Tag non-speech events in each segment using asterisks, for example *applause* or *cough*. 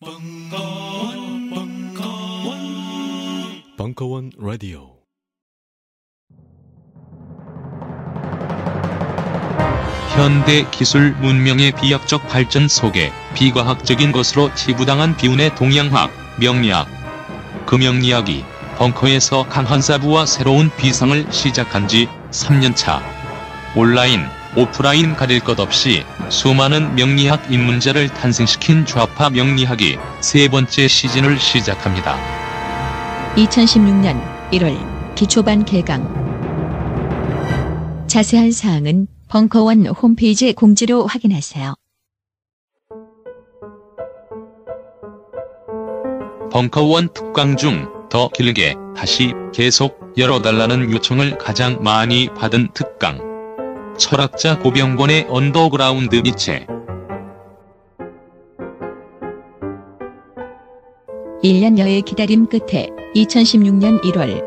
벙커원, 벙커원, 벙커원 라디오. 현대 기술 문명의 비약적 발전 속에 비과학적인 것으로 치부당한 비운의 동양학, 명리학. 그 명리학이 벙커에서 강한 사부와 새로운 비상을 시작한 지 3년차. 온라인, 오프라인 가릴 것 없이 수많은 명리학 입문자를 탄생시킨 좌파 명리학이 세 번째 시즌을 시작합니다. 2016년 1월 기초반 개강 자세한 사항은 벙커원 홈페이지 공지로 확인하세요. 벙커원 특강 중 더 길게 다시 계속 열어달라는 요청을 가장 많이 받은 특강. 철학자 고병권의 언더그라운드 니체. 1년여의 기다림 끝에 2016년 1월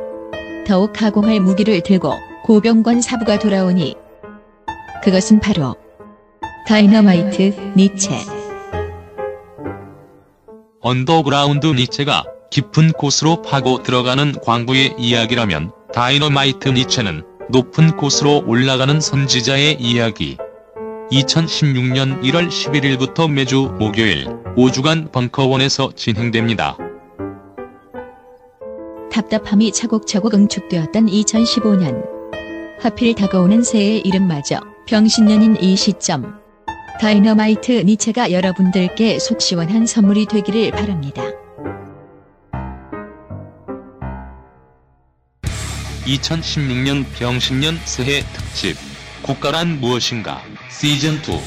더욱 가공할 무기를 들고 고병권 사부가 돌아오니 그것은 바로 다이너마이트 니체. 언더그라운드 니체가 깊은 곳으로 파고 들어가는 광부의 이야기라면 다이너마이트 니체는 높은 곳으로 올라가는 선지자의 이야기. 2016년 1월 11일부터 매주 목요일 5주간 벙커원에서 진행됩니다. 답답함이 차곡차곡 응축되었던 2015년. 하필 다가오는 새해의 이름마저 병신년인 이 시점. 다이너마이트 니체가 여러분들께 속 시원한 선물이 되기를 바랍니다. 2016년 병신년 새해 특집. 국가란 무엇인가? 시즌2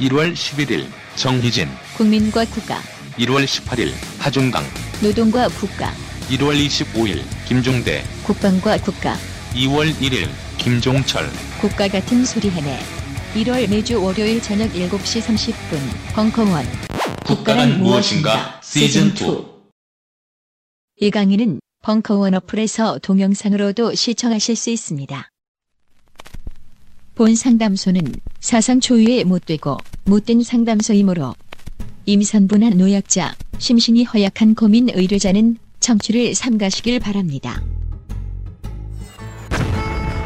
1월 11일 정희진. 국민과 국가, 1월 18일 하종강. 노동과 국가, 1월 25일 김종대. 국방과 국가, 2월 1일 김종철. 국가 같은 소리 해내. 1월 매주 월요일 저녁 7시 30분 벙커원. 국가란 무엇인가? 시즌2 이 강의는 벙커원 어플에서 동영상으로도 시청하실 수 있습니다. 본 상담소는 사상 초유의 못되고 못된 상담소이므로 임산부나 노약자, 심신이 허약한 고민 의뢰자는 청취를 삼가시길 바랍니다.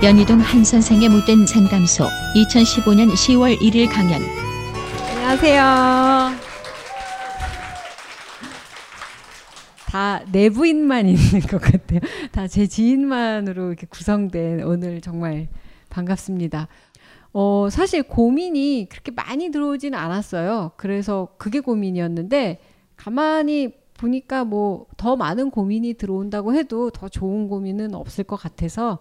연희동 한 선생의 못된 상담소 2015년 10월 1일 강연 안녕하세요. 다 내부인만 있는 *laughs* 것 같아요. 다 제 지인만으로 이렇게 구성된 오늘 정말 반갑습니다. 어, 사실 고민이 그렇게 많이 들어오진 않았어요. 그래서 그게 고민이었는데 가만히 보니까 뭐 더 많은 고민이 들어온다고 해도 더 좋은 고민은 없을 것 같아서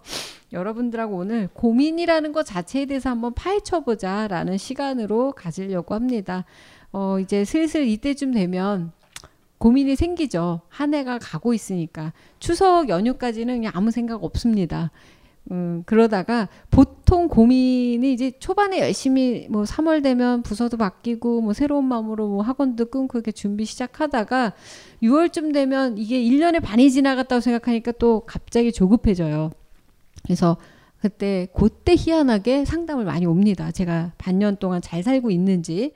여러분들하고 오늘 고민이라는 것 자체에 대해서 한번 파헤쳐 보자라는 시간으로 가지려고 합니다. 어, 이제 슬슬 이때쯤 되면 고민이 생기죠. 한 해가 가고 있으니까. 추석 연휴까지는 그냥 아무 생각 없습니다. 음, 그러다가 보통 고민이 이제 초반에 열심히 뭐 3월 되면 부서도 바뀌고 뭐 새로운 마음으로 뭐 학원도 끊고 이렇게 준비 시작하다가 6월쯤 되면 이게 1년의 반이 지나갔다고 생각하니까 또 갑자기 조급해져요. 그래서 그때 그때 희한하게 상담을 많이 옵니다. 제가 반년 동안 잘 살고 있는지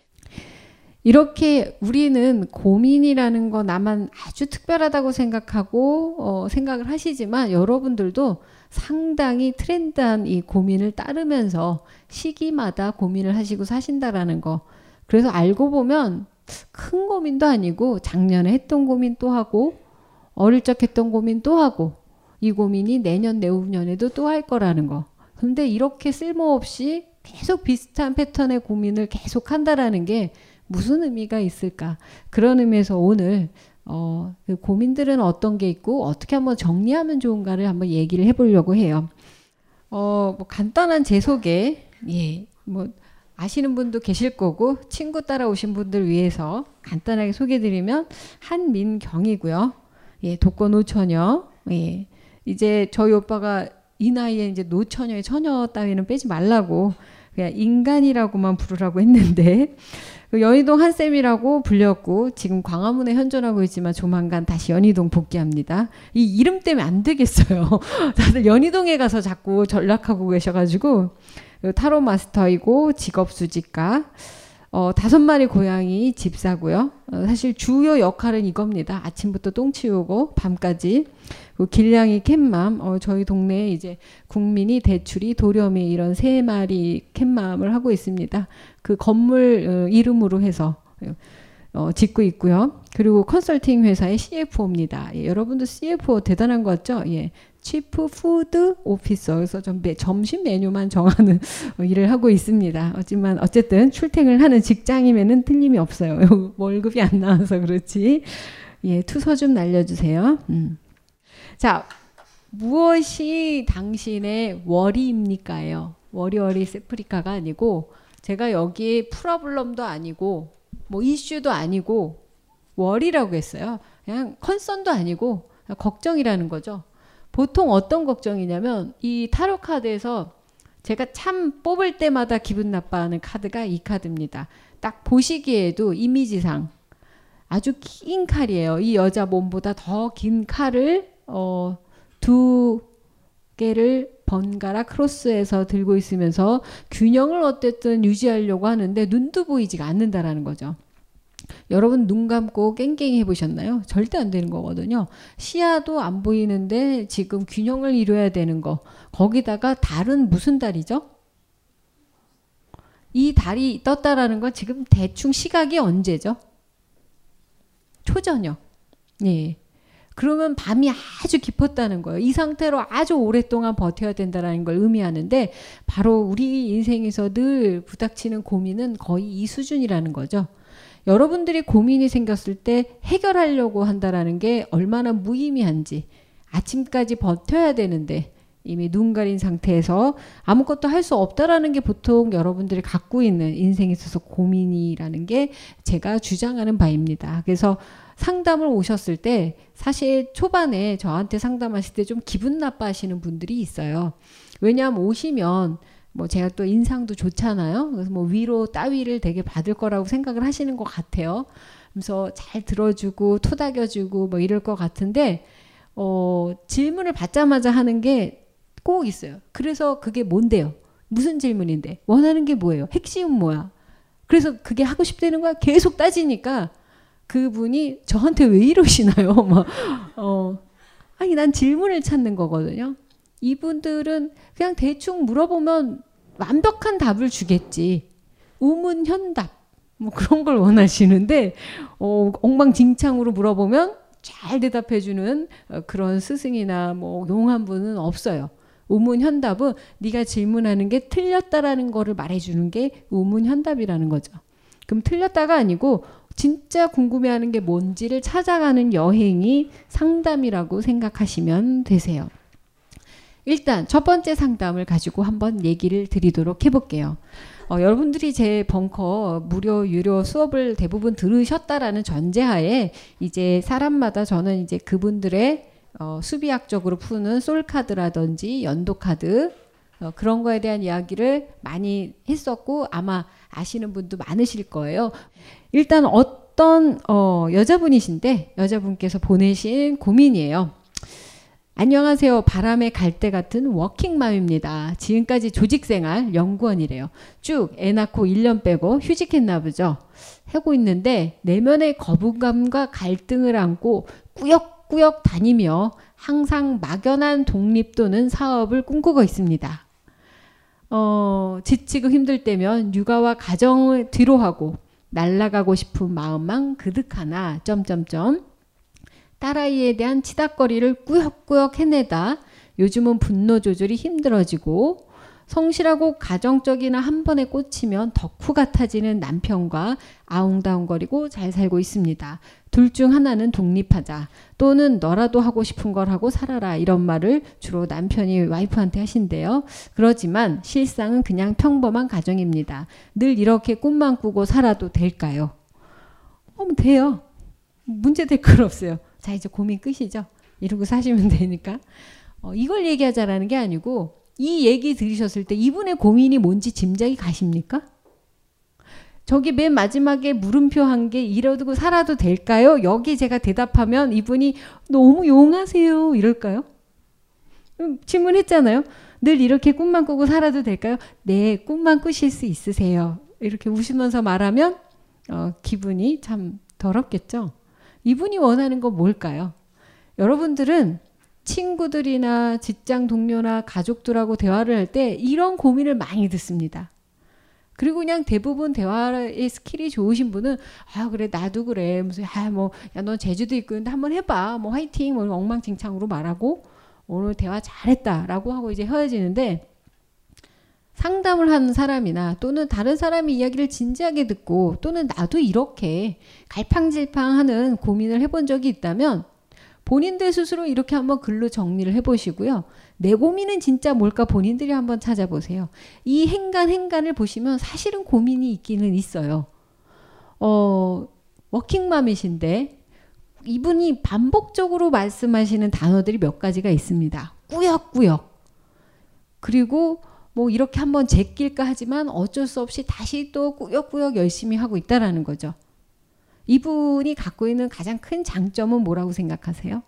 이렇게 우리는 고민이라는 거 나만 아주 특별하다고 생각하고 어, 생각을 하시지만 여러분들도 상당히 트렌드한 이 고민을 따르면서 시기마다 고민을 하시고 사신다라는 거. 그래서 알고 보면 큰 고민도 아니고 작년에 했던 고민 또 하고 어릴 적 했던 고민 또 하고 이 고민이 내년 내후년에도 또 할 거라는 거. 근데 이렇게 쓸모없이 계속 비슷한 패턴의 고민을 계속 한다라는 게 무슨 의미가 있을까? 그런 의미에서 오늘 어, 그 고민들은 어떤 게 있고 어떻게 한번 정리하면 좋은가를 한번 얘기를 해보려고 해요. 어, 뭐 간단한 제 소개, 예, 뭐 아시는 분도 계실 거고 친구 따라오신 분들 위해서 간단하게 소개드리면 한민경이고요. 예, 독거 노처녀. 예, 이제 저희 오빠가 이 나이에 이제 노처녀의 처녀 따위는 빼지 말라고 그냥 인간이라고만 부르라고 했는데 그 연희동 한쌤이라고 불렸고 지금 광화문에 현존하고 있지만 조만간 다시 연희동 복귀합니다. 이 이름 때문에 안 되겠어요. *laughs* 다들 연희동에 가서 자꾸 전락하고 계셔가지고 타로 마스터이고 직업 수집가 어, 다섯 마리 고양이 집사고요. 어, 사실 주요 역할은 이겁니다. 아침부터 똥 치우고 밤까지. 그 길냥이 캣맘, 어, 저희 동네에 이제 국민이 대출이 도렴이 이런 세 마리 캣맘을 하고 있습니다. 그 건물 어, 이름으로 해서 어, 짓고 있고요. 그리고 컨설팅 회사의 CFO입니다. 예, 여러분도 CFO 대단한 거 같죠? 예. Chief Food Officer 그래서 좀 매, 점심 메뉴만 정하는 *laughs* 일을 하고 있습니다. 하지만 어쨌든 출퇴근을 하는 직장이면은 틀림이 없어요. *laughs* 월급이 안 나와서 그렇지. 예, 투서 좀 날려주세요. 음. 자, 무엇이 당신의 월이입니까요? 월이월이 세프리카가 아니고 제가 여기 프로블럼도 아니고 뭐 이슈도 아니고 월이라고 했어요. 그냥 컨선도 아니고 걱정이라는 거죠. 보통 어떤 걱정이냐면 이 타로 카드에서 제가 참 뽑을 때마다 기분 나빠하는 카드가 이 카드입니다. 딱 보시기에도 이미지상 아주 긴 칼이에요. 이 여자 몸보다 더 긴 칼을 어, 두 개를 번갈아 크로스해서 들고 있으면서 균형을 어쨌든 유지하려고 하는데 눈도 보이지가 않는다라는 거죠. 여러분 눈 감고 깽깽이 해보셨나요? 절대 안 되는 거거든요. 시야도 안 보이는데 지금 균형을 이뤄야 되는 거. 거기다가 달은 무슨 달이죠? 이 달이 떴다라는 건 지금 대충 시각이 언제죠? 초저녁. 예. 그러면 밤이 아주 깊었다는 거예요. 이 상태로 아주 오랫동안 버텨야 된다는 걸 의미하는데 바로 우리 인생에서 늘 부닥치는 고민은 거의 이 수준이라는 거죠. 여러분들이 고민이 생겼을 때 해결하려고 한다라는 게 얼마나 무의미한지 아침까지 버텨야 되는데 이미 눈 가린 상태에서 아무것도 할 수 없다라는 게 보통 여러분들이 갖고 있는 인생에 있어서 고민이라는 게 제가 주장하는 바입니다. 그래서 상담을 오셨을 때 사실 초반에 저한테 상담하실 때 좀 기분 나빠하시는 분들이 있어요. 왜냐하면 오시면 뭐 제가 또 인상도 좋잖아요. 그래서 뭐 위로 따위를 되게 받을 거라고 생각을 하시는 것 같아요. 그래서 잘 들어주고 토닥여주고 뭐 이럴 것 같은데 어, 질문을 받자마자 하는 게 꼭 있어요. 그래서 그게 뭔데요? 무슨 질문인데? 원하는 게 뭐예요? 핵심은 뭐야? 그래서 그게 하고 싶다는 거야? 계속 따지니까 그분이 저한테 왜 이러시나요? *laughs* 막, 어, 아니, 난 질문을 찾는 거거든요. 이분들은 그냥 대충 물어보면 완벽한 답을 주겠지. 우문현답. 뭐 그런 걸 원하시는데, 어, 엉망진창으로 물어보면 잘 대답해주는 어, 그런 스승이나 뭐 용한 분은 없어요. 우문 현답은 네가 질문하는 게 틀렸다라는 거를 말해주는 게 우문 현답이라는 거죠. 그럼 틀렸다가 아니고 진짜 궁금해하는 게 뭔지를 찾아가는 여행이 상담이라고 생각하시면 되세요. 일단 첫 번째 상담을 가지고 한번 얘기를 드리도록 해볼게요. 어, 여러분들이 제 벙커 무료 유료 수업을 대부분 들으셨다라는 전제하에 이제 사람마다 저는 이제 그분들의 어, 수비학적으로 푸는 솔카드라든지 연도카드 어, 그런 거에 대한 이야기를 많이 했었고 아마 아시는 분도 많으실 거예요. 일단 어떤 어, 여자분이신데 여자분께서 보내신 고민이에요. 안녕하세요. 바람의 갈대 같은 워킹맘입니다. 지금까지 조직생활 연구원이래요. 쭉 애 낳고 1년 빼고 휴직했나 보죠. 하고 있는데 내면의 거부감과 갈등을 안고 꾸역 꾸역 다니며 항상 막연한 독립 또는 사업을 꿈꾸고 있습니다. 어, 지치고 힘들 때면 육아와 가정을 뒤로 하고 날아가고 싶은 마음만 그득하나 점점점 딸아이에 대한 치닥거리를 꾸역꾸역 해내다 요즘은 분노 조절이 힘들어지고 성실하고 가정적이나 한 번에 꽂히면 덕후 같아지는 남편과 아웅다웅거리고 잘 살고 있습니다. 둘 중 하나는 독립하자 또는 너라도 하고 싶은 걸 하고 살아라 이런 말을 주로 남편이 와이프한테 하신대요. 그러지만 실상은 그냥 평범한 가정입니다. 늘 이렇게 꿈만 꾸고 살아도 될까요? 어, 돼요. 문제 될 건 없어요. 자 이제 고민 끝이죠. 이러고 사시면 되니까. 어, 이걸 얘기하자라는 게 아니고 이 얘기 들으셨을 때 이분의 고민이 뭔지 짐작이 가십니까? 저기 맨 마지막에 물음표 한 게 이러고 살아도 될까요? 여기 제가 대답하면 이분이 너무 용하세요. 이럴까요? 음, 질문했잖아요. 늘 이렇게 꿈만 꾸고 살아도 될까요? 네, 꿈만 꾸실 수 있으세요. 이렇게 웃으면서 말하면 어, 기분이 참 더럽겠죠. 이분이 원하는 건 뭘까요? 여러분들은 친구들이나 직장 동료나 가족들하고 대화를 할 때 이런 고민을 많이 듣습니다. 그리고 그냥 대부분 대화의 skill이 좋으신 분은 아 그래 나도 그래. 무슨 아뭐야너 제주도 있고 있는데 한번 해봐. 뭐 화이팅. 뭐 엉망진창으로 말하고 오늘 대화 잘했다라고 하고 이제 헤어지는데 상담을 하는 사람이나 또는 다른 사람의 이야기를 진지하게 듣고 또는 나도 이렇게 갈팡질팡하는 고민을 해본 적이 있다면 본인들 스스로 이렇게 한번 글로 정리를 해보시고요. 내 고민은 진짜 뭘까 본인들이 한번 찾아보세요. 이 행간 행간을 보시면 사실은 고민이 있기는 있어요. 어, 워킹맘이신데 이분이 반복적으로 말씀하시는 단어들이 몇 가지가 있습니다. 꾸역꾸역. 그리고 뭐 이렇게 한번 제낄까 하지만 어쩔 수 없이 다시 또 꾸역꾸역 열심히 하고 있다라는 거죠. 이분이 갖고 있는 가장 큰 장점은 뭐라고 생각하세요?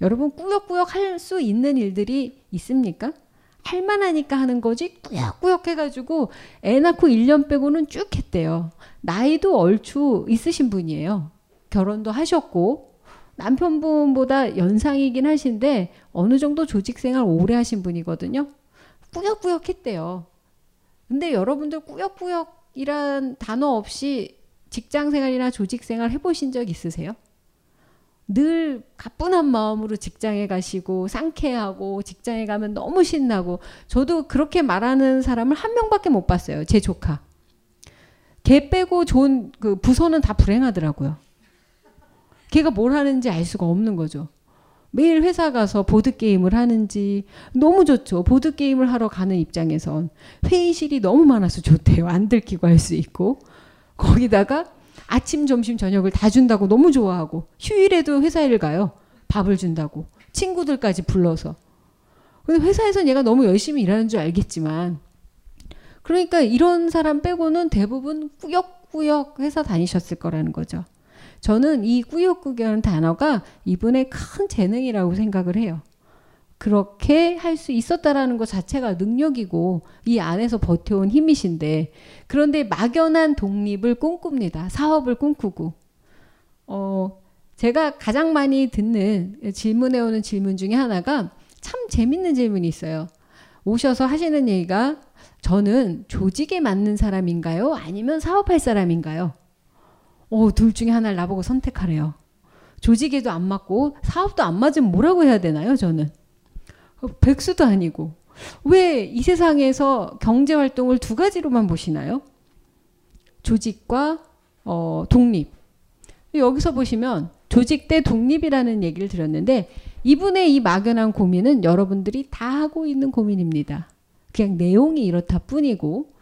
여러분 꾸역꾸역 할 수 있는 일들이 있습니까? 할만하니까 하는 거지 꾸역꾸역 해가지고 애 낳고 1년 빼고는 쭉 했대요. 나이도 얼추 있으신 분이에요. 결혼도 하셨고 남편분보다 연상이긴 하신데 어느 정도 조직생활 오래 하신 분이거든요. 꾸역꾸역 했대요. 근데 여러분들 꾸역꾸역이란 단어 없이 직장 생활이나 조직 생활 해보신 적 있으세요? 늘 가뿐한 마음으로 직장에 가시고 상쾌하고 직장에 가면 너무 신나고 저도 그렇게 말하는 사람을 한 명밖에 못 봤어요. 제 조카. 걔 빼고 좋은 그 부서는 다 불행하더라고요. 걔가 뭘 하는지 알 수가 없는 거죠. 매일 회사 가서 보드게임을 하는지 너무 좋죠. 보드게임을 하러 가는 입장에선 회의실이 너무 많아서 좋대요. 안 들키고 할 수 있고. 거기다가 아침, 점심, 저녁을 다 준다고 너무 좋아하고 휴일에도 회사 일 가요. 밥을 준다고. 친구들까지 불러서. 근데 회사에선 얘가 너무 열심히 일하는 줄 알겠지만 그러니까 이런 사람 빼고는 대부분 꾸역꾸역 회사 다니셨을 거라는 거죠. 저는 이 꾸역꾸역이라는 단어가 이분의 큰 재능이라고 생각을 해요. 그렇게 할 수 있었다라는 것 자체가 능력이고 이 안에서 버텨온 힘이신데 그런데 막연한 독립을 꿈꿉니다. 사업을 꿈꾸고. 어, 제가 가장 많이 듣는 질문해 오는 질문 중에 하나가 참 재밌는 질문이 있어요. 오셔서 하시는 얘기가 저는 조직에 맞는 사람인가요? 아니면 사업할 사람인가요? 어, 둘 중에 하나를 나보고 선택하래요. 조직에도 안 맞고 사업도 안 맞으면 뭐라고 해야 되나요, 저는? 어, 백수도 아니고. 왜 이 세상에서 경제 활동을 두 가지로만 보시나요? 조직과 어, 독립. 여기서 보시면 조직 대 독립이라는 얘기를 드렸는데 이분의 이 막연한 고민은 여러분들이 다 하고 있는 고민입니다. 그냥 내용이 이렇다 뿐이고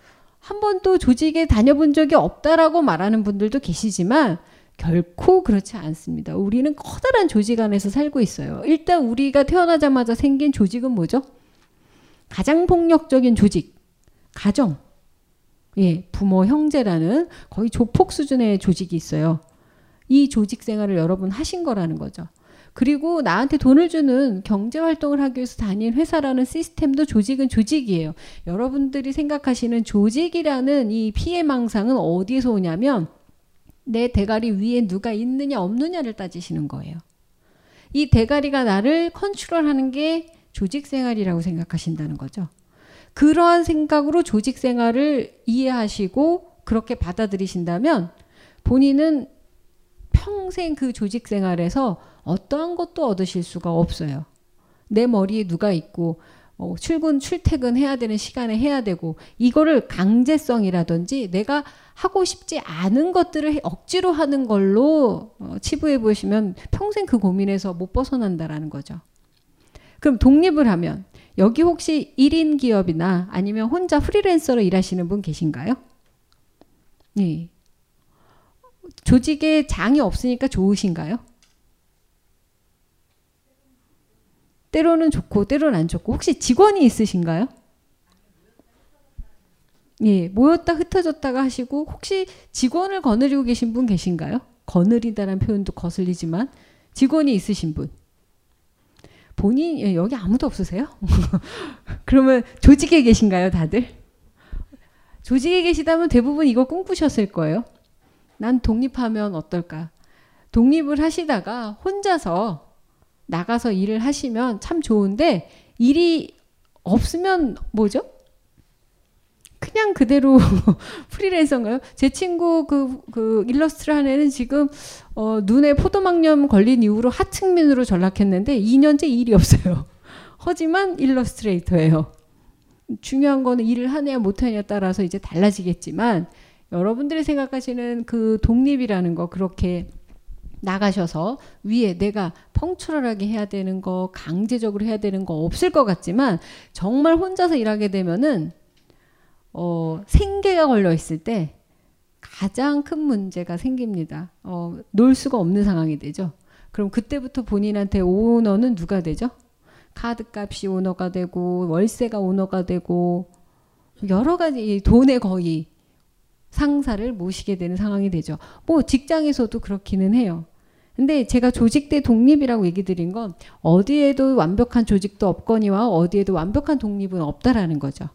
한 번도 조직에 다녀본 적이 없다라고 말하는 분들도 계시지만 결코 그렇지 않습니다. 우리는 커다란 조직 안에서 살고 있어요. 일단 우리가 태어나자마자 생긴 조직은 뭐죠? 가장 폭력적인 조직, 가정. 예, 부모, 형제라는 거의 조폭 수준의 조직이 있어요. 이 조직 생활을 여러분 하신 거라는 거죠. 그리고 나한테 돈을 주는 경제 활동을 하기 위해서 다닌 회사라는 시스템도 조직은 조직이에요. 여러분들이 생각하시는 조직이라는 이 피해 망상은 어디에서 오냐면 내 대가리 위에 누가 있느냐 없느냐를 따지시는 거예요. 이 대가리가 나를 컨트롤하는 게 조직 생활이라고 생각하신다는 거죠. 그러한 생각으로 조직 생활을 이해하시고 그렇게 받아들이신다면 본인은 평생 그 조직 생활에서 어떠한 것도 얻으실 수가 없어요. 내 머리에 누가 있고 어, 출근 출퇴근 해야 되는 시간에 해야 되고 이거를 강제성이라든지 내가 하고 싶지 않은 것들을 억지로 하는 걸로 어, 치부해 보시면 평생 그 고민에서 못 벗어난다라는 거죠. 그럼 독립을 하면 여기 혹시 1인 기업이나 아니면 혼자 프리랜서로 일하시는 분 계신가요? 네. 조직에 장이 없으니까 좋으신가요? 때로는 좋고 때로는 안 좋고 혹시 직원이 있으신가요? 예, 모였다 흩어졌다가 하시고 혹시 직원을 거느리고 계신 분 계신가요? 거느리다라는 표현도 거슬리지만 직원이 있으신 분. 본인 예, 여기 아무도 없으세요? *laughs* 그러면 조직에 계신가요, 다들? 조직에 계시다면 대부분 이걸 꿈꾸셨을 거예요. 난 독립하면 어떨까? 독립을 하시다가 혼자서 나가서 일을 하시면 참 좋은데 일이 없으면 뭐죠? 그냥 그대로 *laughs* 프리랜서인가요? 제 친구 그, 그 일러스트를 한 애는 지금 어, 눈에 포도막염 걸린 이후로 하층민으로 전락했는데 2년째 일이 없어요. *laughs* 하지만 일러스트레이터예요. 중요한 거는 일을 하냐 못하냐에 따라서 이제 달라지겠지만 여러분들이 생각하시는 그 독립이라는 거 그렇게 나가셔서 위에 내가 펑츄럴하게 해야 되는 거 강제적으로 해야 되는 거 없을 것 같지만 정말 혼자서 일하게 되면은 어, 생계가 걸려 있을 때 가장 큰 문제가 생깁니다. 어, 놀 수가 없는 상황이 되죠. 그럼 그때부터 본인한테 오너는 누가 되죠? 카드값이 오너가 되고 월세가 오너가 되고 여러 가지 돈의 거의 상사를 모시게 되는 상황이 되죠. 뭐 직장에서도 그렇기는 해요. 근데 제가 조직대 독립이라고 얘기 드린 건 어디에도 완벽한 조직도 없거니와 어디에도 완벽한 독립은 없다라는 거죠.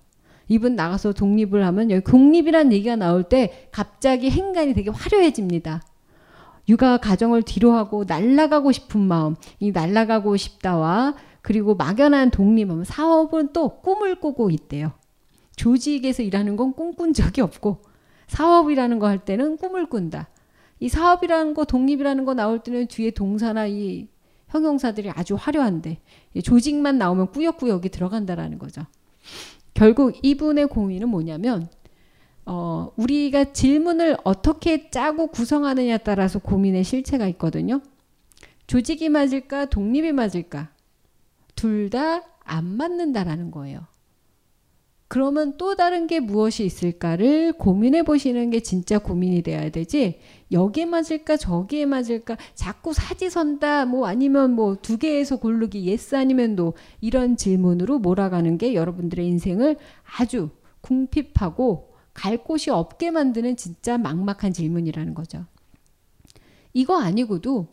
이분 나가서 독립을 하면 여기 독립이란 얘기가 나올 때 갑자기 행간이 되게 화려해집니다. 육아 가정을 뒤로하고 날아가고 싶은 마음, 이 날아가고 싶다와 그리고 막연한 독립하면 사업은 또 꿈을 꾸고 있대요. 조직에서 일하는 건 꿈꾼 적이 없고 사업이라는 거 할 때는 꿈을 꾼다. 이 사업이라는 거 독립이라는 거 나올 때는 뒤에 동사나 이 형용사들이 아주 화려한데 조직만 나오면 꾸역꾸역이 들어간다라는 거죠. 결국 이분의 고민은 뭐냐면 어, 우리가 질문을 어떻게 짜고 구성하느냐에 따라서 고민의 실체가 있거든요. 조직이 맞을까 독립이 맞을까 둘 다 안 맞는다라는 거예요. 그러면 또 다른 게 무엇이 있을까를 고민해 보시는 게 진짜 고민이 돼야 되지. 여기에 맞을까 저기에 맞을까 자꾸 사지선다 뭐 아니면 뭐 두 개에서 고르기 yes 아니면 no 이런 질문으로 몰아가는 게 여러분들의 인생을 아주 궁핍하고 갈 곳이 없게 만드는 진짜 막막한 질문이라는 거죠. 이거 아니고도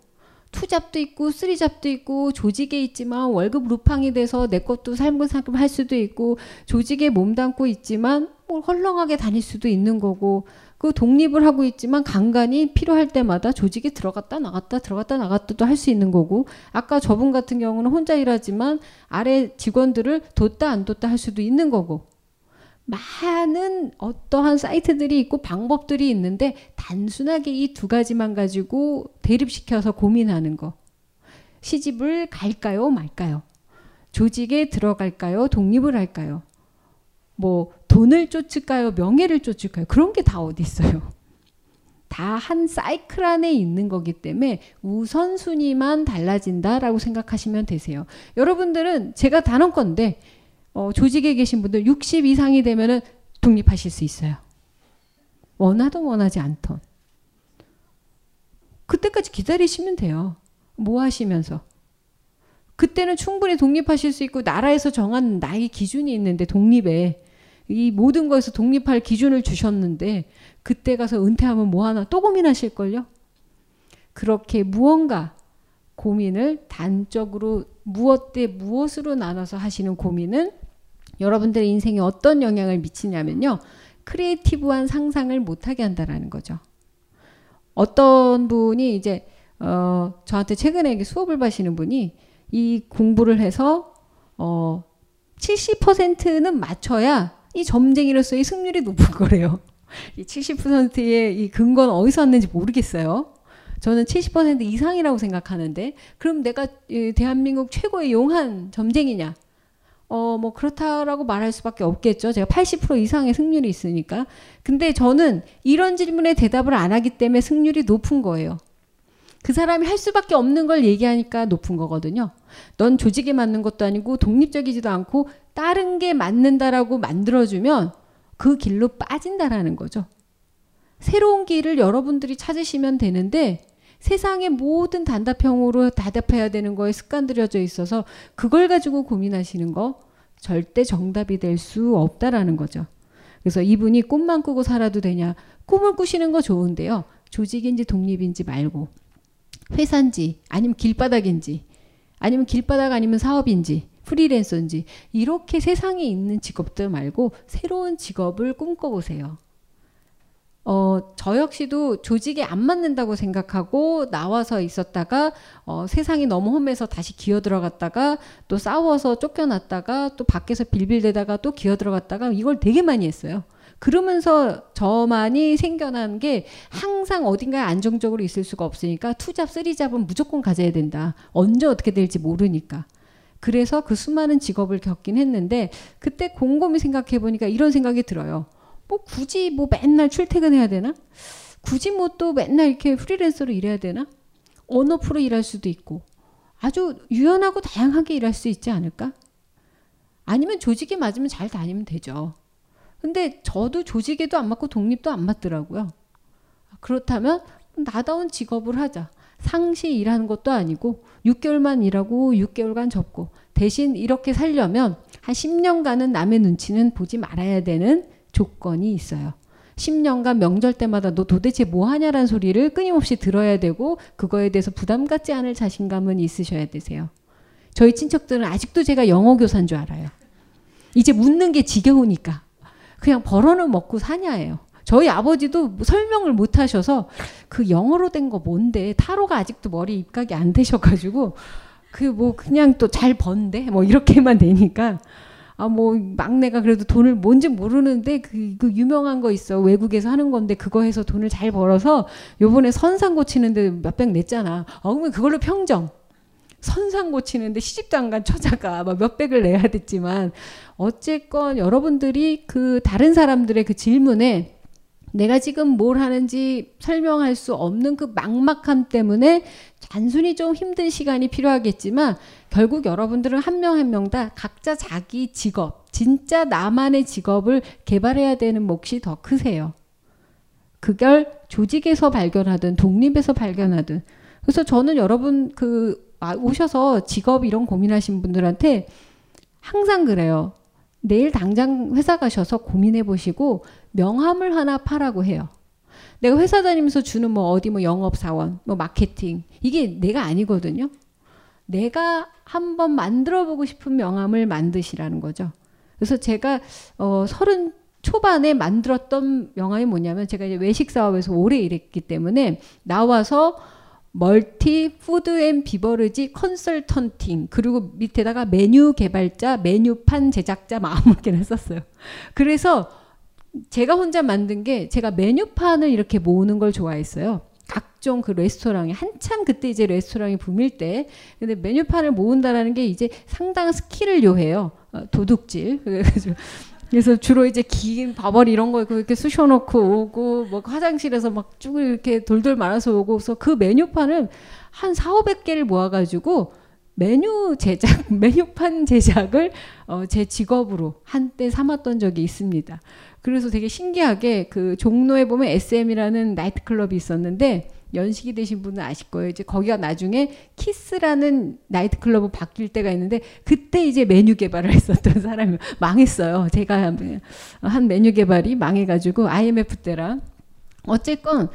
투잡도 있고 쓰리잡도 있고 조직에 있지만 월급 루팡이 돼서 내 것도 살금살금 할 수도 있고 조직에 몸담고 있지만 뭐 헐렁하게 다닐 수도 있는 거고 그 독립을 하고 있지만 간간히 필요할 때마다 조직에 들어갔다 나갔다 들어갔다 나갔다도 할 수 있는 거고 아까 저분 같은 경우는 혼자 일하지만 아래 직원들을 뒀다 안 뒀다 할 수도 있는 거고 많은 어떠한 사이트들이 있고 방법들이 있는데 단순하게 이 두 가지만 가지고 대립시켜서 고민하는 거. 시집을 갈까요, 말까요? 조직에 들어갈까요, 독립을 할까요? 뭐 돈을 쫓을까요, 명예를 쫓을까요? 그런 게 다 어디 있어요. 다 한 사이클 안에 있는 거기 때문에 우선순위만 달라진다라고 생각하시면 되세요. 여러분들은 제가 단언 건데 어, 조직에 계신 분들 60 이상이 되면은 독립하실 수 있어요. 원하든 원하지 않던. 그때까지 기다리시면 돼요. 뭐 하시면서. 그때는 충분히 독립하실 수 있고 나라에서 정한 나이 기준이 있는데 독립에 이 모든 거에서 독립할 기준을 주셨는데 그때 가서 은퇴하면 뭐 하나 또 고민하실걸요? 그렇게 무언가 고민을 단적으로 무엇 대 무엇으로 나눠서 하시는 고민은 여러분들의 인생에 어떤 영향을 미치냐면요. creative한 상상을 못하게 한다라는 거죠. 어떤 분이 이제 어, 저한테 최근에 수업을 받으시는 분이 이 공부를 해서 어, 70%는 맞춰야 이 점쟁이로서의 승률이 높은 거래요. 이 70%의 이 근거는 어디서 왔는지 모르겠어요. 저는 70% 이상이라고 생각하는데 그럼 내가 대한민국 최고의 용한 점쟁이냐? 어, 뭐 그렇다라고 말할 수밖에 없겠죠. 제가 80% 이상의 승률이 있으니까. 근데 저는 이런 질문에 대답을 안 하기 때문에 승률이 높은 거예요. 그 사람이 할 수밖에 없는 걸 얘기하니까 높은 거거든요. 넌 조직에 맞는 것도 아니고 독립적이지도 않고 다른 게 맞는다라고 만들어주면 그 길로 빠진다라는 거죠. 새로운 길을 여러분들이 찾으시면 되는데 세상의 모든 단답형으로 대답해야 되는 거에 습관들여져 있어서 그걸 가지고 고민하시는 거 절대 정답이 될 수 없다라는 거죠. 그래서 이분이 꿈만 꾸고 살아도 되냐? 꿈을 꾸시는 거 좋은데요. 조직인지 독립인지 말고 회사인지 아니면 길바닥인지 아니면 길바닥 아니면 사업인지 프리랜서인지 이렇게 세상에 있는 직업들 말고 새로운 직업을 꿈꿔보세요. 어, 저 역시도 조직에 안 맞는다고 생각하고 나와서 있었다가 어, 세상이 너무 험해서 다시 기어 들어갔다가 또 싸워서 쫓겨났다가 또 밖에서 빌빌대다가 또 기어 들어갔다가 이걸 되게 많이 했어요. 그러면서 저만이 생겨난 게 항상 어딘가에 안정적으로 있을 수가 없으니까 투잡, 쓰리잡은 무조건 가져야 된다. 언제 어떻게 될지 모르니까. 그래서 그 수많은 직업을 겪긴 했는데 그때 곰곰이 생각해 보니까 이런 생각이 들어요. 뭐 굳이 뭐 맨날 출퇴근해야 되나? 굳이 뭐 또 맨날 이렇게 프리랜서로 일해야 되나? 언어프로 일할 수도 있고 아주 유연하고 다양하게 일할 수 있지 않을까? 아니면 조직에 맞으면 잘 다니면 되죠. 근데 저도 조직에도 안 맞고 독립도 안 맞더라고요. 그렇다면 나다운 직업을 하자. 상시 일하는 것도 아니고 6개월만 일하고 6개월간 접고 대신 이렇게 살려면 한 10년간은 남의 눈치는 보지 말아야 되는 조건이 있어요. 10년간 명절 때마다 너 도대체 뭐 하냐라는 소리를 끊임없이 들어야 되고 그거에 대해서 부담 갖지 않을 자신감은 있으셔야 되세요. 저희 친척들은 아직도 제가 영어 교사인 줄 알아요. 이제 묻는 게 지겨우니까. 그냥 벌어는 먹고 사냐예요. 저희 아버지도 설명을 못 하셔서 그 영어로 된 거 뭔데 타로가 아직도 머리 입각이 안 되셔가지고 그 뭐 그냥 또 잘 번데 뭐 이렇게만 되니까 아 뭐 막내가 그래도 돈을 뭔지 모르는데 그, 그 유명한 거 있어 외국에서 하는 건데 그거 해서 돈을 잘 벌어서 요번에 선상 고치는데 몇백 냈잖아. 어 그러면 그걸로 평정. 선상 고치는데 시집도 안간 처자가 막 몇백을 내야 됐지만 어쨌건 여러분들이 그 다른 사람들의 그 질문에 내가 지금 뭘 하는지 설명할 수 없는 그 막막함 때문에 단순히 좀 힘든 시간이 필요하겠지만 결국 여러분들은 한 명 한 명 다 각자 자기 직업, 진짜 나만의 직업을 개발해야 되는 몫이 더 크세요. 그걸 조직에서 발견하든 독립에서 발견하든 그래서 저는 여러분 그 오셔서 직업 이런 고민하신 분들한테 항상 그래요. 내일 당장 회사 가셔서 고민해 보시고 명함을 하나 파라고 해요. 내가 회사 다니면서 주는 뭐 어디 뭐 영업 사원, 뭐 마케팅 이게 내가 아니거든요. 내가 한번 만들어 보고 싶은 명함을 만드시라는 거죠. 그래서 제가 어 서른 초반에 만들었던 명함이 뭐냐면 제가 이제 외식 사업에서 오래 일했기 때문에 나와서 multi food and beverage consulting 그리고 밑에다가 메뉴 개발자, 메뉴판 제작자 아무렇게나 썼어요. 그래서 제가 혼자 만든 게 제가 메뉴판을 이렇게 모으는 걸 좋아했어요. 각종 그 레스토랑이 한참 그때 이제 레스토랑이 붐일 때 근데 메뉴판을 모은다라는 게 이제 상당한 skill을 요해요. 어, 도둑질. *laughs* 그래서 그래서 주로 이제 긴 바바리 이런 거 이렇게 쑤셔놓고 오고 뭐 화장실에서 막 쭉 이렇게 돌돌 말아서 오고 그래서 그 메뉴판을 한 4, 500개를 모아가지고 메뉴 제작, *laughs* 메뉴판 제작을 어, 제 직업으로 한때 삼았던 적이 있습니다. 그래서 되게 신기하게 그 종로에 보면 SM이라는 나이트클럽이 있었는데 연식이 되신 분은 아실 거예요. 이제 거기가 나중에 키스라는 나이트클럽으로 바뀔 때가 있는데 그때 이제 메뉴 개발을 *laughs* 했었던 사람이 망했어요. 제가 한 메뉴 개발이 망해가지고 IMF 때랑 어쨌건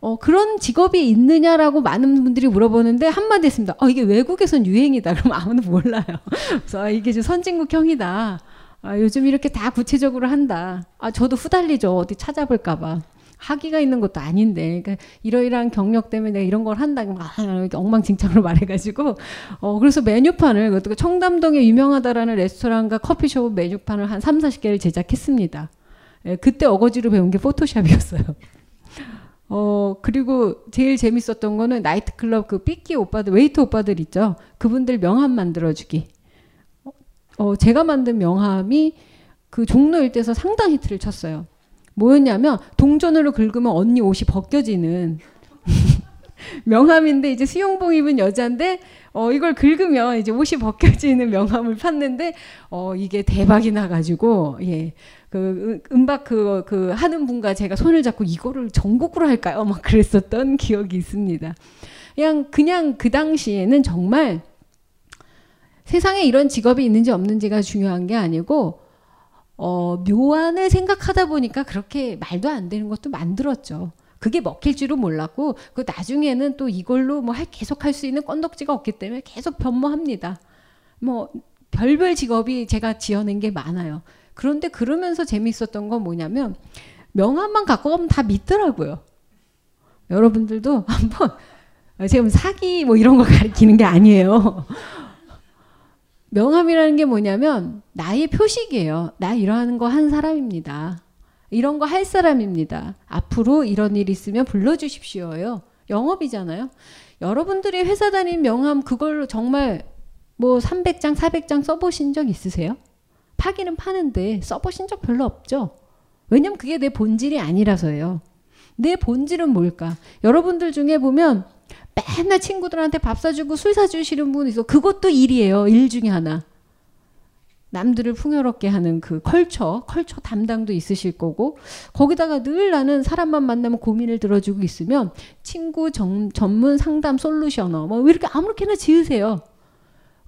어, 그런 직업이 있느냐라고 많은 분들이 물어보는데 한마디 했습니다. 어, 이게 외국에선 유행이다. 그럼 아무도 몰라요. *laughs* 그래서 아, 이게 좀 선진국형이다. 아, 요즘 이렇게 다 구체적으로 한다. 아, 저도 후달리죠. 어디 찾아볼까봐. 학위가 있는 것도 아닌데 그러니까 이러이러한 경력 때문에 내가 이런 걸 한다 막 이렇게 엉망진창으로 *laughs* 말해가지고 어 그래서 메뉴판을 청담동에 유명하다라는 레스토랑과 커피숍 메뉴판을 한 3, 40개를 제작했습니다. 예, 그때 어거지로 배운 게 포토샵이었어요. 어 그리고 제일 재밌었던 거는 나이트클럽 그 삐끼 오빠들 웨이터 오빠들 있죠. 그분들 명함 만들어주기. 어 제가 만든 명함이 그 종로 일대에서 상당 히트를 쳤어요. 뭐였냐면 동전으로 긁으면 언니 옷이 벗겨지는 *laughs* 명함인데 이제 수영복 입은 여자인데 어 이걸 긁으면 이제 옷이 벗겨지는 명함을 팠는데 어 이게 대박이 나가지고 예 그 음악 그, 그 하는 분과 제가 손을 잡고 이거를 전국으로 할까요? 막 그랬었던 기억이 있습니다. 그냥 그냥 그 당시에는 정말 세상에 이런 직업이 있는지 없는지가 중요한 게 아니고 어, 묘안을 생각하다 보니까 그렇게 말도 안 되는 것도 만들었죠. 그게 먹힐 줄은 몰랐고 그 나중에는 또 이걸로 뭐 할, 계속 할 수 있는 건덕지가 없기 때문에 계속 변모합니다. 뭐 별별 직업이 제가 지어낸 게 많아요. 그런데 그러면서 재밌었던 건 뭐냐면 명함만 갖고 가면 다 믿더라고요. 여러분들도 *laughs* 한번 지금 사기 뭐 이런 거 가리키는 게 아니에요. 명함이라는 게 뭐냐면 나의 표식이에요. 나 이러한 거 한 사람입니다. 이런 거 할 사람입니다. 앞으로 이런 일 있으면 불러주십시오요. 영업이잖아요. 여러분들이 회사 다닌 명함 그걸로 정말 뭐 300장, 400장 써보신 적 있으세요? 파기는 파는데 써보신 적 별로 없죠? 왜냐면 그게 내 본질이 아니라서예요. 내 본질은 뭘까? 여러분들 중에 보면 맨날 친구들한테 밥 사주고 술 사주시는 분 있어. 그것도 일이에요. 일 중에 하나. 남들을 풍요롭게 하는 그 컬처, 컬처 담당도 있으실 거고, 거기다가 늘 나는 사람만 만나면 고민을 들어주고 있으면 친구 정, 전문 상담 솔루셔너, 뭐 이렇게 아무렇게나 지으세요.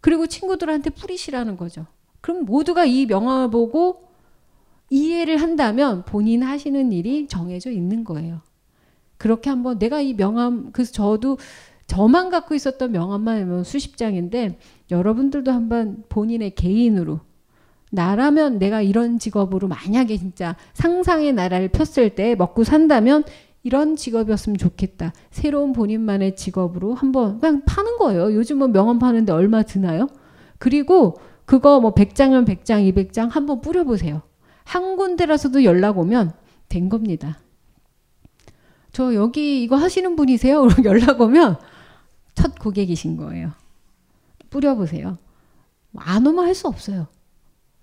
그리고 친구들한테 뿌리시라는 거죠. 그럼 모두가 이 명함을 보고 이해를 한다면 본인 하시는 일이 정해져 있는 거예요. 그렇게 한번 내가 이 명함 그래서 저도 저만 갖고 있었던 명함만 수십 장인데 여러분들도 한번 본인의 개인으로 나라면 내가 이런 직업으로 만약에 진짜 상상의 나라를 폈을 때 먹고 산다면 이런 직업이었으면 좋겠다. 새로운 본인만의 직업으로 한번 그냥 파는 거예요. 요즘은 명함 파는데 얼마 드나요? 그리고 그거 뭐 100장이면 100장, 200장 한번 뿌려보세요. 한 군데라서도 연락 오면 된 겁니다. 저 여기 이거 하시는 분이세요? *laughs* 연락 오면 첫 고객이신 거예요. 뿌려보세요. 안 오면 할 수 없어요.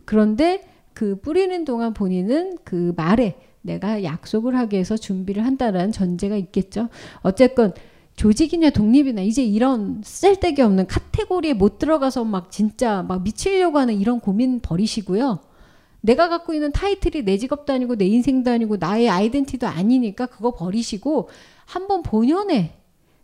그런데 그 뿌리는 동안 본인은 그 말에 내가 약속을 하기 위해서 준비를 한다는 전제가 있겠죠. 어쨌건 조직이냐 독립이냐 이제 이런 쓸데기 없는 카테고리에 못 들어가서 막 진짜 막 미치려고 하는 이런 고민 버리시고요. 내가 갖고 있는 타이틀이 내 직업도 아니고 내 인생도 아니고 나의 아이덴티도 아니니까 그거 버리시고 한번 본연의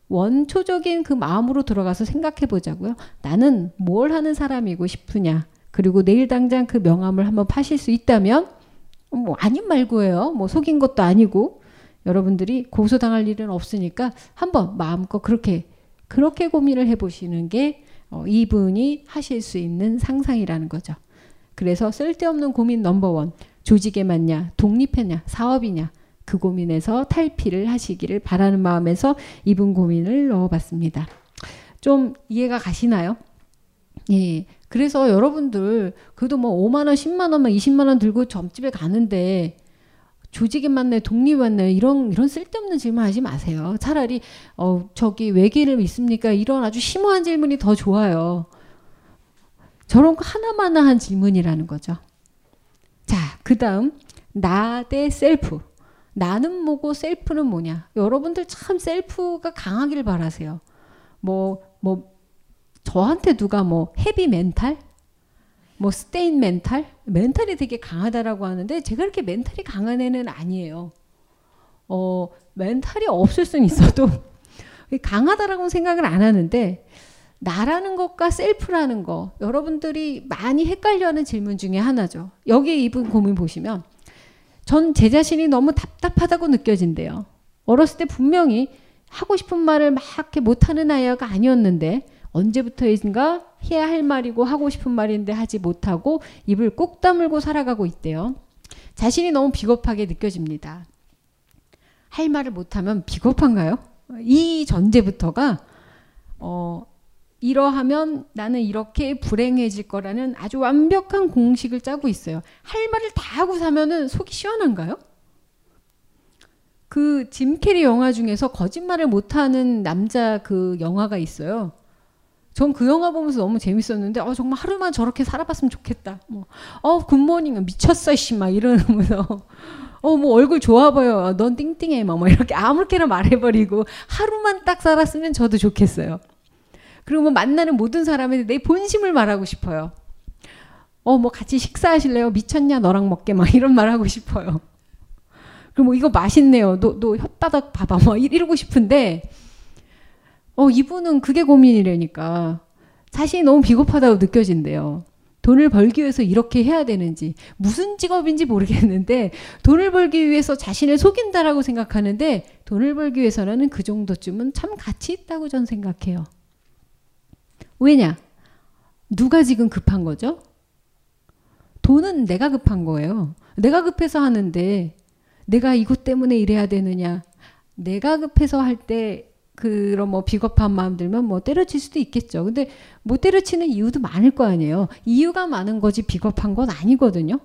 원초적인 그 마음으로 들어가서 생각해 보자고요. 나는 뭘 하는 사람이고 싶으냐. 그리고 내일 당장 그 명함을 한번 파실 수 있다면 뭐 아닌 말고예요. 뭐 속인 것도 아니고 여러분들이 고소당할 일은 없으니까 한번 마음껏 그렇게 그렇게 고민을 해보시는 게 어, 이분이 하실 수 있는 상상이라는 거죠. 그래서 쓸데없는 고민 넘버원 조직에 맞냐 독립했냐 사업이냐 그 고민에서 탈피를 하시기를 바라는 마음에서 이분 고민을 넣어봤습니다. 좀 이해가 가시나요? 예. 그래서 여러분들 그래도 뭐 5만 원, 10만 원만 20만 원 들고 점집에 가는데 조직에 맞네, 독립 맞네 이런 이런 쓸데없는 질문 하지 마세요. 차라리 어 저기 외계를 믿습니까? 이런 아주 심오한 질문이 더 좋아요. 저런 거 하나마나한 질문이라는 거죠. 자, 그 다음 나 대 셀프. 나는 뭐고 self는 뭐냐? 여러분들 참 self가 강하길 바라세요. 뭐, 뭐, 저한테 누가 뭐, heavy mental? 뭐, 스테인 mental? mental이 되게 강하다라고 하는데, 제가 그렇게 mental이 강한 애는 아니에요. 어, mental이 없을 수는 있어도, *laughs* 강하다라고 생각을 안 하는데, 나라는 것과 self라는 거 여러분들이 많이 헷갈려하는 질문 중에 하나죠. 여기 이분 고민 보시면 전 제 자신이 너무 답답하다고 느껴진대요. 어렸을 때 분명히 하고 싶은 말을 막 이렇게 못하는 아이가 아니었는데 언제부터인가 해야 할 말이고 하고 싶은 말인데 하지 못하고 입을 꾹 다물고 살아가고 있대요. 자신이 너무 비겁하게 느껴집니다. 할 말을 못하면 비겁한가요? 이 전제부터가 어, 이러하면 나는 이렇게 불행해질 거라는 아주 완벽한 공식을 짜고 있어요. 할 말을 다 하고 사면은 속이 시원한가요? 그 짐 캐리 영화 중에서 거짓말을 못하는 남자 그 영화가 있어요. 전 그 영화 보면서 너무 재밌었는데, 어, 정말 하루만 저렇게 살아봤으면 좋겠다. 뭐, 어, 굿모닝, 미쳤어, 씨, 막 이러면서. *laughs* 어, 뭐 얼굴 좋아 보여. 넌 띵띵해. 막, 뭐 이렇게 아무렇게나 말해버리고 하루만 딱 살았으면 저도 좋겠어요. 그리고 뭐 만나는 모든 사람한테 내 본심을 말하고 싶어요. 어, 뭐 같이 식사하실래요? 미쳤냐? 너랑 먹게 막 이런 말 하고 싶어요. 그리고 뭐 이거 맛있네요. 너, 너 혓바닥 봐봐. 뭐 이러고 싶은데, 어, 이분은 그게 고민이라니까. 자신이 너무 비겁하다고 느껴진대요. 돈을 벌기 위해서 이렇게 해야 되는지, 무슨 직업인지 모르겠는데, 돈을 벌기 위해서 자신을 속인다라고 생각하는데, 돈을 벌기 위해서는 그 정도쯤은 참 가치 있다고 전 생각해요. 왜냐? 누가 지금 급한 거죠? 돈은 내가 급한 거예요. 내가 급해서 하는데 내가 이것 때문에 이래야 되느냐. 내가 급해서 할 때 그런 뭐 비겁한 마음 들면 뭐 때려칠 수도 있겠죠. 근데 못 때려치는 이유도 많을 거 아니에요. 이유가 많은 거지 비겁한 건 아니거든요.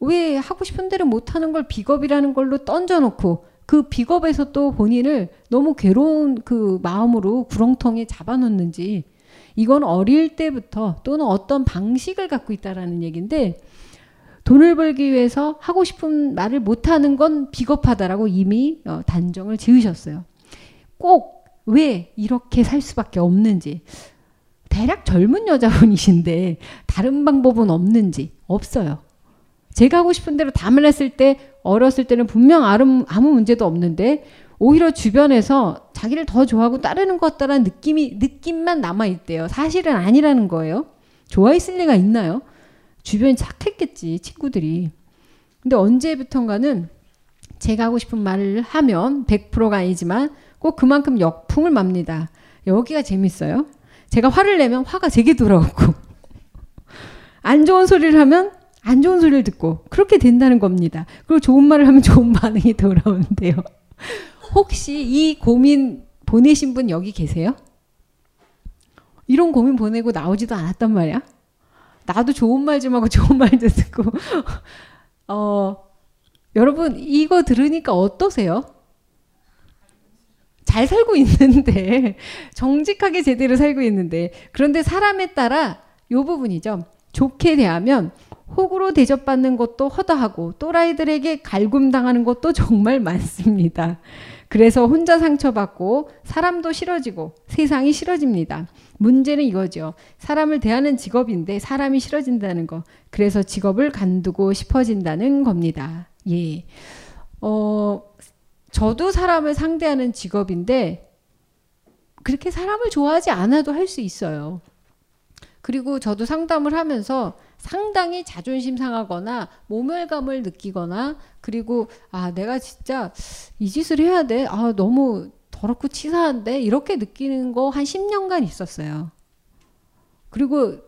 왜 하고 싶은 대로 못 하는 걸 비겁이라는 걸로 던져놓고 그 비겁에서 또 본인을 너무 괴로운 그 마음으로 구렁텅이에 잡아놓는지 이건 어릴 때부터 또는 어떤 방식을 갖고 있다라는 얘기인데 돈을 벌기 위해서 하고 싶은 말을 못하는 건 비겁하다라고 이미 어, 단정을 지으셨어요. 꼭 왜 이렇게 살 수밖에 없는지 대략 젊은 여자분이신데 다른 방법은 없는지 없어요. 제가 하고 싶은 대로 담을 했을 때 어렸을 때는 분명 아무, 아무 문제도 없는데 오히려 주변에서 자기를 더 좋아하고 따르는 것 같다라는 느낌이 느낌만 남아 있대요. 사실은 아니라는 거예요. 좋아했을 리가 있나요? 주변이 착했겠지 친구들이. 근데 언제부턴가는 제가 하고 싶은 말을 하면 100%가 아니지만 꼭 그만큼 역풍을 맙니다. 여기가 재밌어요. 제가 화를 내면 화가 제게 돌아오고 *laughs* 안 좋은 소리를 하면 안 좋은 소리를 듣고 그렇게 된다는 겁니다. 그리고 좋은 말을 하면 좋은 반응이 돌아오는데요. 혹시 이 고민 보내신 분 여기 계세요? 이런 고민 보내고 나오지도 않았단 말이야. 나도 좋은 말 좀 하고 *laughs* 좋은 말도 듣고 어 여러분 이거 들으니까 어떠세요? 잘 살고 있는데 *laughs* 정직하게 제대로 살고 있는데 그런데 사람에 따라 요 부분이죠. 좋게 대하면 호구로 대접받는 것도 허다하고 또라이들에게 갈굼당하는 것도 정말 많습니다. 그래서 혼자 상처받고 사람도 싫어지고 세상이 싫어집니다. 문제는 이거죠. 사람을 대하는 직업인데 사람이 싫어진다는 거. 그래서 직업을 간두고 싶어진다는 겁니다. 예. 어, 저도 사람을 상대하는 직업인데 그렇게 사람을 좋아하지 않아도 할 수 있어요. 그리고 저도 상담을 하면서 상당히 자존심 상하거나 모멸감을 느끼거나 그리고 아 내가 진짜 이 짓을 해야 돼. 아 너무 더럽고 치사한데 이렇게 느끼는 거 한 10년간 있었어요. 그리고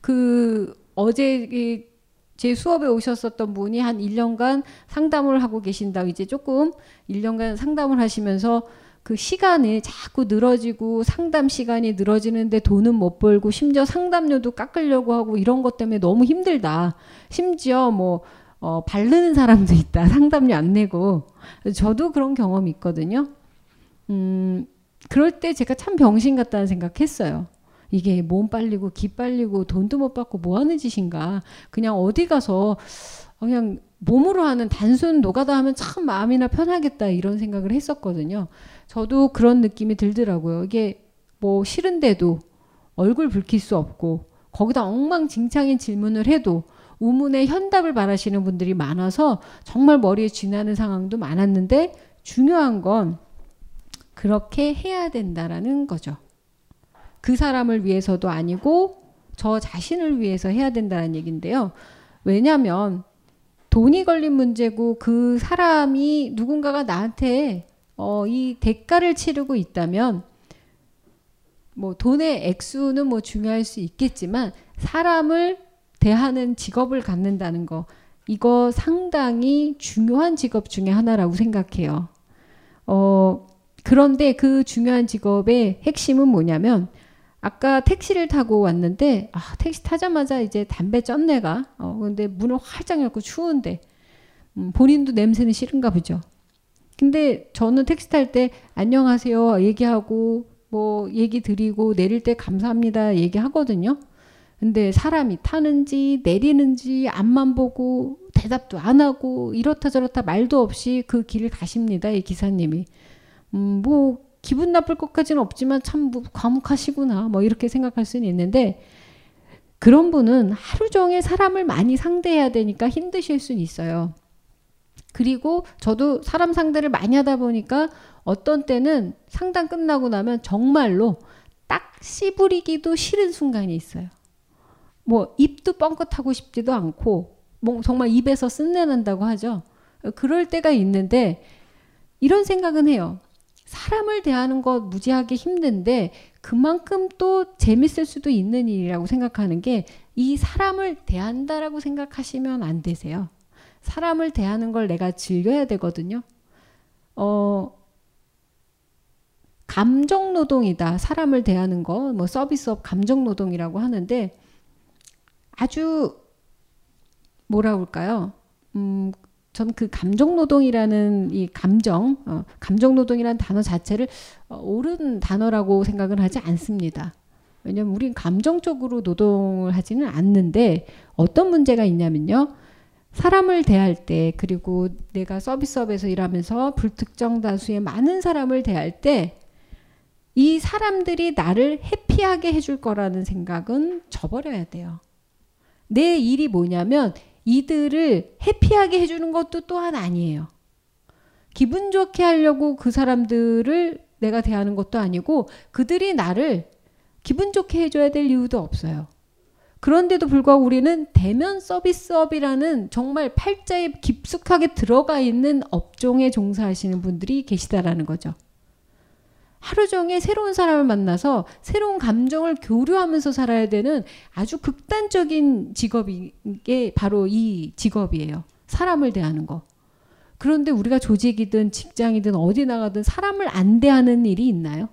그 어제 제 수업에 오셨었던 분이 한 1년간 상담을 하고 계신다고 이제 조금 1년간 상담을 하시면서 그 시간이 자꾸 늘어지고 상담 시간이 늘어지는데 돈은 못 벌고 심지어 상담료도 깎으려고 하고 이런 것 때문에 너무 힘들다. 심지어 뭐 어, 바르는 사람도 있다. *laughs* 상담료 안 내고. 저도 그런 경험이 있거든요. 음, 그럴 때 제가 참 병신 같다는 생각했어요. 이게 몸 빨리고 기 빨리고 돈도 못 받고 뭐 하는 짓인가. 그냥 어디 가서 그냥 몸으로 하는 단순 노가다 하면 참 마음이나 편하겠다 이런 생각을 했었거든요. 저도 그런 느낌이 들더라고요. 이게 뭐 싫은데도 얼굴 붉힐 수 없고 거기다 엉망진창인 질문을 해도 우문의 현답을 바라시는 분들이 많아서 정말 머리에 쥐나는 상황도 많았는데 중요한 건 그렇게 해야 된다라는 거죠. 그 사람을 위해서도 아니고 저 자신을 위해서 해야 된다는 얘기인데요. 왜냐하면 돈이 걸린 문제고 그 사람이 누군가가 나한테 어, 이 대가를 치르고 있다면 뭐 돈의 액수는 뭐 중요할 수 있겠지만 사람을 대하는 직업을 갖는다는 거 이거 상당히 중요한 직업 중에 하나라고 생각해요. 어, 그런데 그 중요한 직업의 핵심은 뭐냐면 아까 택시를 타고 왔는데 아 택시 타자마자 이제 담배 쩐내가 어 근데 문을 활짝 열고 추운데 음, 본인도 냄새는 싫은가 보죠. 근데 저는 택시 탈 때 안녕하세요 얘기하고 뭐 얘기 드리고 내릴 때 감사합니다 얘기하거든요. 근데 사람이 타는지 내리는지 앞만 보고 대답도 안 하고 이렇다 저렇다 말도 없이 그 길을 가십니다. 이 기사님이. 음, 뭐 기분 나쁠 것까지는 없지만 참 뭐 과묵하시구나 뭐 이렇게 생각할 수는 있는데 그런 분은 하루 종일 사람을 많이 상대해야 되니까 힘드실 수는 있어요. 그리고 저도 사람 상대를 많이 하다 보니까 어떤 때는 상담 끝나고 나면 정말로 딱 씨부리기도 싫은 순간이 있어요. 뭐 입도 뻥긋하고 싶지도 않고 뭐 정말 입에서 쓴내 난다고 하죠. 그럴 때가 있는데 이런 생각은 해요. 사람을 대하는 것 무지하게 힘든데 그만큼 또 재밌을 수도 있는 일이라고 생각하는 게 이 사람을 대한다라고 생각하시면 안 되세요. 사람을 대하는 걸 내가 즐겨야 되거든요. 어, 감정 노동이다. 사람을 대하는 거, 뭐 서비스업 감정 노동이라고 하는데 아주 뭐라 그럴까요? 음, 전그 감정 노동이라는 이 감정, 어, 감정 노동이라는 단어 자체를 어, 옳은 단어라고 생각을 하지 않습니다. 왜냐면 우린 감정적으로 노동을 하지는 않는데 어떤 문제가 있냐면요. 사람을 대할 때 그리고 내가 서비스업에서 일하면서 불특정 다수의 많은 사람을 대할 때 이 사람들이 나를 해피하게 해줄 거라는 생각은 저버려야 돼요. 내 일이 뭐냐면 이들을 해피하게 해주는 것도 또한 아니에요. 기분 좋게 하려고 그 사람들을 내가 대하는 것도 아니고 그들이 나를 기분 좋게 해줘야 될 이유도 없어요. 그런데도 불구하고 우리는 대면 서비스업이라는 정말 팔자에 깊숙하게 들어가 있는 업종에 종사하시는 분들이 계시다라는 거죠. 하루 종일 새로운 사람을 만나서 새로운 감정을 교류하면서 살아야 되는 아주 극단적인 직업이 게 바로 이 직업이에요. 사람을 대하는 거. 그런데 우리가 조직이든 직장이든 어디 나가든 사람을 안 대하는 일이 있나요?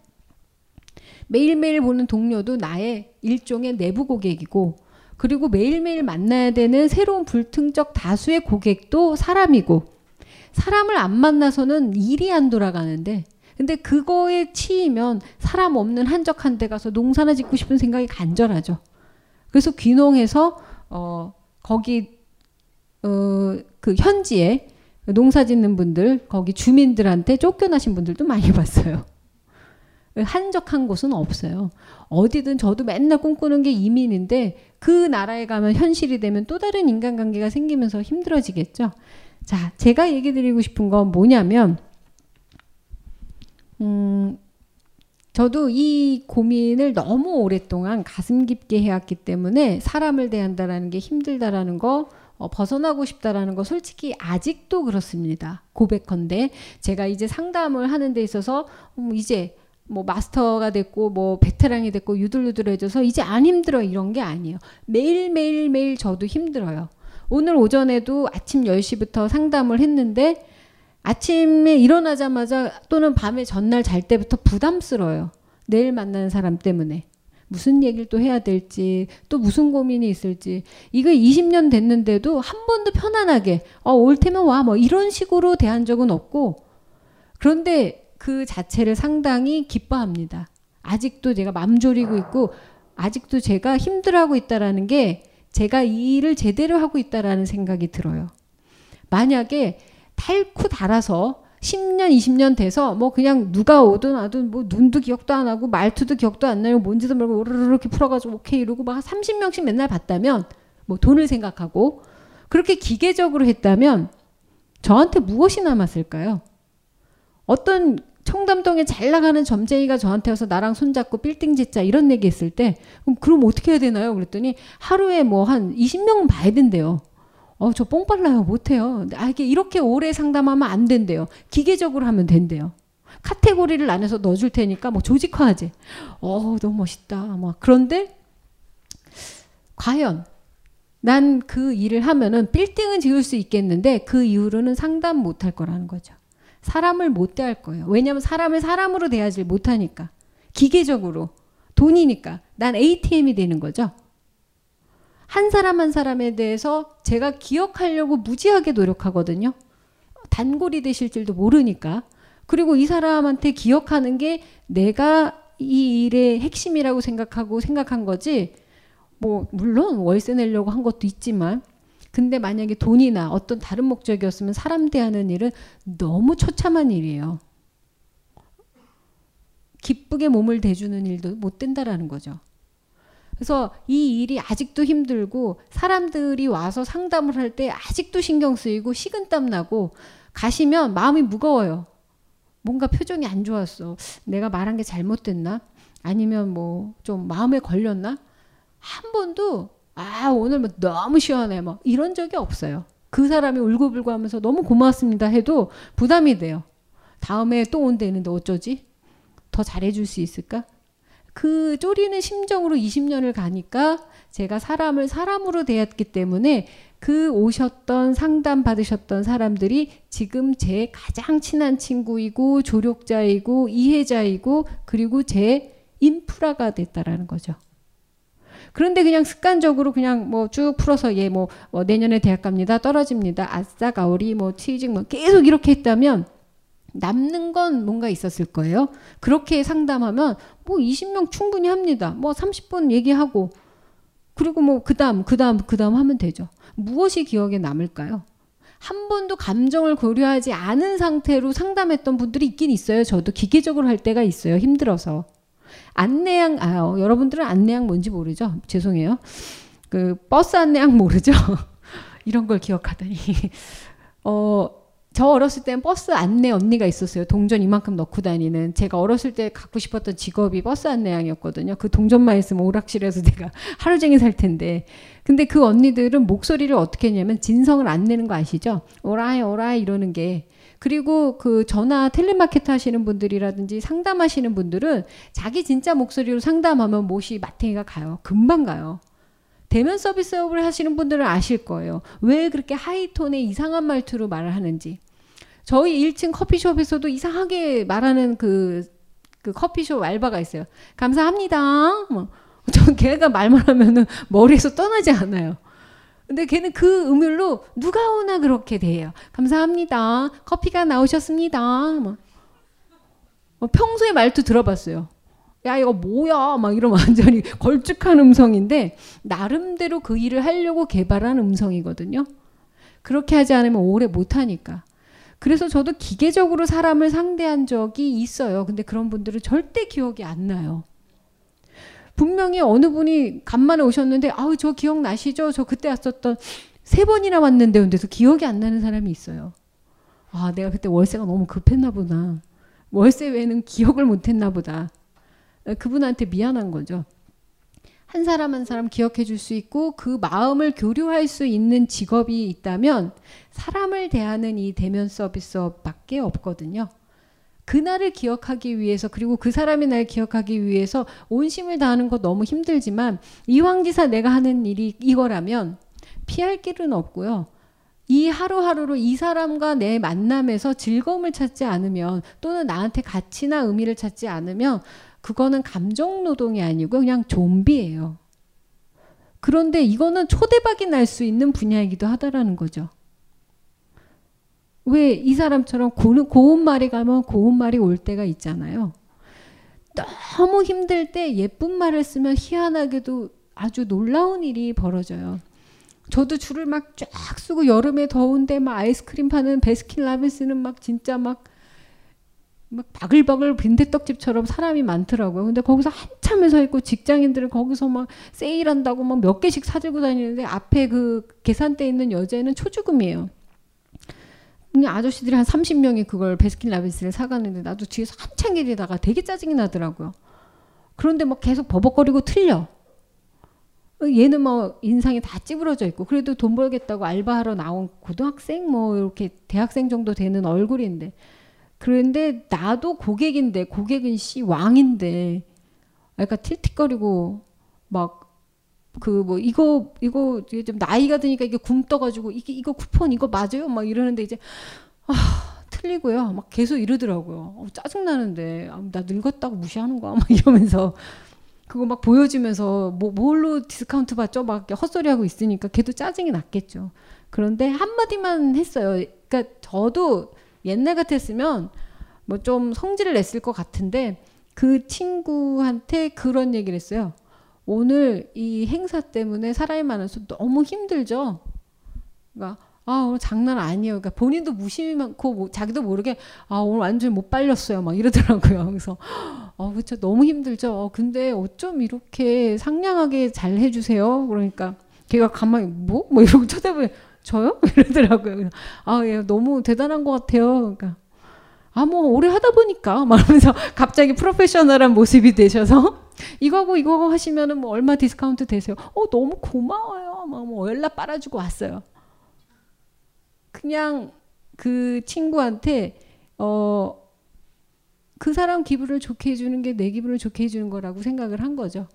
매일매일 보는 동료도 나의 일종의 내부 고객이고 그리고 매일매일 만나야 되는 새로운 불특정 다수의 고객도 사람이고 사람을 안 만나서는 일이 안 돌아가는데 근데 그거에 치이면 사람 없는 한적한 데 가서 농사나 짓고 싶은 생각이 간절하죠. 그래서 귀농해서 어 거기 어그 현지에 농사 짓는 분들 거기 주민들한테 쫓겨나신 분들도 많이 *laughs* 봤어요. 한적한 곳은 없어요. 어디든 저도 맨날 꿈꾸는 게 이민인데 그 나라에 가면 현실이 되면 또 다른 인간관계가 생기면서 힘들어지겠죠. 자, 제가 얘기 드리고 싶은 건 뭐냐면 음, 저도 이 고민을 너무 오랫동안 가슴 깊게 해왔기 때문에 사람을 대한다라는 게 힘들다라는 거 어, 벗어나고 싶다라는 거 솔직히 아직도 그렇습니다. 고백컨대 제가 이제 상담을 하는 데 있어서 음, 이제 뭐 마스터가 됐고 뭐 베테랑이 됐고 유들유들해져서 이제 안 힘들어 이런 게 아니에요. 매일 매일 매일 저도 힘들어요. 오늘 오전에도 아침 10시부터 상담을 했는데 아침에 일어나자마자 또는 밤에 전날 잘 때부터 부담스러워요. 내일 만나는 사람 때문에. 무슨 얘기를 또 해야 될지, 또 무슨 고민이 있을지. 이거 20년 됐는데도 한 번도 편안하게, 어, 올 테면 와, 뭐 이런 식으로 대한 적은 없고, 그런데 그 자체를 상당히 기뻐합니다. 아직도 제가 맘 졸이고 있고, 아직도 제가 힘들어하고 있다라는 게 제가 이 일을 제대로 하고 있다라는 생각이 들어요. 만약에 탈쿠 달아서 10년, 20년 돼서 뭐 그냥 누가 오든 와든 뭐 눈도 기억도 안 하고 말투도 기억도 안 나요. 뭔지도 모르고 오르르 이렇게 풀어가지고 오케이 이러고 막 30명씩 맨날 봤다면 뭐 돈을 생각하고 그렇게 기계적으로 했다면 저한테 무엇이 남았을까요? 어떤 청담동에 잘 나가는 점쟁이가 저한테 와서 나랑 손잡고 빌딩 짓자 이런 얘기 했을 때 그럼 그럼 어떻게 해야 되나요? 그랬더니 하루에 뭐 한 20명은 봐야 된대요. 어, 저 뽕 빨라요. 못해요. 아, 이게 이렇게 오래 상담하면 안 된대요. 기계적으로 하면 된대요. 카테고리를 나눠서 넣어줄 테니까 뭐 조직화하지. 어, 너무 멋있다. 막 그런데 과연 난 그 일을 하면은 빌딩은 지을 수 있겠는데 그 이후로는 상담 못 할 거라는 거죠. 사람을 못 대할 거예요. 왜냐하면 사람을 사람으로 대하지 못하니까. 기계적으로. 돈이니까. 난 ATM이 되는 거죠. 한 사람 한 사람에 대해서 제가 기억하려고 무지하게 노력하거든요. 단골이 되실 줄도 모르니까. 그리고 이 사람한테 기억하는 게 내가 이 일의 핵심이라고 생각하고 생각한 거지. 뭐 물론 월세 내려고 한 것도 있지만 근데 만약에 돈이나 어떤 다른 목적이었으면 사람 대하는 일은 너무 처참한 일이에요. 기쁘게 몸을 대주는 일도 못 된다라는 거죠. 그래서 이 일이 아직도 힘들고 사람들이 와서 상담을 할 때 아직도 신경 쓰이고 식은땀 나고 가시면 마음이 무거워요. 뭔가 표정이 안 좋았어. 내가 말한 게 잘못됐나? 아니면 뭐 좀 마음에 걸렸나? 한 번도 아 오늘 뭐 너무 시원해 뭐 이런 적이 없어요. 그 사람이 울고불고 하면서 너무 고맙습니다 해도 부담이 돼요. 다음에 또 온다는데 어쩌지? 더 잘해줄 수 있을까? 그 쪼리는 심정으로 20년을 가니까 제가 사람을 사람으로 대했기 때문에 그 오셨던 상담 받으셨던 사람들이 지금 제 가장 친한 친구이고 조력자이고 이해자이고 그리고 제 인프라가 됐다라는 거죠. 그런데 그냥 습관적으로 그냥 뭐 쭉 풀어서 얘뭐 뭐 내년에 대학 갑니다. 떨어집니다. 아싸 가오리 뭐 취직 뭐 계속 이렇게 했다면 남는 건 뭔가 있었을 거예요. 그렇게 상담하면 뭐 20명 충분히 합니다. 뭐 30분 얘기하고 그리고 뭐 그다음 그다음 그다음 하면 되죠. 무엇이 기억에 남을까요? 한 번도 감정을 고려하지 않은 상태로 상담했던 분들이 있긴 있어요. 저도 기계적으로 할 때가 있어요. 힘들어서. 안내양 아 어, 여러분들은 안내양 뭔지 모르죠? 죄송해요. 그 버스 안내양 모르죠? *laughs* 이런 걸 기억하다니. *laughs* 어, 저 어렸을 땐 버스 안내 언니가 있었어요. 동전 이만큼 넣고 다니는. 제가 어렸을 때 갖고 싶었던 직업이 버스 안내양이었거든요. 그 동전만 있으면 오락실에서 *laughs* 내가 하루 종일 살 텐데. 근데 그 언니들은 목소리를 어떻게 했냐면 진성을 안 내는 거 아시죠? 오라이 오라이 이러는 게. 그리고 그 전화 텔레마케터 하시는 분들이라든지 상담하시는 분들은 자기 진짜 목소리로 상담하면 못이 마탱이가 가요. 금방 가요. 대면 서비스업을 하시는 분들은 아실 거예요. 왜 그렇게 하이톤의 이상한 말투로 말을 하는지. 저희 1층 커피숍에서도 이상하게 말하는 그, 그 커피숍 알바가 있어요. 감사합니다. 뭐. 전 걔가 말만 하면은 머리에서 떠나지 않아요. 근데 걔는 그 음율로 누가 오나 그렇게 돼요. 감사합니다. 커피가 나오셨습니다. 뭐. 뭐 평소에 말투 들어봤어요. 야 이거 뭐야 막 이런 완전히 걸쭉한 음성인데 나름대로 그 일을 하려고 개발한 음성이거든요. 그렇게 하지 않으면 오래 못하니까. 그래서 저도 기계적으로 사람을 상대한 적이 있어요. 근데 그런 분들은 절대 기억이 안 나요. 분명히 어느 분이 간만에 오셨는데 아우 저 기억나시죠? 저 그때 왔었던 세 번이나 왔는데 근데서 기억이 안 나는 사람이 있어요. 아 내가 그때 월세가 너무 급했나 보다. 월세 외에는 기억을 못 했나 보다. 그분한테 미안한 거죠. 한 사람 한 사람 기억해 줄 수 있고 그 마음을 교류할 수 있는 직업이 있다면 사람을 대하는 이 대면 서비스업밖에 없거든요. 그날을 기억하기 위해서 그리고 그 사람이 날 기억하기 위해서 온심을 다하는 거 너무 힘들지만 이황지사 내가 하는 일이 이거라면 피할 길은 없고요. 이 하루하루로 이 사람과 내 만남에서 즐거움을 찾지 않으면 또는 나한테 가치나 의미를 찾지 않으면 그거는 감정 노동이 아니고 그냥 좀비예요. 그런데 이거는 초대박이 날 수 있는 분야이기도 하다라는 거죠. 왜 이 사람처럼 고운 말이 가면 고운 말이 올 때가 있잖아요. 너무 힘들 때 예쁜 말을 쓰면 희한하게도 아주 놀라운 일이 벌어져요. 저도 줄을 막 쫙 쓰고 여름에 더운데 막 아이스크림 파는 베스킨라빈스는 막 진짜 막 막 바글바글 빈대떡집처럼 사람이 많더라고요. 근데 거기서 한참에 서 있고 직장인들은 거기서 막 세일한다고 막 몇 개씩 사들고 다니는데 앞에 그 계산대에 있는 여자애는 초주금이에요. 아저씨들이 한 30명이 그걸 베스킨라빈스를 사가는데 나도 뒤에서 한참 길이다가 되게 짜증이 나더라고요. 그런데 막 계속 버벅거리고 틀려. 얘는 뭐 인상이 다 찌부러져 있고 그래도 돈 벌겠다고 알바하러 나온 고등학생 뭐 이렇게 대학생 정도 되는 얼굴인데 그런데 나도 고객인데 고객은 씨 왕인데 그러니까 틸틱거리고 막 그 뭐 이거 이거 좀 나이가 드니까 이게 굼떠가지고 이게 이거 쿠폰 이거 맞아요? 막 이러는데 이제 아 틀리고요. 막 계속 이러더라고요. 어, 짜증 나는데. 아, 나 늙었다고 무시하는 거야? 막 이러면서. 그거 막 보여주면서 뭐 뭘로 디스카운트 받죠? 막 헛소리 하고 있으니까 걔도 짜증이 났겠죠. 그런데 한 마디만 했어요. 그러니까 저도 옛날 같았으면 뭐 좀 성질을 냈을 것 같은데 그 친구한테 그런 얘기를 했어요. 오늘 이 행사 때문에 사람이 많아서 너무 힘들죠. 그러니까 아 오늘 장난 아니에요. 그러니까 본인도 무심하고 뭐 자기도 모르게 아 오늘 완전 못 빨렸어요. 막 이러더라고요. 그래서 아 그렇죠 너무 힘들죠. 어, 근데 어쩜 이렇게 상냥하게 잘 해주세요. 그러니까 걔가 가만히 뭐뭐 뭐 이러고 쳐다보니 저요? *laughs* 이러더라고요. 아, 예, 너무 대단한 것 같아요. 그러니까. 아, 뭐, 오래 하다 보니까. 말하면서 *laughs* 갑자기 프로페셔널한 모습이 되셔서 *laughs* 이거고 이거고 하시면은 뭐 얼마 디스카운트 되세요? 어, 너무 고마워요. 막 뭐 열라 빨아주고 왔어요. 그냥 그 친구한테, 어, 그 사람 기분을 좋게 해주는 게 내 기분을 좋게 해주는 거라고 생각을 한 거죠.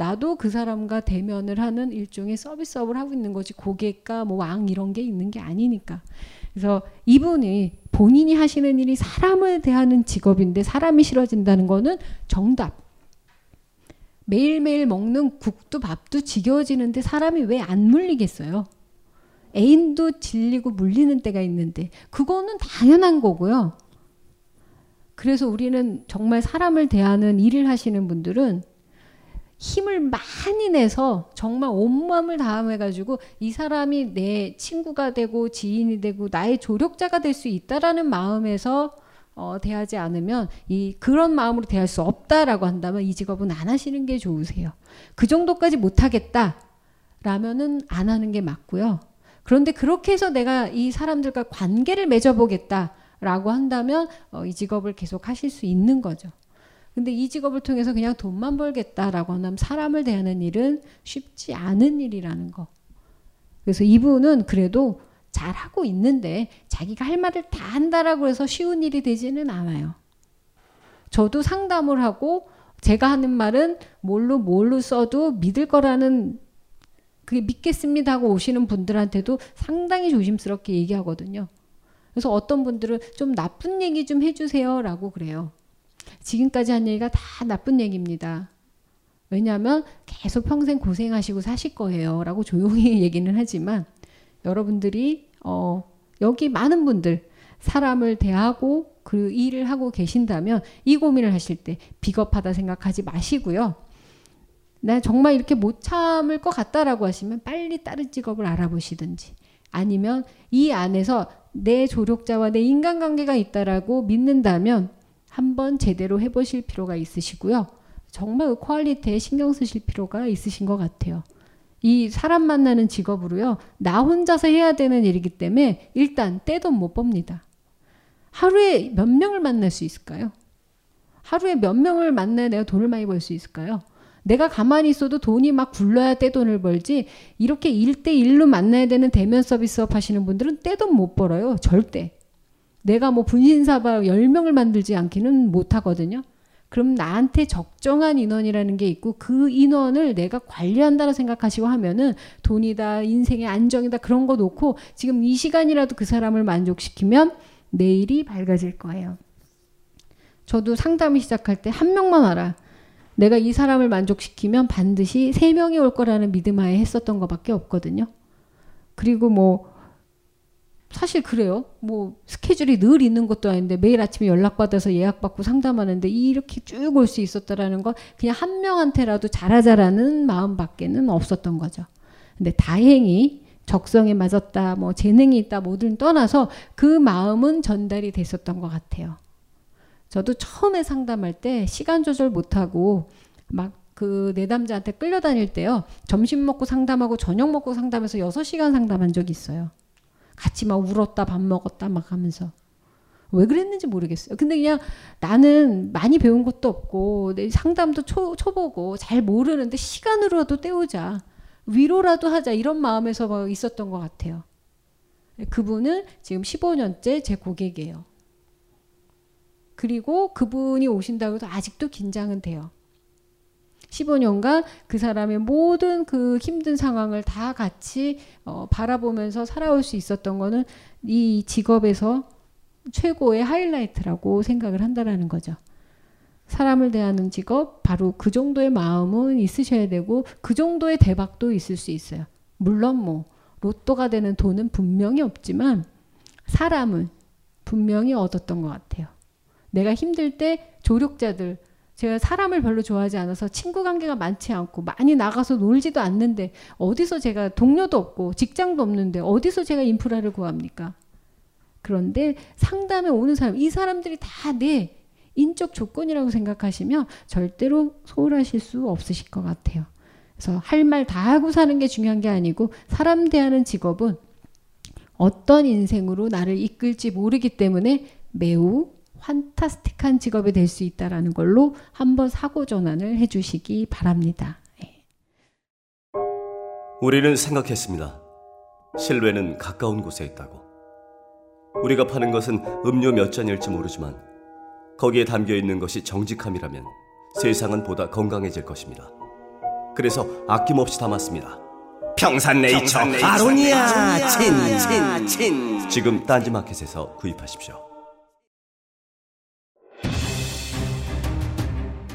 나도 그 사람과 대면을 하는 일종의 서비스업을 하고 있는 거지 고객과 뭐 왕 이런 게 있는 게 아니니까. 그래서 이분이 본인이 하시는 일이 사람을 대하는 직업인데 사람이 싫어진다는 거는 정답. 매일매일 먹는 국도 밥도 지겨워지는데 사람이 왜 안 물리겠어요? 애인도 질리고 물리는 때가 있는데 그거는 당연한 거고요. 그래서 우리는 정말 사람을 대하는 일을 하시는 분들은 힘을 많이 내서 정말 온마음을 다함해가지고 이 사람이 내 친구가 되고 지인이 되고 나의 조력자가 될 수 있다라는 마음에서 어, 대하지 않으면 이 그런 마음으로 대할 수 없다라고 한다면 이 직업은 안 하시는 게 좋으세요. 그 정도까지 못하겠다 라면은 안 하는 게 맞고요. 그런데 그렇게 해서 내가 이 사람들과 관계를 맺어보겠다 라고 한다면 어, 이 직업을 계속 하실 수 있는 거죠. 근데 이 직업을 통해서 그냥 돈만 벌겠다라고 하면 사람을 대하는 일은 쉽지 않은 일이라는 거. 그래서 이분은 그래도 잘 하고 있는데 자기가 할 말을 다 한다라고 해서 쉬운 일이 되지는 않아요. 저도 상담을 하고 제가 하는 말은 뭘로 뭘로 써도 믿을 거라는 그게 믿겠습니다 하고 오시는 분들한테도 상당히 조심스럽게 얘기하거든요. 그래서 어떤 분들은 좀 나쁜 얘기 좀 해주세요 라고 그래요. 지금까지 한 얘기가 다 나쁜 얘기입니다. 왜냐하면 계속 평생 고생하시고 사실 거예요. 라고 조용히 *laughs* 얘기는 하지만 여러분들이 어, 여기 많은 분들 사람을 대하고 그 일을 하고 계신다면 이 고민을 하실 때 비겁하다 생각하지 마시고요. 나 정말 이렇게 못 참을 것 같다라고 하시면 빨리 다른 직업을 알아보시든지 아니면 이 안에서 내 조력자와 내 인간관계가 있다라고 믿는다면 한번 제대로 해보실 필요가 있으시고요. 정말 그 퀄리티에 신경 쓰실 필요가 있으신 것 같아요. 이 사람 만나는 직업으로요. 나 혼자서 해야 되는 일이기 때문에 일단 떼돈 못 법니다. 하루에 몇 명을 만날 수 있을까요? 하루에 몇 명을 만나야 내가 돈을 많이 벌 수 있을까요? 내가 가만히 있어도 돈이 막 굴러야 떼돈을 벌지 이렇게 일대일로 만나야 되는 대면 서비스업 하시는 분들은 떼돈 못 벌어요. 절대. 내가 뭐 분신사바 10명을 만들지 않기는 못하거든요. 그럼 나한테 적정한 인원이라는 게 있고 그 인원을 내가 관리한다고 생각하시고 하면은 돈이다, 인생의 안정이다 그런 거 놓고 지금 이 시간이라도 그 사람을 만족시키면 내일이 밝아질 거예요. 저도 상담을 시작할 때 한 명만 와라. 내가 이 사람을 만족시키면 반드시 세 명이 올 거라는 믿음 하에 했었던 것밖에 없거든요. 그리고 뭐 사실 그래요. 뭐 스케줄이 늘 있는 것도 아닌데 매일 아침에 연락받아서 예약받고 상담하는데 이렇게 쭉 올 수 있었다라는 건 그냥 한 명한테라도 잘하자라는 마음밖에는 없었던 거죠. 근데 다행히 적성에 맞았다, 뭐 재능이 있다, 뭐든 떠나서 그 마음은 전달이 됐었던 것 같아요. 저도 처음에 상담할 때 시간 조절 못하고 막 그 내담자한테 끌려다닐 때요. 점심 먹고 상담하고 저녁 먹고 상담해서 6시간 상담한 적이 있어요. 같이 막 울었다 밥 먹었다 막 하면서 왜 그랬는지 모르겠어요. 근데 그냥 나는 많이 배운 것도 없고 내 상담도 초, 초보고 잘 모르는데 시간으로라도 때우자 위로라도 하자 이런 마음에서 막 있었던 것 같아요. 그분은 지금 15년째 제 고객이에요. 그리고 그분이 오신다고 해도 아직도 긴장은 돼요. 15년간 그 사람의 모든 그 힘든 상황을 다 같이 어, 바라보면서 살아올 수 있었던 거는 이 직업에서 최고의 하이라이트라고 생각을 한다라는 거죠. 사람을 대하는 직업 바로 그 정도의 마음은 있으셔야 되고 그 정도의 대박도 있을 수 있어요. 물론 뭐 로또가 되는 돈은 분명히 없지만 사람은 분명히 얻었던 것 같아요. 내가 힘들 때 조력자들 제가 사람을 별로 좋아하지 않아서 친구 관계가 많지 않고 많이 나가서 놀지도 않는데 어디서 제가 동료도 없고 직장도 없는데 어디서 제가 인프라를 구합니까? 그런데 상담에 오는 사람, 이 사람들이 다 내 인적 조건이라고 생각하시면 절대로 소홀하실 수 없으실 것 같아요. 그래서 할 말 다 하고 사는 게 중요한 게 아니고 사람 대하는 직업은 어떤 인생으로 나를 이끌지 모르기 때문에 매우 환타스틱한 직업이 될 수 있다라는 걸로 한번 사고 전환을 해주시기 바랍니다. 예. 우리는 생각했습니다. 실외는 가까운 곳에 있다고. 우리가 파는 것은 음료 몇 잔일지 모르지만 거기에 담겨 있는 것이 정직함이라면 세상은 보다 건강해질 것입니다. 그래서 아낌없이 담았습니다. 평산네이처, 아로니아 친친친 지금 딴지마켓에서 구입하십시오.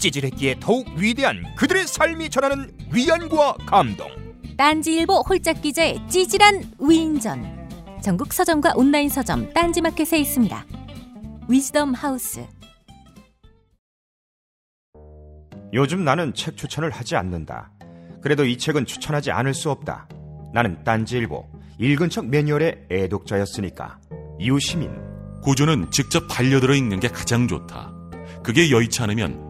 찌질했기에 더욱 위대한 그들의 삶이 전하는 위안과 감동. 딴지일보 홀짝 기자의 찌질한 위인전. 전국 서점과 온라인 서점 딴지마켓에 있습니다. 위즈덤 하우스. 요즘 나는 책 추천을 하지 않는다. 그래도 이 책은 추천하지 않을 수 없다. 나는 딴지일보 읽은 척 매뉴얼의 애독자였으니까. 이웃 시민 고전은 직접 반려들어 읽는 게 가장 좋다. 그게 여의치 않으면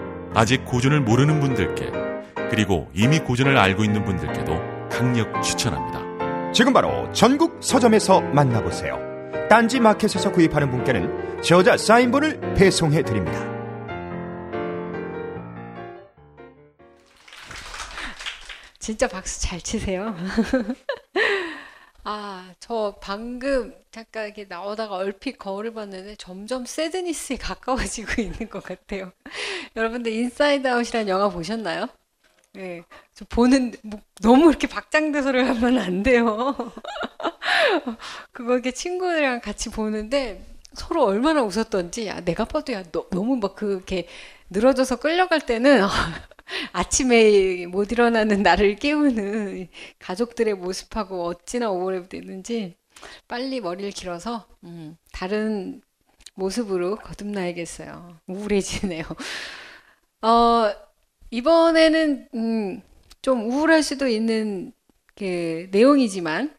아직 고전을 모르는 분들께 그리고 이미 고전을 알고 있는 분들께도 강력 추천합니다. 지금 바로 전국 서점에서 만나보세요. 딴지 마켓에서 구입하는 분께는 저자 사인본을 배송해 드립니다. 진짜 박수 잘 치세요. *laughs* 아, 저 방금 잠깐 이렇게 나오다가 얼핏 거울을 봤는데 점점 Sadness에 *laughs* 가까워지고 있는 것 같아요. *laughs* 여러분들 Inside Out이라는 영화 보셨나요? 네, 저 보는 뭐, 너무 이렇게 박장대소를 하면 안 돼요. *laughs* 그거 이렇게 친구들이랑 같이 보는데 서로 얼마나 웃었던지 야, 내가 봐도 야 너, 너무 막 그렇게 늘어져서 끌려갈 때는 *laughs* 아침에 못 일어나는 나를 깨우는 가족들의 모습하고 어찌나 오래됐는지 빨리 머리를 길어서 음, 다른 모습으로 거듭나야겠어요. 우울해지네요. *laughs* 어, 이번에는 음, 좀 우울할 수도 있는 그 내용이지만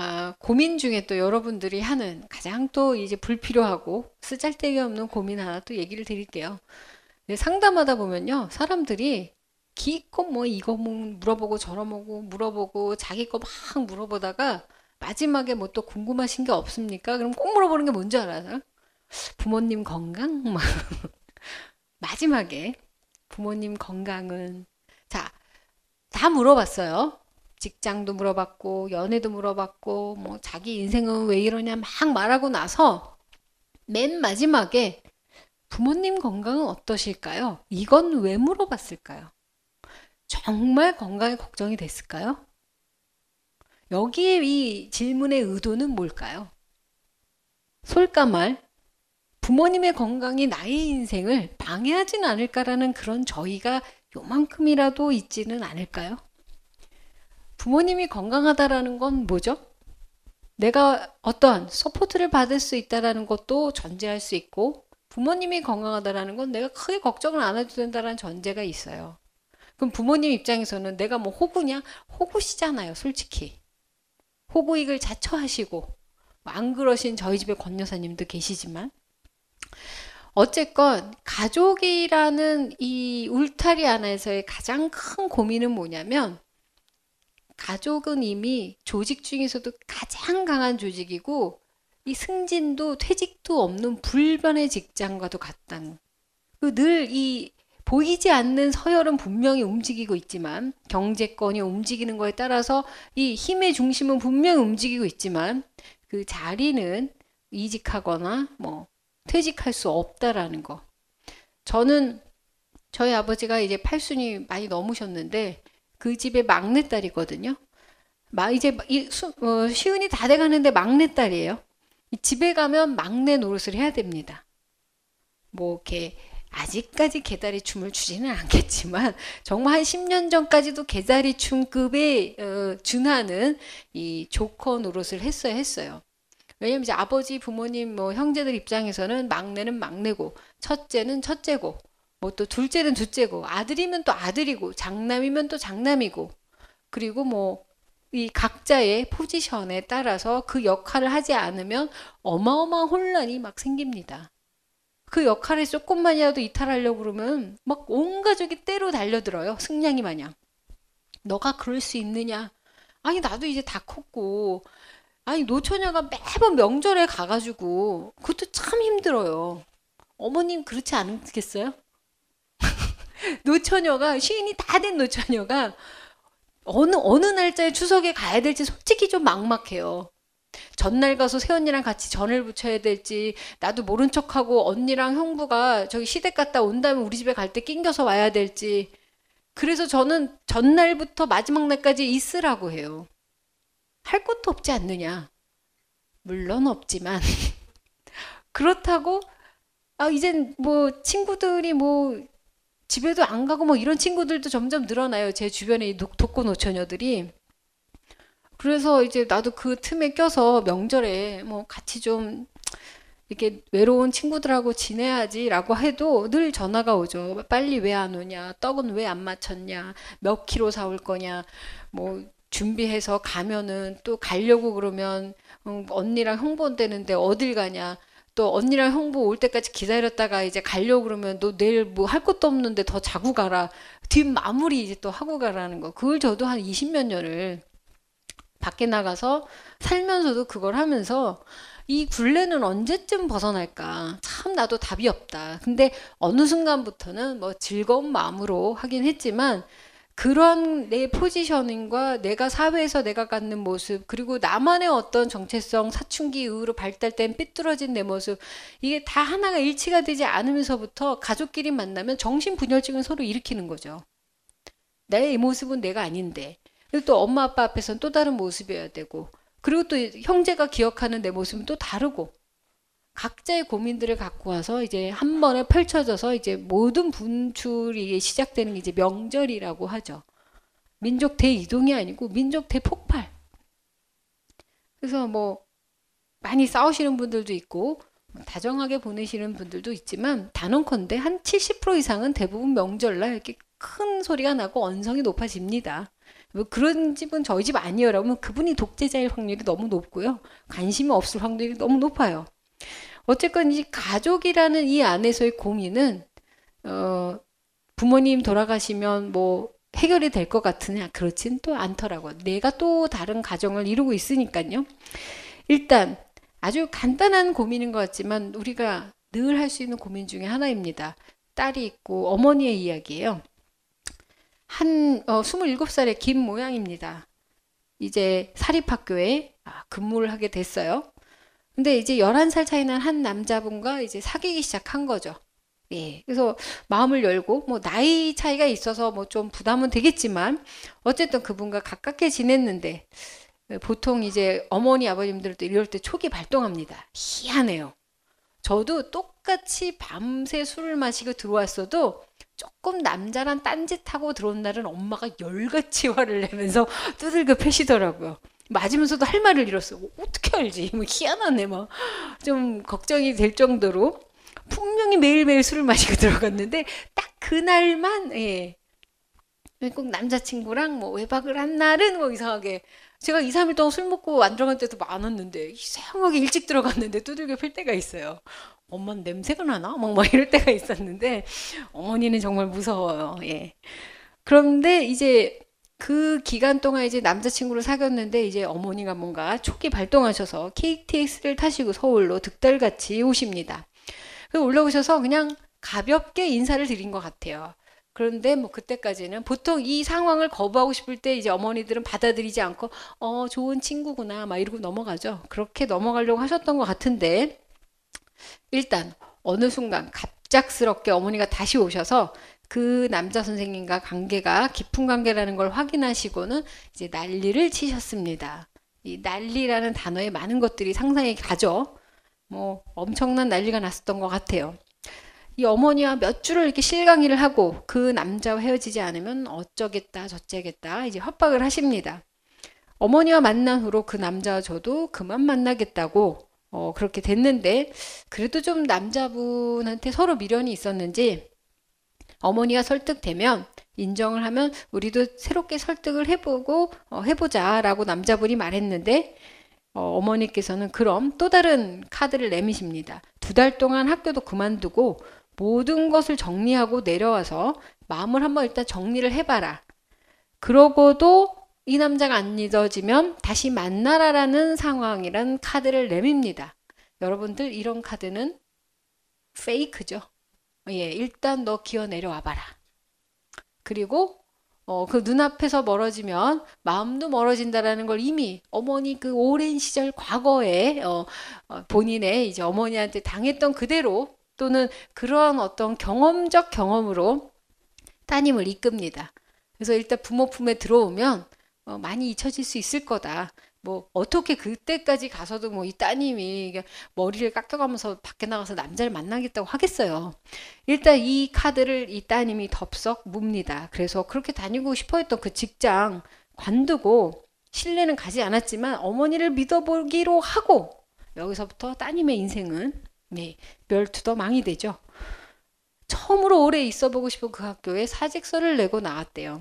아, 고민 중에 또 여러분들이 하는 가장 또 이제 불필요하고 쓰잘데기 없는 고민 하나 또 얘기를 드릴게요. 상담하다 보면요, 사람들이 기껏 뭐 이거 뭐 물어보고 저러 보고 물어보고 자기 거 막 물어보다가 마지막에 뭐 또 궁금하신 게 없습니까? 그럼 꼭 물어보는 게 뭔지 알아요? 부모님 건강? *laughs* 막 마지막에 부모님 건강은 자, 다 물어봤어요. 직장도 물어봤고 연애도 물어봤고 뭐 자기 인생은 왜 이러냐 막 말하고 나서 맨 마지막에 부모님 건강은 어떠실까요? 이건 왜 물어봤을까요? 정말 건강에 걱정이 됐을까요? 여기에 이 질문의 의도는 뭘까요? 솔까말 부모님의 건강이 나의 인생을 방해하진 않을까라는 그런 저희가 요만큼이라도 있지는 않을까요? 부모님이 건강하다라는 건 뭐죠? 내가 어떠한 support를 받을 수 있다라는 것도 전제할 수 있고 부모님이 건강하다라는 건 내가 크게 걱정을 안 해도 된다라는 전제가 있어요. 그럼 부모님 입장에서는 내가 뭐 호구냐? 호구시잖아요, 솔직히. 호구이길 자처하시고 안 그러신 저희 집에 권 여사님도 계시지만 어쨌건 가족이라는 이 울타리 안에서의 가장 큰 고민은 뭐냐면 가족은 이미 조직 중에서도 가장 강한 조직이고 이 승진도 퇴직도 없는 불변의 직장과도 같다는 그늘이 보이지 않는 서열은 분명히 움직이고 있지만 경제권이 움직이는 거에 따라서 이 힘의 중심은 분명히 움직이고 있지만 그 자리는 이직하거나 뭐 퇴직할 수 없다라는 거. 저는 저희 아버지가 이제 팔순이 많이 넘으셨는데 그 집의 막내딸이거든요. 막 이제 이 수, 어, 시은이 다 돼가는데 막내딸이에요. 집에 가면 막내 노릇을 해야 됩니다. 뭐 이렇게 아직까지 개다리 춤을 추지는 않겠지만 *laughs* 정말 한 10년 전까지도 개다리 춤급에 어, 준하는 이 조커 노릇을 했어야 했어요. 왜냐면 이제 아버지, 부모님, 뭐 형제들 입장에서는 막내는 막내고 첫째는 첫째고 뭐 또 둘째는 둘째고 아들이면 또 아들이고 장남이면 또 장남이고 그리고 뭐 이 각자의 포지션에 따라서 그 역할을 하지 않으면 어마어마한 혼란이 막 생깁니다. 그 역할에 조금만이라도 이탈하려고 그러면 막 온 가족이 때로 달려들어요. 승냥이 마냥. 너가 그럴 수 있느냐? 아니 나도 이제 다 컸고 아니 노처녀가 매번 명절에 가가지고 그것도 참 힘들어요. 어머님 그렇지 않겠어요? 노처녀가 시인이 다 된 노처녀가 어느 어느 날짜에 추석에 가야 될지 솔직히 좀 막막해요. 전날 가서 새언니랑 같이 전을 부쳐야 될지 나도 모른 척하고 언니랑 형부가 저기 시댁 갔다 온 다음에 우리 집에 갈 때 낑겨서 와야 될지 그래서 저는 전날부터 마지막 날까지 있으라고 해요. 할 것도 없지 않느냐. 물론 없지만 *laughs* 그렇다고 아 이젠 뭐 친구들이 뭐 집에도 안 가고 뭐 이런 친구들도 점점 늘어나요. 제 주변에 이 독- 독거 노처녀들이. 그래서 이제 나도 그 틈에 껴서 명절에 뭐 같이 좀 이렇게 외로운 친구들하고 지내야지라고 해도 늘 전화가 오죠. 빨리 왜 안 오냐? 떡은 왜 안 맞췄냐? 몇 킬로 사올 거냐? 뭐 준비해서 가면은 또 가려고 그러면 음, 언니랑 온다는데 어딜 가냐? 또 언니랑 형부 올 때까지 기다렸다가 이제 가려고 그러면 너 내일 뭐 할 것도 없는데 더 자고 가라. 뒷 마무리 이제 또 하고 가라는 거. 그걸 저도 한 20몇 년을 밖에 나가서 살면서도 그걸 하면서 이 굴레는 언제쯤 벗어날까? 참 나도 답이 없다. 근데 어느 순간부터는 뭐 즐거운 마음으로 하긴 했지만 그런 내 포지셔닝과 내가 사회에서 내가 갖는 모습 그리고 나만의 어떤 정체성 사춘기 이후로 발달된 삐뚤어진 내 모습 이게 다 하나가 일치가 되지 않으면서부터 가족끼리 만나면 정신분열증을 서로 일으키는 거죠. 내이 모습은 내가 아닌데. 그리고 또 엄마 아빠 앞에서는 또 다른 모습이어야 되고. 그리고 또 형제가 기억하는 내 모습은 또 다르고 각자의 고민들을 갖고 와서 이제 한 번에 펼쳐져서 이제 모든 분출이 시작되는 게 이제 명절이라고 하죠. 민족 대이동이 아니고 민족 대폭발. 그래서 뭐 많이 싸우시는 분들도 있고 다정하게 보내시는 분들도 있지만 단언컨대 한 70% 이상은 대부분 명절날 이렇게 큰 소리가 나고 언성이 높아집니다. 뭐 그런 집은 저희 집 아니에요라고 하면 그분이 독재자일 확률이 너무 높고요. 관심이 없을 확률이 너무 높아요. 어쨌건 이 가족이라는 이 안에서의 고민은 어, 부모님 돌아가시면 뭐 해결이 될 것 같으냐 그렇진 또 않더라고요. 내가 또 다른 가정을 이루고 있으니까요. 일단 아주 간단한 고민인 것 같지만 우리가 늘 할 수 있는 고민 중에 하나입니다. 딸이 있고 어머니의 이야기예요. 한 어, 27살의 김 모양입니다. 이제 사립학교에 아, 근무를 하게 됐어요. 근데 이제 11살 차이 난 한 남자분과 이제 사귀기 시작한 거죠. 예. 그래서 마음을 열고 뭐 나이 차이가 있어서 뭐 좀 부담은 되겠지만 어쨌든 그분과 가깝게 지냈는데 보통 이제 어머니 아버님들도 이럴 때 촉이 발동합니다. 희한해요. 저도 똑같이 밤새 술을 마시고 들어왔어도 조금 남자란 딴짓하고 들어온 날은 엄마가 열같이 화를 내면서 *laughs* 두들겨 패시더라고요. 맞으면서도 할 말을 잃었어. 어떻게 알지? 뭐 희한하네, 막. 좀 걱정이 될 정도로 분명히 매일매일 술을 마시고 *laughs* 들어갔는데 딱 그날만 예. 꼭 남자친구랑 뭐 외박을 한 날은 뭐 이상하게 제가 2, 3일 동안 술 먹고 안 들어간 때도 많았는데 이상하게 일찍 들어갔는데 두들겨 팰 때가 있어요. 엄마는 냄새가 나나? 막, 막 이럴 때가 있었는데 어머니는 정말 무서워요. 예. 그런데 이제 그 기간 동안 이제 남자친구를 사귀었는데 이제 어머니가 뭔가 촉이 발동하셔서 KTX를 타시고 서울로 득달같이 오십니다. 그 올라오셔서 그냥 가볍게 인사를 드린 것 같아요. 그런데 뭐 그때까지는 보통 이 상황을 거부하고 싶을 때 이제 어머니들은 받아들이지 않고 어 좋은 친구구나 막 이러고 넘어가죠. 그렇게 넘어가려고 하셨던 것 같은데 일단 어느 순간 갑작스럽게 어머니가 다시 오셔서 그 남자 선생님과 관계가 깊은 관계라는 걸 확인하시고는 이제 난리를 치셨습니다. 이 난리라는 단어에 많은 것들이 상상이 가죠. 뭐 엄청난 난리가 났었던 것 같아요. 이 어머니와 몇 줄을 이렇게 실강의를 하고 그 남자와 헤어지지 않으면 어쩌겠다 저쩌겠다 이제 협박을 하십니다. 어머니와 만난 후로 그 남자와 저도 그만 만나겠다고 어, 그렇게 됐는데 그래도 좀 남자분한테 서로 미련이 있었는지 어머니가 설득되면 인정을 하면 우리도 새롭게 설득을 해보고 어, 해보자라고 남자분이 말했는데 어, 머니께서는 그럼 또 다른 카드를 내미십니다. 두 달 동안 학교도 그만두고 모든 것을 정리하고 내려와서 마음을 한번 일단 정리를 해봐라. 그러고도 이 남자가 안 믿어지면 다시 만나라라는 상황이란 카드를 내밉니다. 여러분들 이런 카드는 페이크죠. 예, 일단 너 기어 내려와 봐라. 그리고 어, 그 눈앞에서 멀어지면 마음도 멀어진다라는 걸 이미 어머니 그 오랜 시절 과거에 어, 어, 본인의 이제 어머니한테 당했던 그대로 또는 그러한 어떤 경험적 경험으로 따님을 이끕니다. 그래서 일단 부모 품에 들어오면 어, 많이 잊혀질 수 있을 거다. 뭐 어떻게 그때까지 가서도 뭐 이 따님이 머리를 깎여가면서 밖에 나가서 남자를 만나겠다고 하겠어요. 일단 이 카드를 이 따님이 덥석 묵니다. 그래서 그렇게 다니고 싶어 했던 그 직장 관두고 신뢰는 가지 않았지만 어머니를 믿어보기로 하고 여기서부터 따님의 인생은 네, 멸투더 망이 되죠. 처음으로 오래 있어보고 싶은 그 학교에 사직서를 내고 나왔대요.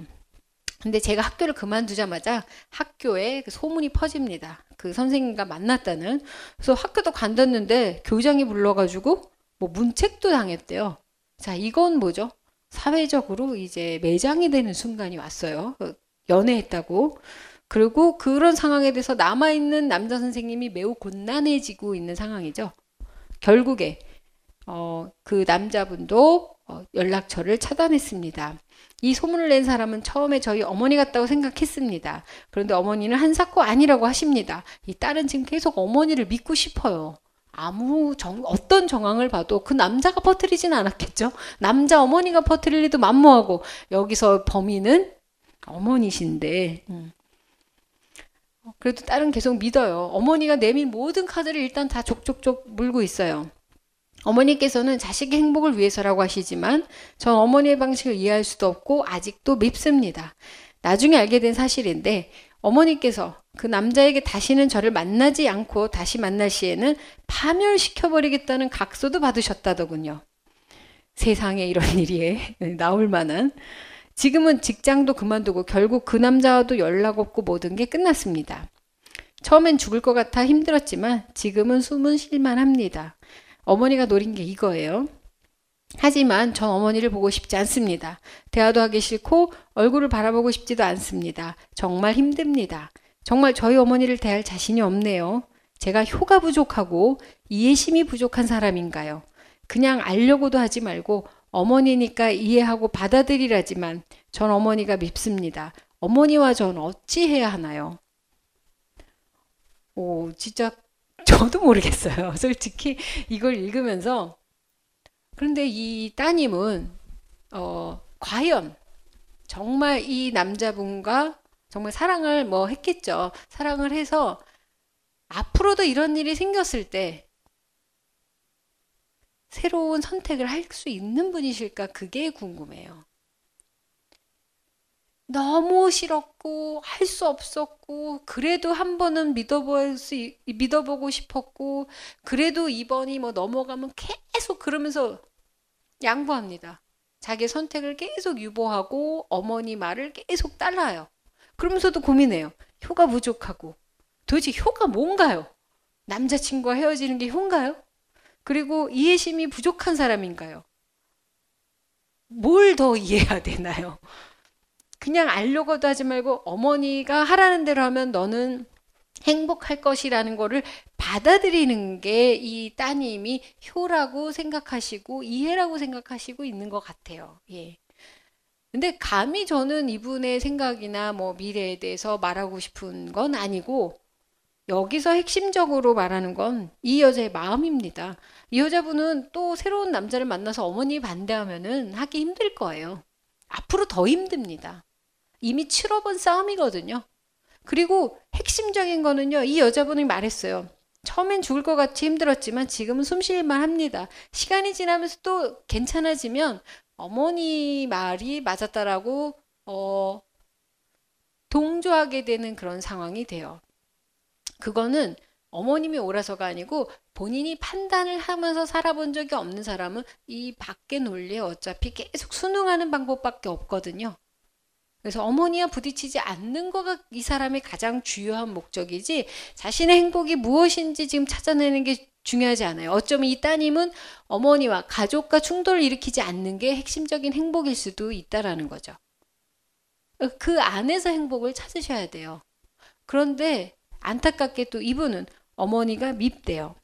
근데 제가 학교를 그만두자마자 학교에 그 소문이 퍼집니다. 그 선생님과 만났다는. 그래서 학교도 간뒀는데 교장이 불러가지고 뭐 문책도 당했대요. 자, 이건 뭐죠? 사회적으로 이제 매장이 되는 순간이 왔어요. 그 연애했다고. 그리고 그런 상황에 대해서 남아있는 남자 선생님이 매우 곤란해지고 있는 상황이죠. 결국에, 어, 그 남자분도 어, 연락처를 차단했습니다. 이 소문을 낸 사람은 처음에 저희 어머니 같다고 생각했습니다. 그런데 어머니는 한사코 아니라고 하십니다. 이 딸은 지금 계속 어머니를 믿고 싶어요. 아무 정, 어떤 정황을 봐도 그 남자가 퍼뜨리진 않았겠죠. 남자 어머니가 퍼뜨릴 리도 만무하고 여기서 범인은 어머니신데 음. 그래도 딸은 계속 믿어요. 어머니가 내민 모든 카드를 일단 다 족족족 물고 있어요. 어머니께서는 자식의 행복을 위해서라고 하시지만 전 어머니의 방식을 이해할 수도 없고 아직도 밉습니다. 나중에 알게 된 사실인데 어머니께서 그 남자에게 다시는 저를 만나지 않고 다시 만날 시에는 파멸시켜버리겠다는 각서도 받으셨다더군요. 세상에 이런 *laughs* 일이 나올 만한. 지금은 직장도 그만두고 결국 그 남자와도 연락 없고 모든 게 끝났습니다. 처음엔 죽을 것 같아 힘들었지만 지금은 숨은 쉴만 합니다. 어머니가 노린 게 이거예요. 하지만 전 어머니를 보고 싶지 않습니다. 대화도 하기 싫고 얼굴을 바라보고 싶지도 않습니다. 정말 힘듭니다. 정말 저희 어머니를 대할 자신이 없네요. 제가 효가 부족하고 이해심이 부족한 사람인가요? 그냥 알려고도 하지 말고 어머니니까 이해하고 받아들이라지만 전 어머니가 밉습니다. 어머니와 전 어찌해야 하나요? 오, 진짜 저도 모르겠어요. *laughs* 솔직히 이걸 읽으면서. 그런데 이 따님은, 어, 과연 정말 이 남자분과 정말 사랑을 뭐 했겠죠. 사랑을 해서 앞으로도 이런 일이 생겼을 때 새로운 선택을 할 수 있는 분이실까? 그게 궁금해요. 너무 싫었고 할 수 없었고 그래도 한 번은 믿어볼 수 믿어보고 싶었고 그래도 이번이 뭐 넘어가면 계속 그러면서 양보합니다. 자기 선택을 계속 유보하고 어머니 말을 계속 따라요. 그러면서도 고민해요. 효가 부족하고 도대체 효가 뭔가요? 남자친구와 헤어지는 게 효인가요? 그리고 이해심이 부족한 사람인가요? 뭘 더 이해해야 되나요? 그냥 알려고도 하지 말고 어머니가 하라는 대로 하면 너는 행복할 것이라는 거를 받아들이는 게 이 따님이 효라고 생각하시고 이해라고 생각하시고 있는 것 같아요. 예. 근데 감히 저는 이분의 생각이나 뭐 미래에 대해서 말하고 싶은 건 아니고 여기서 핵심적으로 말하는 건 이 여자의 마음입니다. 이 여자분은 또 새로운 남자를 만나서 어머니 반대하면은 하기 힘들 거예요. 앞으로 더 힘듭니다. 이미 치러본 싸움이거든요. 그리고 핵심적인 거는요, 이 여자분이 말했어요. 처음엔 죽을 것 같이 힘들었지만 지금은 숨 쉴만 합니다. 시간이 지나면서 또 괜찮아지면 어머니 말이 맞았다라고 어, 동조하게 되는 그런 상황이 돼요. 그거는 어머님이 옳아서가 아니고 본인이 판단을 하면서 살아본 적이 없는 사람은 이 밖의 논리에 어차피 계속 순응하는 방법밖에 없거든요. 그래서 어머니와 부딪히지 않는 거가 이 사람의 가장 주요한 목적이지 자신의 행복이 무엇인지 지금 찾아내는 게 중요하지 않아요. 어쩌면 이 따님은 어머니와 가족과 충돌을 일으키지 않는 게 핵심적인 행복일 수도 있다라는 거죠. 그 안에서 행복을 찾으셔야 돼요. 그런데 안타깝게 또 이분은 어머니가 밉대요.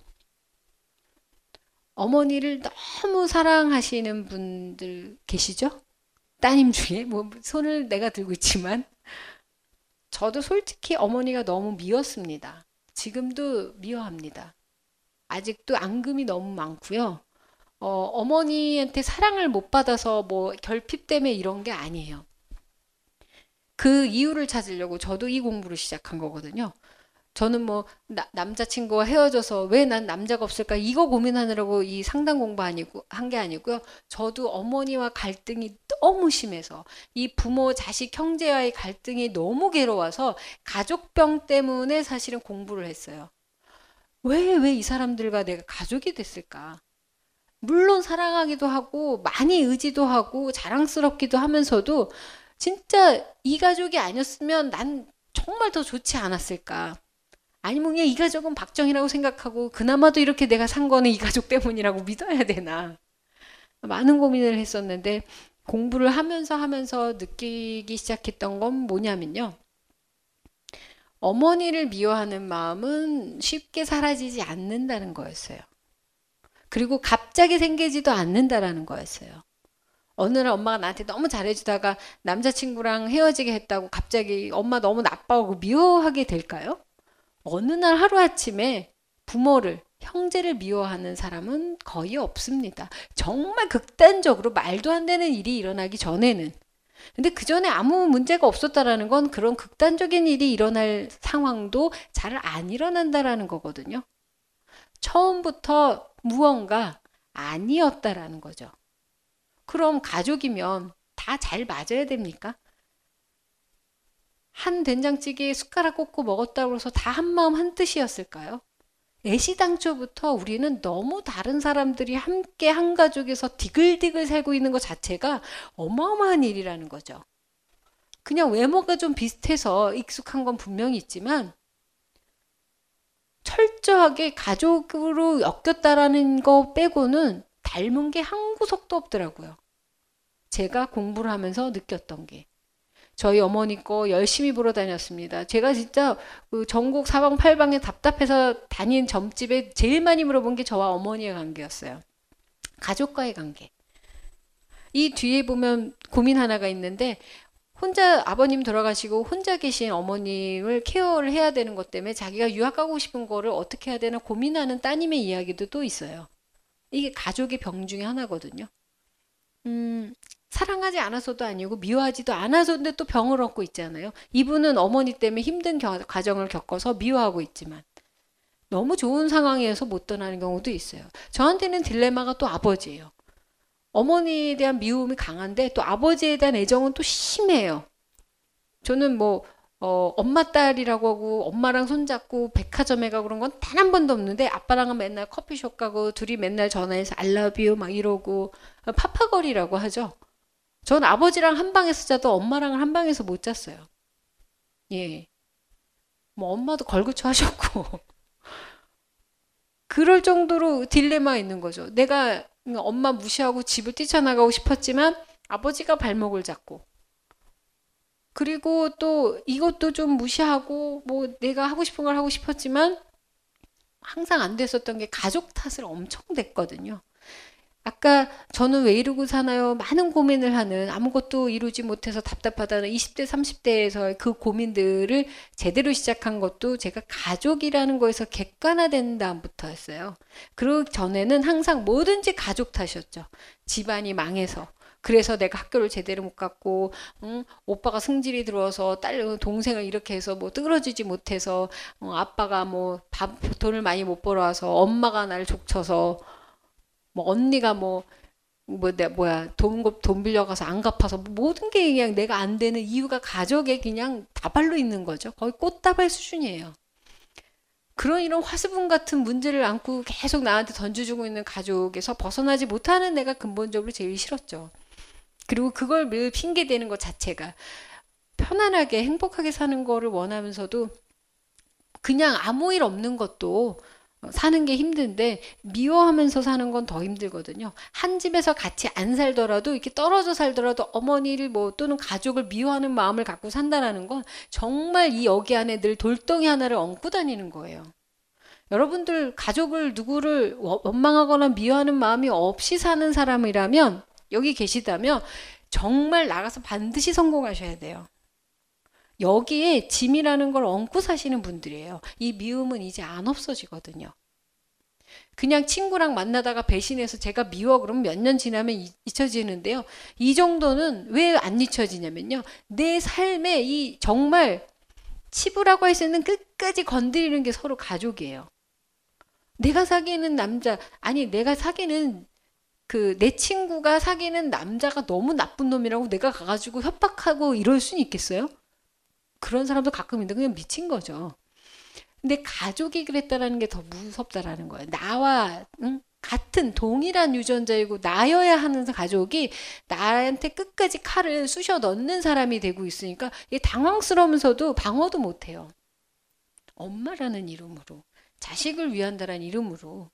어머니를 너무 사랑하시는 분들 계시죠? 따님 중에 뭐 손을 내가 들고 있지만 저도 솔직히 어머니가 너무 미웠습니다. 지금도 미워합니다. 아직도 앙금이 너무 많고요. 어, 어머니한테 사랑을 못 받아서 뭐 결핍 때문에 이런 게 아니에요. 그 이유를 찾으려고 저도 이 공부를 시작한 거거든요. 저는 뭐 나, 남자친구와 헤어져서 왜 난 남자가 없을까 이거 고민하느라고 이 상담 공부 아니고 한 게 아니고요. 저도 어머니와 갈등이 너무 심해서 이 부모 자식 형제와의 갈등이 너무 괴로워서 가족병 때문에 사실은 공부를 했어요. 왜 왜 이 사람들과 내가 가족이 됐을까? 물론 사랑하기도 하고 많이 의지도 하고 자랑스럽기도 하면서도 진짜 이 가족이 아니었으면 난 정말 더 좋지 않았을까? 아니면 그냥 이 가족은 박정희라고 생각하고 그나마도 이렇게 내가 산 거는 이 가족 때문이라고 믿어야 되나? 많은 고민을 했었는데 공부를 하면서 하면서 느끼기 시작했던 건 뭐냐면요. 어머니를 미워하는 마음은 쉽게 사라지지 않는다는 거였어요. 그리고 갑자기 생기지도 않는다라는 거였어요. 어느 날 엄마가 나한테 너무 잘해주다가 남자친구랑 헤어지게 했다고 갑자기 엄마 너무 나빠하고 미워하게 될까요? 어느 날 하루아침에 부모를, 형제를 미워하는 사람은 거의 없습니다. 정말 극단적으로 말도 안 되는 일이 일어나기 전에는. 근데 그 전에 아무 문제가 없었다라는 건 그런 극단적인 일이 일어날 상황도 잘 안 일어난다라는 거거든요. 처음부터 무언가 아니었다라는 거죠. 그럼 가족이면 다 잘 맞아야 됩니까? 한 된장찌개에 숟가락 꽂고 먹었다고 해서 다 한마음 한뜻이었을까요? 애시당초부터 우리는 너무 다른 사람들이 함께 한 가족에서 디글디글 살고 있는 것 자체가 어마어마한 일이라는 거죠. 그냥 외모가 좀 비슷해서 익숙한 건 분명히 있지만 철저하게 가족으로 엮였다라는 거 빼고는 닮은 게 한 구석도 없더라고요. 제가 공부를 하면서 느꼈던 게. 저희 어머니 거 열심히 보러 다녔습니다. 제가 진짜 그 전국 사방팔방에 답답해서 다닌 점집에 제일 많이 물어본 게 저와 어머니의 관계였어요. 가족과의 관계. 이 뒤에 보면 고민 하나가 있는데 혼자 아버님 돌아가시고 혼자 계신 어머님을 케어를 해야 되는 것 때문에 자기가 유학 가고 싶은 거를 어떻게 해야 되나 고민하는 따님의 이야기도 또 있어요. 이게 가족의 병 중에 하나거든요. 음, 사랑하지 않아서도 아니고 미워하지도 않아서인데 또 병을 얻고 있잖아요. 이분은 어머니 때문에 힘든 겨, 과정을 겪어서 미워하고 있지만 너무 좋은 상황에서 못 떠나는 경우도 있어요. 저한테는 딜레마가 또 아버지예요. 어머니에 대한 미움이 강한데 또 아버지에 대한 애정은 또 심해요. 저는 뭐 어, 엄마 딸이라고 하고 엄마랑 손잡고 백화점에 가고 그런 건 단 한 번도 없는데 아빠랑은 맨날 커피숍 가고 둘이 맨날 전화해서 알라뷰 막 이러고 파파거리라고 하죠. 전 아버지랑 한 방에서 자도 엄마랑 한 방에서 못 잤어요. 예. 뭐 엄마도 걸그쳐 하셨고. *laughs* 그럴 정도로 딜레마 있는 거죠. 내가 엄마 무시하고 집을 뛰쳐나가고 싶었지만 아버지가 발목을 잡고. 그리고 또 이것도 좀 무시하고 뭐 내가 하고 싶은 걸 하고 싶었지만 항상 안 됐었던 게 가족 탓을 엄청 댔거든요. 아까 저는 왜 이러고 사나요? 많은 고민을 하는 아무것도 이루지 못해서 답답하다는 20대, 30대에서 그 고민들을 제대로 시작한 것도 제가 가족이라는 거에서 객관화된 다음부터였어요. 그 전에는 항상 뭐든지 가족 탓이었죠. 집안이 망해서. 그래서 내가 학교를 제대로 못 갔고, 응? 오빠가 승질이 들어서 딸 동생을 이렇게 해서 뭐 떨어지지 못해서 어, 아빠가 뭐 밥 돈을 많이 못 벌어와서 엄마가 날 족쳐서 뭐 언니가 뭐 뭐, 내, 뭐야, 돈, 돈 빌려가서 안 갚아서 모든 게 그냥 내가 안 되는 이유가 가족에 그냥 다발로 있는 거죠. 거의 꽃다발 수준이에요. 그런 이런 화수분 같은 문제를 안고 계속 나한테 던져주고 있는 가족에서 벗어나지 못하는 내가 근본적으로 제일 싫었죠. 그리고 그걸 늘 핑계 대는 것 자체가 편안하게 행복하게 사는 거를 원하면서도 그냥 아무 일 없는 것도 사는 게 힘든데 미워하면서 사는 건 더 힘들거든요. 한 집에서 같이 안 살더라도 이렇게 떨어져 살더라도 어머니를 뭐 또는 가족을 미워하는 마음을 갖고 산다라는 건 정말 이 여기 안에 늘 돌덩이 하나를 얹고 다니는 거예요. 여러분들 가족을 누구를 원망하거나 미워하는 마음이 없이 사는 사람이라면 여기 계시다면 정말 나가서 반드시 성공하셔야 돼요. 여기에 짐이라는 걸 얹고 사시는 분들이에요. 이 미움은 이제 안 없어지거든요. 그냥 친구랑 만나다가 배신해서 제가 미워 그러면 몇 년 지나면 잊혀지는데요. 이 정도는 왜 안 잊혀지냐면요. 내 삶에 이 정말 치부라고 할 수 있는 끝까지 건드리는 게 서로 가족이에요. 내가 사귀는 남자, 아니, 내가 사귀는 그 내 친구가 사귀는 남자가 너무 나쁜 놈이라고 내가 가가지고 협박하고 이럴 수는 있겠어요? 그런 사람도 가끔 있는데 그냥 미친 거죠. 근데 가족이 그랬다라는 게 더 무섭다라는 거예요. 나와 응? 같은 동일한 유전자이고 나여야 하는 가족이 나한테 끝까지 칼을 쑤셔 넣는 사람이 되고 있으니까 이게 당황스러우면서도 방어도 못 해요. 엄마라는 이름으로 자식을 위한다라는 이름으로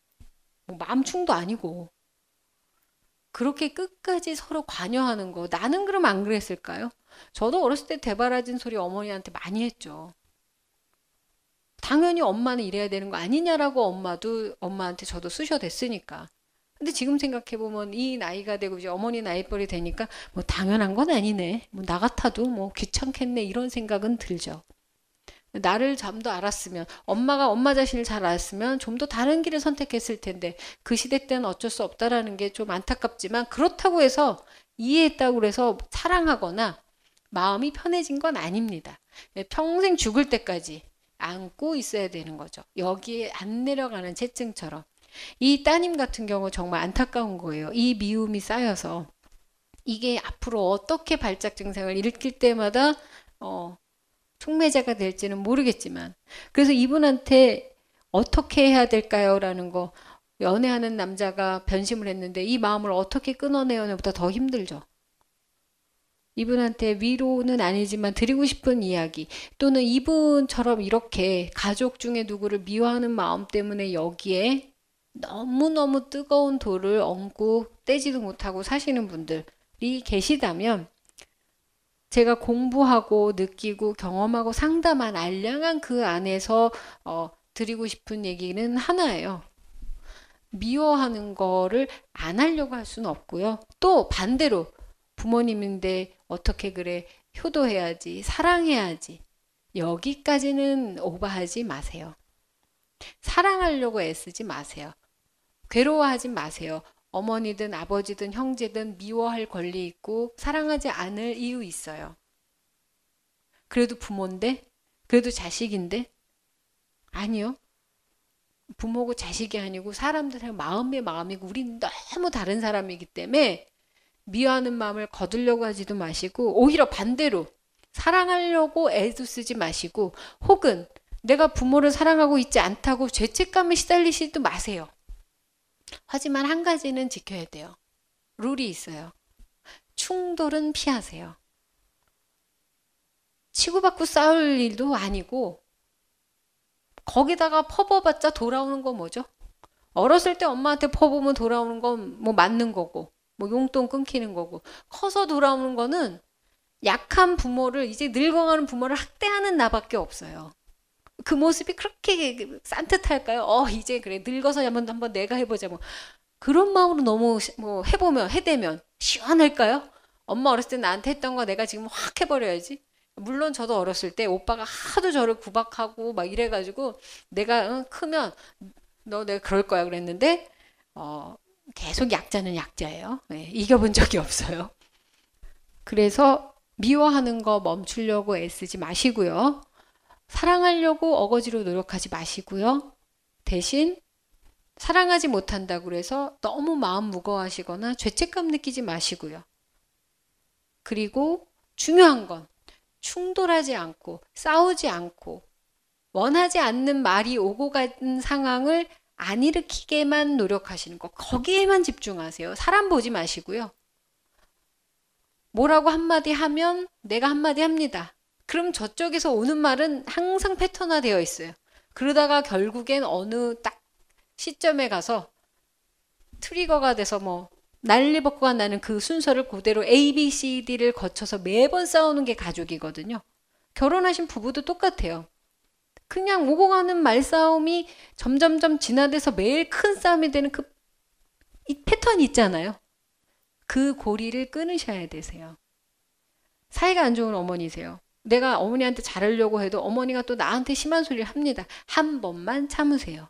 뭐 마음충도 아니고 그렇게 끝까지 서로 관여하는 거 나는 그럼 안 그랬을까요? 저도 어렸을 때 대바라진 소리 어머니한테 많이 했죠. 당연히 엄마는 이래야 되는 거 아니냐라고 엄마도 엄마한테 저도 쑤셔댔으니까. 근데 지금 생각해 보면 이 나이가 되고 이제 어머니 나이벌이 되니까 뭐 당연한 건 아니네. 뭐 나 같아도 뭐 귀찮겠네 이런 생각은 들죠. 나를 좀더 알았으면 엄마가 엄마 자신을 잘 알았으면 좀 더 다른 길을 선택했을 텐데 그 시대 때는 어쩔 수 없다라는 게 좀 안타깝지만 그렇다고 해서 이해했다고 해서 사랑하거나 마음이 편해진 건 아닙니다. 평생 죽을 때까지 안고 있어야 되는 거죠. 여기에 안 내려가는 채증처럼. 이 따님 같은 경우 정말 안타까운 거예요. 이 미움이 쌓여서 이게 앞으로 어떻게 발작 증상을 일으킬 때마다 어, 촉매자가 될지는 모르겠지만 그래서 이분한테 어떻게 해야 될까요? 라는 거 연애하는 남자가 변심을 했는데 이 마음을 어떻게 끊어내어는 보다 더 힘들죠. 이분한테 위로는 아니지만 드리고 싶은 이야기 또는 이분처럼 이렇게 가족 중에 누구를 미워하는 마음 때문에 여기에 너무너무 뜨거운 돌을 얹고 떼지도 못하고 사시는 분들이 계시다면 제가 공부하고 느끼고 경험하고 상담한 알량한 그 안에서 어, 드리고 싶은 얘기는 하나예요. 미워하는 거를 안 하려고 할 수는 없고요. 또 반대로 부모님인데 어떻게 그래 효도해야지 사랑해야지 여기까지는 오버하지 마세요. 사랑하려고 애쓰지 마세요. 괴로워하지 마세요. 어머니든 아버지든 형제든 미워할 권리 있고 사랑하지 않을 이유 있어요. 그래도 부모인데? 그래도 자식인데? 아니요. 부모고 자식이 아니고 사람들의 마음의 마음이고 우리는 너무 다른 사람이기 때문에 미워하는 마음을 거두려고 하지도 마시고 오히려 반대로 사랑하려고 애도 쓰지 마시고 혹은 내가 부모를 사랑하고 있지 않다고 죄책감에 시달리지도 마세요. 하지만 한 가지는 지켜야 돼요. 룰이 있어요. 충돌은 피하세요. 치고받고 싸울 일도 아니고 거기다가 퍼버봤자 돌아오는 거 뭐죠? 어렸을 때 엄마한테 퍼보면 돌아오는 건 뭐 맞는 거고 뭐 용돈 끊기는 거고 커서 돌아오는 거는 약한 부모를 이제 늙어가는 부모를 학대하는 나밖에 없어요. 그 모습이 그렇게 산뜻할까요? 어 이제 그래 늙어서 한번 한번 내가 해보자 뭐 그런 마음으로 너무 뭐 해보면 해대면 시원할까요? 엄마 어렸을 때 나한테 했던 거 내가 지금 확 해버려야지. 물론 저도 어렸을 때 오빠가 하도 저를 구박하고 막 이래가지고 내가 응, 크면 너 내가 그럴 거야 그랬는데 어 계속 약자는 약자예요. 네, 이겨본 적이 없어요. 그래서 미워하는 거 멈추려고 애쓰지 마시고요. 사랑하려고 어거지로 노력하지 마시고요. 대신 사랑하지 못한다고 그래서 너무 마음 무거워하시거나 죄책감 느끼지 마시고요. 그리고 중요한 건 충돌하지 않고 싸우지 않고 원하지 않는 말이 오고 가는 상황을 안 일으키게만 노력하시는 거. 거기에만 집중하세요. 사람 보지 마시고요. 뭐라고 한마디 하면 내가 한마디 합니다. 그럼 저쪽에서 오는 말은 항상 패턴화 되어 있어요. 그러다가 결국엔 어느 딱 시점에 가서 트리거가 돼서 뭐 난리법과 나는 그 순서를 그대로 A, B, C, D를 거쳐서 매번 싸우는 게 가족이거든요. 결혼하신 부부도 똑같아요. 그냥 오고 가는 말싸움이 점점점 진화돼서 매일 큰 싸움이 되는 그 이 패턴이 있잖아요. 그 고리를 끊으셔야 되세요. 사이가 안 좋은 어머니세요. 내가 어머니한테 잘하려고 해도 어머니가 또 나한테 심한 소리를 합니다. 한 번만 참으세요.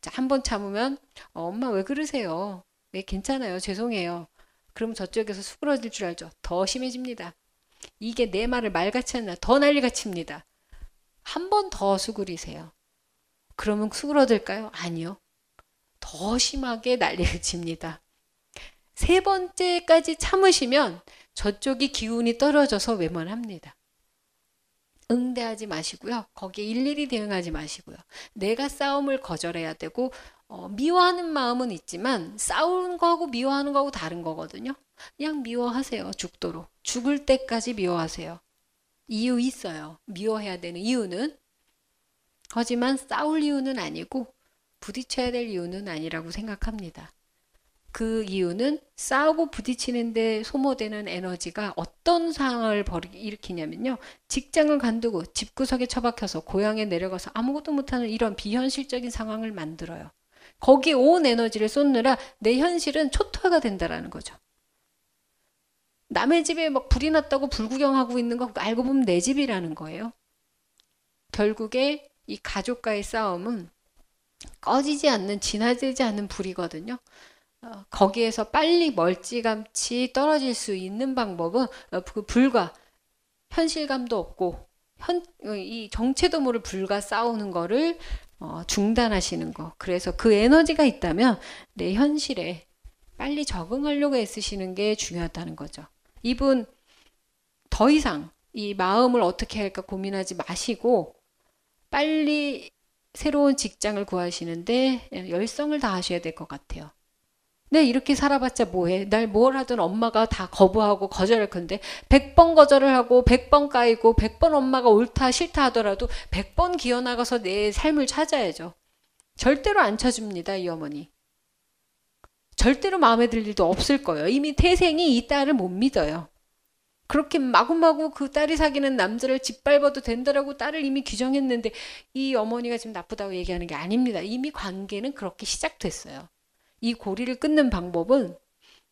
자, 한 번 참으면 어, 엄마 왜 그러세요? 네, 괜찮아요. 죄송해요. 그럼 저쪽에서 수그러질 줄 알죠. 더 심해집니다. 이게 내 말을 말같이 하나 더 난리가 칩니다. 한 번 더 수그리세요. 그러면 수그러들까요? 아니요. 더 심하게 난리를 칩니다. 세 번째까지 참으시면 저쪽이 기운이 떨어져서 외면합니다. 응대하지 마시고요. 거기에 일일이 대응하지 마시고요. 내가 싸움을 거절해야 되고 어, 미워하는 마음은 있지만 싸우는 거하고 미워하는 거하고 다른 거거든요. 그냥 미워하세요. 죽도록. 죽을 때까지 미워하세요. 이유 있어요. 미워해야 되는 이유는. 하지만 싸울 이유는 아니고 부딪혀야 될 이유는 아니라고 생각합니다. 그 이유는 싸우고 부딪히는데 소모되는 에너지가 어떤 상황을 일으키냐면요. 직장을 간두고 집구석에 처박혀서 고향에 내려가서 아무것도 못하는 이런 비현실적인 상황을 만들어요. 거기에 온 에너지를 쏟느라 내 현실은 초토화가 된다라는 거죠. 남의 집에 막 불이 났다고 불구경하고 있는 거 알고 보면 내 집이라는 거예요. 결국에 이 가족과의 싸움은 꺼지지 않는 진화되지 않는 불이거든요. 어, 거기에서 빨리 멀찌감치 떨어질 수 있는 방법은 어, 그 불과 현실감도 없고 현, 어, 이 정체도 모를 불과 싸우는 거를 어, 중단하시는 거. 그래서 그 에너지가 있다면 내 현실에 빨리 적응하려고 애쓰시는 게 중요하다는 거죠. 이분 더 이상 이 마음을 어떻게 할까 고민하지 마시고 빨리 새로운 직장을 구하시는데 열성을 다하셔야 될 것 같아요. 네, 이렇게 살아봤자 뭐해? 날 뭘 하든 엄마가 다 거부하고 거절할 건데 100번 거절을 하고 100번 까이고 100번 엄마가 옳다 싫다 하더라도 100번 기어나가서 내 삶을 찾아야죠. 절대로 안 쳐줍니다, 이 어머니. 절대로 마음에 들 일도 없을 거예요. 이미 태생이 이 딸을 못 믿어요. 그렇게 마구마구 그 딸이 사귀는 남자를 짓밟아도 된다라고 딸을 이미 규정했는데 이 어머니가 지금 나쁘다고 얘기하는 게 아닙니다. 이미 관계는 그렇게 시작됐어요. 이 고리를 끊는 방법은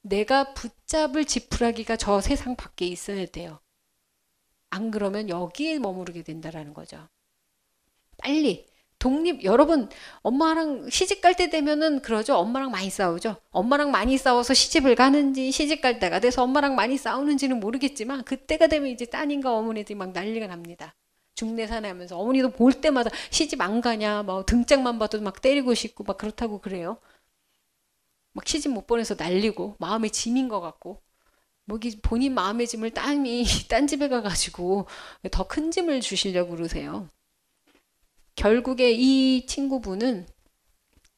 내가 붙잡을 지푸라기가 저 세상 밖에 있어야 돼요. 안 그러면 여기에 머무르게 된다라는 거죠. 빨리 독립 여러분 엄마랑 시집 갈 때 되면은 그러죠. 엄마랑 많이 싸우죠. 엄마랑 많이 싸워서 시집을 가는지 시집 갈 때가 돼서 엄마랑 많이 싸우는지는 모르겠지만 그때가 되면 이제 따님과 어머니들이 막 난리가 납니다. 중내산에 하면서 어머니도 볼 때마다 시집 안 가냐, 뭐 등짝만 봐도 막 때리고 싶고 막 그렇다고 그래요. 막 시집 못 보내서 날리고 마음의 짐인 것 같고 뭐기 본인 마음의 짐을 딴이 *laughs* 딴 집에 가가지고 더 큰 짐을 주시려고 그러세요. 결국에 이 친구분은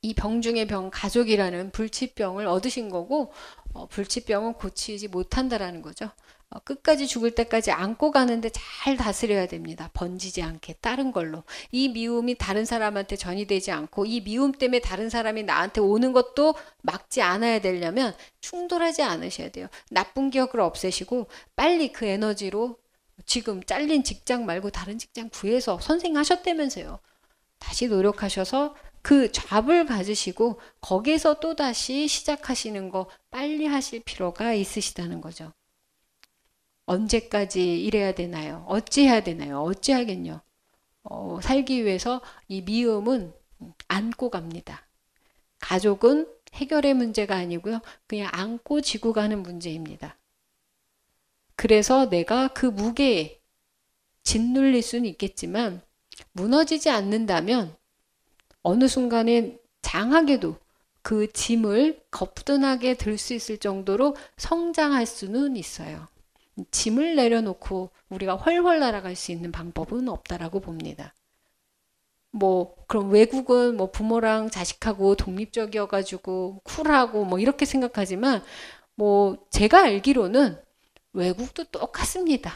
이 병 중의 병 가족이라는 불치병을 얻으신 거고 어, 불치병은 고치지 못한다라는 거죠. 어, 끝까지 죽을 때까지 안고 가는데 잘 다스려야 됩니다. 번지지 않게 다른 걸로. 이 미움이 다른 사람한테 전이 되지 않고 이 미움 때문에 다른 사람이 나한테 오는 것도 막지 않아야 되려면 충돌하지 않으셔야 돼요. 나쁜 기억을 없애시고 빨리 그 에너지로 지금 잘린 직장 말고 다른 직장 구해서 선생 하셨다면서요. 다시 노력하셔서 그 잡을 가지시고 거기에서 또 다시 시작하시는 거 빨리 하실 필요가 있으시다는 거죠. 언제까지 일해야 되나요? 어찌해야 되나요? 어찌하겠뇨? 어, 살기 위해서 이 미움은 안고 갑니다. 가족은 해결의 문제가 아니고요. 그냥 안고 지고 가는 문제입니다. 그래서 내가 그 무게에 짓눌릴 수는 있겠지만 무너지지 않는다면 어느 순간에 장하게도 그 짐을 거뜬하게 들 수 있을 정도로 성장할 수는 있어요. 짐을 내려놓고 우리가 훨훨 날아갈 수 있는 방법은 없다라고 봅니다. 뭐 그럼 외국은 뭐 부모랑 자식하고 독립적이어가지고 쿨하고 뭐 이렇게 생각하지만 뭐 제가 알기로는 외국도 똑같습니다.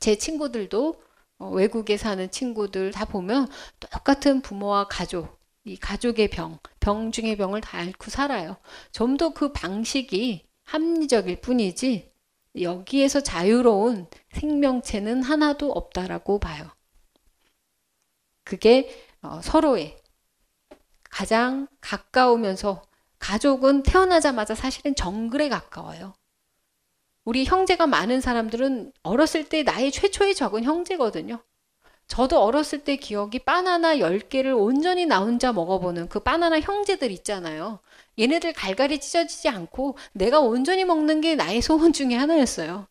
제 친구들도 어, 외국에 사는 친구들 다 보면 똑같은 부모와 가족, 이 가족의 병, 병 중의 병을 다 앓고 살아요. 좀 더 그 방식이 합리적일 뿐이지 여기에서 자유로운 생명체는 하나도 없다라고 봐요. 그게 어, 서로의 가장 가까우면서 가족은 태어나자마자 사실은 정글에 가까워요. 우리 형제가 많은 사람들은 어렸을 때 나의 최초의 적은 형제거든요. 저도 어렸을 때 기억이 바나나 10개를 온전히 나 혼자 먹어보는 그 바나나 형제들 있잖아요. 얘네들 갈갈이 찢어지지 않고 내가 온전히 먹는 게 나의 소원 중에 하나였어요.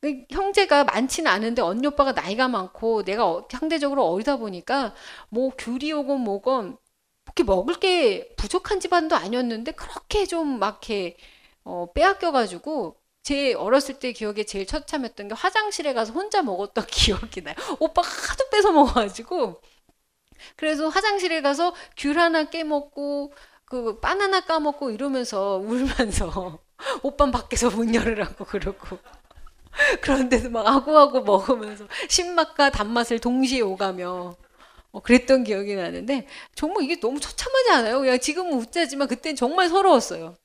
그 형제가 많지는 않은데 언니 오빠가 나이가 많고 내가 어, 상대적으로 어리다 보니까 뭐 귤이 오건 뭐건 그렇게 먹을 게 부족한 집안도 아니었는데 그렇게 좀 막 이렇게 어, 빼앗겨가지고 제 어렸을 때 기억에 제일 처참했던 게 화장실에 가서 혼자 먹었던 *laughs* 기억이 나요. 오빠가 하도 뺏어 먹어가지고 그래서 화장실에 가서 귤 하나 깨먹고 그 바나나 까먹고 이러면서 울면서 *laughs* 오빠 밖에서 문 열으라고 그러고 *laughs* 그런데도 막 아구아구 먹으면서 신맛과 단맛을 동시에 오가며 어, 그랬던 기억이 나는데 정말 이게 너무 처참하지 않아요? 그냥 지금은 웃자지만 그때는 정말 서러웠어요.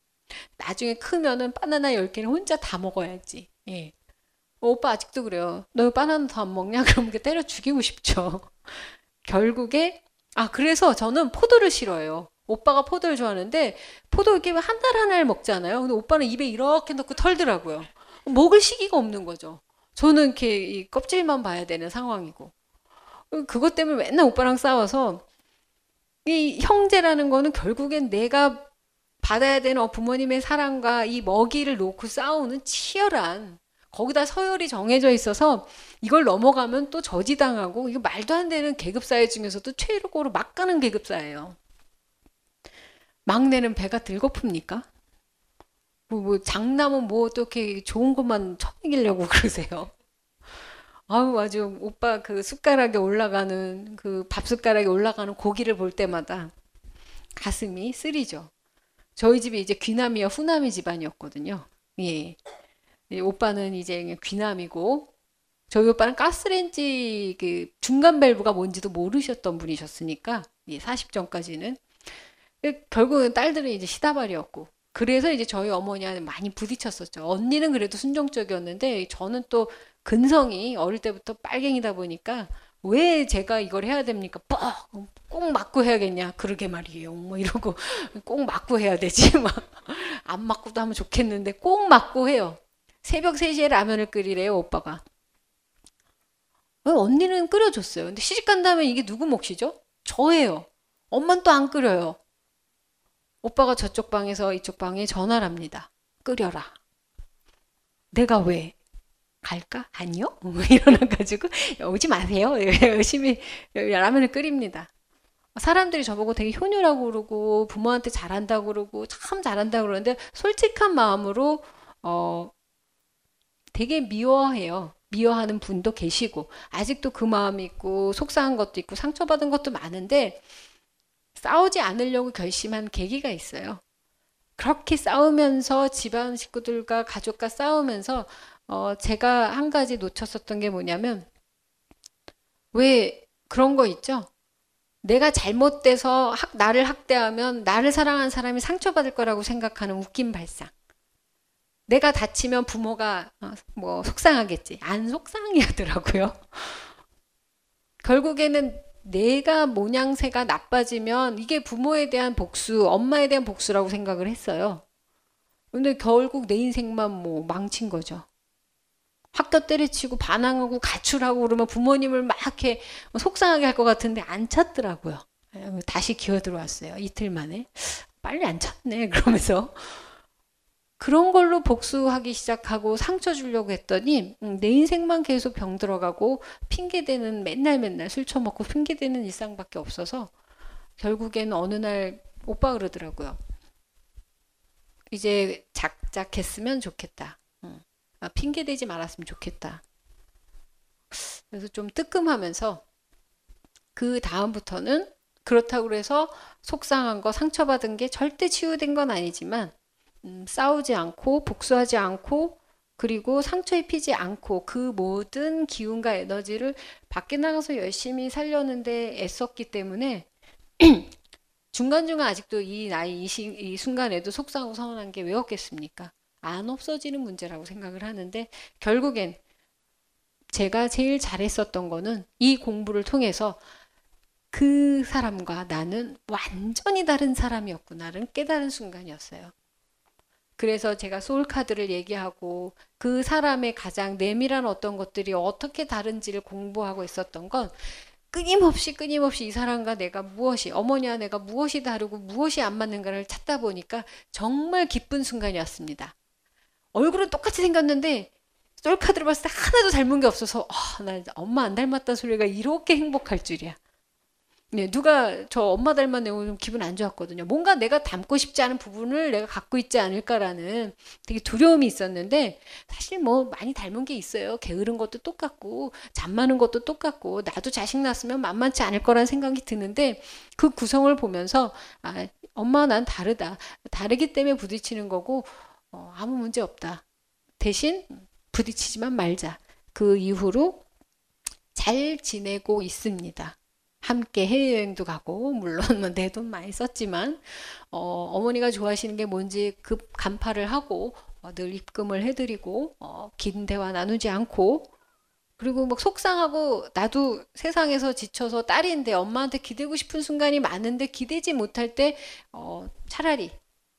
나중에 크면은 바나나 10개를 혼자 다 먹어야지. 예. 어, 오빠 아직도 그래요. 너 바나나 더 안 먹냐? *laughs* 그럼 때려 죽이고 싶죠. 결국에 아 그래서 저는 포도를 싫어해요. 오빠가 포도를 좋아하는데 포도 이렇게 한 달 한 알 먹잖아요. 근데 오빠는 입에 이렇게 넣고 털더라고요. 먹을 시기가 없는 거죠. 저는 이렇게 이 껍질만 봐야 되는 상황이고. 그것 때문에 맨날 오빠랑 싸워서 이 형제라는 거는 결국엔 내가 받아야 되는 어, 부모님의 사랑과 이 먹이를 놓고 싸우는 치열한 거기다 서열이 정해져 있어서 이걸 넘어가면 또 저지당하고 이거 말도 안 되는 계급 사회 중에서도 최고로 막 가는 계급사예요. 막내는 배가 들고픕니까? 뭐, 뭐 장남은 뭐 어떻게 좋은 것만 쳐먹이려고 *laughs* 그러세요? 아우 아주 오빠 그 숟가락에 올라가는 그 밥 숟가락에 올라가는 고기를 볼 때마다 가슴이 쓰리죠. 저희 집이 이제 귀남이와 후남이 집안이었거든요. 예. 예. 오빠는 이제 귀남이고 저희 오빠는 가스렌지 그 중간 밸브가 뭔지도 모르셨던 분이셨으니까 예, 40전까지는 결국은 딸들은 이제 시다발이었고 그래서 이제 저희 어머니한테 많이 부딪혔었죠. 언니는 그래도 순종적이었는데 저는 또 근성이 어릴 때부터 빨갱이다 보니까 왜 제가 이걸 해야 됩니까? 뻑! 꼭 맞고 해야겠냐? 그러게 말이에요. 뭐 이러고 *laughs* 꼭 맞고 해야 되지. *laughs* 막 안 맞고도 하면 좋겠는데 꼭 맞고 해요. 새벽 3시에 라면을 끓이래요, 오빠가. 언니는 끓여줬어요. 근데 시집 간 다음에 이게 누구 몫이죠? 저예요. 엄마는 또안 끓여요. 오빠가 저쪽 방에서 이쪽 방에 전화를 합니다. 끓여라. 내가 왜? 갈까? 아니요? 뭐 *laughs* 일어나가지고 오지 마세요. *laughs* 열심히 라면을 끓입니다. 사람들이 저보고 되게 효녀라고 그러고 부모한테 잘한다고 그러고 참 잘한다고 그러는데 솔직한 마음으로 어 되게 미워해요. 미워하는 분도 계시고 아직도 그 마음이 있고 속상한 것도 있고 상처받은 것도 많은데 싸우지 않으려고 결심한 계기가 있어요. 그렇게 싸우면서 집안 식구들과 가족과 싸우면서 어, 제가 한 가지 놓쳤었던 게 뭐냐면 왜 그런 거 있죠? 내가 잘못돼서 학, 나를 학대하면 나를 사랑하는 사람이 상처받을 거라고 생각하는 웃긴 발상. 내가 다치면 부모가 어, 뭐 속상하겠지. 안 속상하더라고요. *laughs* 결국에는 내가 모양새가 나빠지면 이게 부모에 대한 복수, 엄마에 대한 복수라고 생각을 했어요. 근데 결국 내 인생만 뭐 망친 거죠. 학교 때려치고 반항하고 가출하고 그러면 부모님을 막 이렇게 속상하게 할 것 같은데 안 찾더라고요. 다시 기어 들어왔어요. 이틀 만에. 빨리 안 찾네. 그러면서. 그런 걸로 복수하기 시작하고 상처 주려고 했더니 음, 내 인생만 계속 병 들어가고 핑계대는 맨날 맨날 술 처먹고 핑계대는 일상밖에 없어서 결국에는 어느 날 오빠 그러더라고요. 이제 작작했으면 좋겠다. 응. 아, 핑계대지 말았으면 좋겠다. 그래서 좀 뜨끔하면서 그 다음부터는 그렇다고 해서 속상한 거 상처받은 게 절대 치유된 건 아니지만 음, 싸우지 않고 복수하지 않고 그리고 상처 입히지 않고 그 모든 기운과 에너지를 밖에 나가서 열심히 살려는데 애썼기 때문에 *clears throat* 중간중간 아직도 이 나이 이, 시, 이 순간에도 속상하고 서운한 게 왜 없겠습니까? 안 없어지는 문제라고 생각을 하는데 결국엔 제가 제일 잘했었던 거는 이 공부를 통해서 그 사람과 나는 완전히 다른 사람이었구나를 깨달은 순간이었어요. 그래서 제가 소울카드를 얘기하고 그 사람의 가장 내밀한 어떤 것들이 어떻게 다른지를 공부하고 있었던 건 끊임없이 끊임없이 이 사람과 내가 무엇이 어머니와 내가 무엇이 다르고 무엇이 안 맞는가를 찾다 보니까 정말 기쁜 순간이었습니다. 얼굴은 똑같이 생겼는데 쏠카드를 봤을 때 하나도 닮은 게 없어서 아, 나 엄마 안 닮았다 소리가 이렇게 행복할 줄이야. 네, 누가 저 엄마 닮았네요. 좀 기분 안 좋았거든요. 뭔가 내가 닮고 싶지 않은 부분을 내가 갖고 있지 않을까라는 되게 두려움이 있었는데 사실 뭐 많이 닮은 게 있어요. 게으른 것도 똑같고 잠 많은 것도 똑같고 나도 자식 낳았으면 만만치 않을 거란 생각이 드는데 그 구성을 보면서 아, 엄마 난 다르다. 다르기 때문에 부딪히는 거고 어, 아무 문제 없다. 대신 부딪히지만 말자. 그 이후로 잘 지내고 있습니다. 함께 해외여행도 가고 물론 뭐 내 돈 많이 썼지만 어, 어머니가 좋아하시는 게 뭔지 급 간파를 하고 어, 늘 입금을 해드리고 어, 긴 대화 나누지 않고 그리고 막 속상하고 나도 세상에서 지쳐서 딸인데 엄마한테 기대고 싶은 순간이 많은데 기대지 못할 때 어, 차라리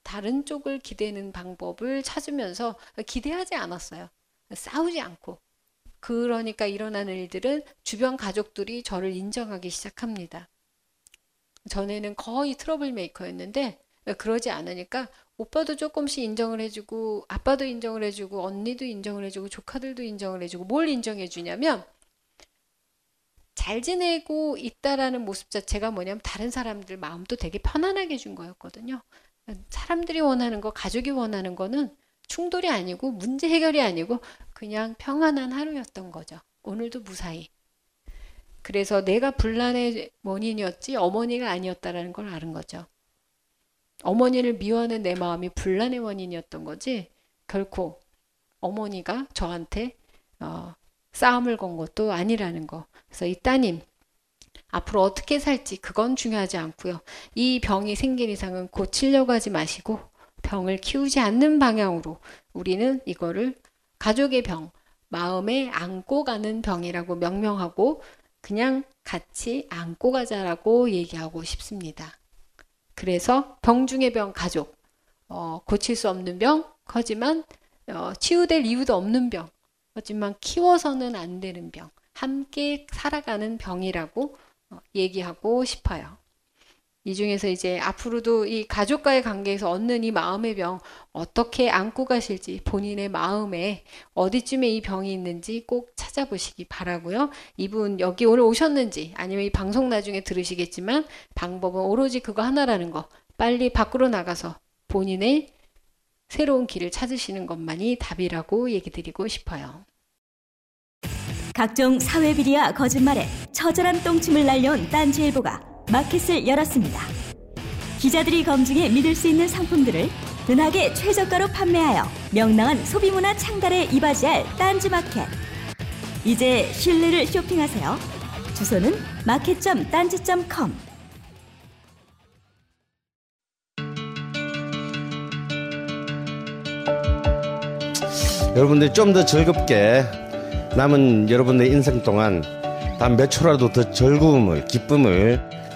다른 쪽을 기대는 방법을 찾으면서 기대하지 않았어요. 싸우지 않고 그러니까 일어나는 일들은 주변 가족들이 저를 인정하기 시작합니다. 전에는 거의 트러블 메이커였는데 그러지 않으니까 오빠도 조금씩 인정을 해주고 아빠도 인정을 해주고 언니도 인정을 해주고 조카들도 인정을 해주고 뭘 인정해 주냐면 잘 지내고 있다라는 모습 자체가 뭐냐면 다른 사람들 마음도 되게 편안하게 준 거였거든요. 사람들이 원하는 거, 가족이 원하는 거는 충돌이 아니고 문제 해결이 아니고 그냥 평안한 하루였던 거죠. 오늘도 무사히. 그래서 내가 분란의 원인이었지 어머니가 아니었다라는 걸 아는 거죠. 어머니를 미워하는 내 마음이 분란의 원인이었던 거지 결코 어머니가 저한테 어, 싸움을 건 것도 아니라는 거. 그래서 이 따님 앞으로 어떻게 살지 그건 중요하지 않고요. 이 병이 생긴 이상은 고치려고 하지 마시고 병을 키우지 않는 방향으로 우리는 이거를 가족의 병, 마음에 안고 가는 병이라고 명명하고 그냥 같이 안고 가자라고 얘기하고 싶습니다. 그래서 병 중의 병 가족, 어, 고칠 수 없는 병, 하지만 어, 치유될 이유도 없는 병, 하지만 키워서는 안 되는 병, 함께 살아가는 병이라고 어, 얘기하고 싶어요. 이 중에서 이제 앞으로도 이 가족과의 관계에서 얻는 이 마음의 병 어떻게 안고 가실지 본인의 마음에 어디쯤에 이 병이 있는지 꼭 찾아보시기 바라고요. 이분 여기 오늘 오셨는지 아니면 이 방송 나중에 들으시겠지만 방법은 오로지 그거 하나라는 거 빨리 밖으로 나가서 본인의 새로운 길을 찾으시는 것만이 답이라고 얘기 드리고 싶어요. 각종 사회 비리와 거짓말에 처절한 똥침을 날려온 딴지일보가 마켓을 열었습니다. 기자들이 검증해 믿을 수 있는 상품들을 은하계 최저가로 판매하여 명랑한 소비문화 창달에 이바지할 딴지마켓. 이제 신뢰를 쇼핑하세요. 주소는 마켓.딴지.com 여러분들이 좀 더 즐겁게 남은 여러분의 인생 동안 단 몇 초라도 더 즐거움을 기쁨을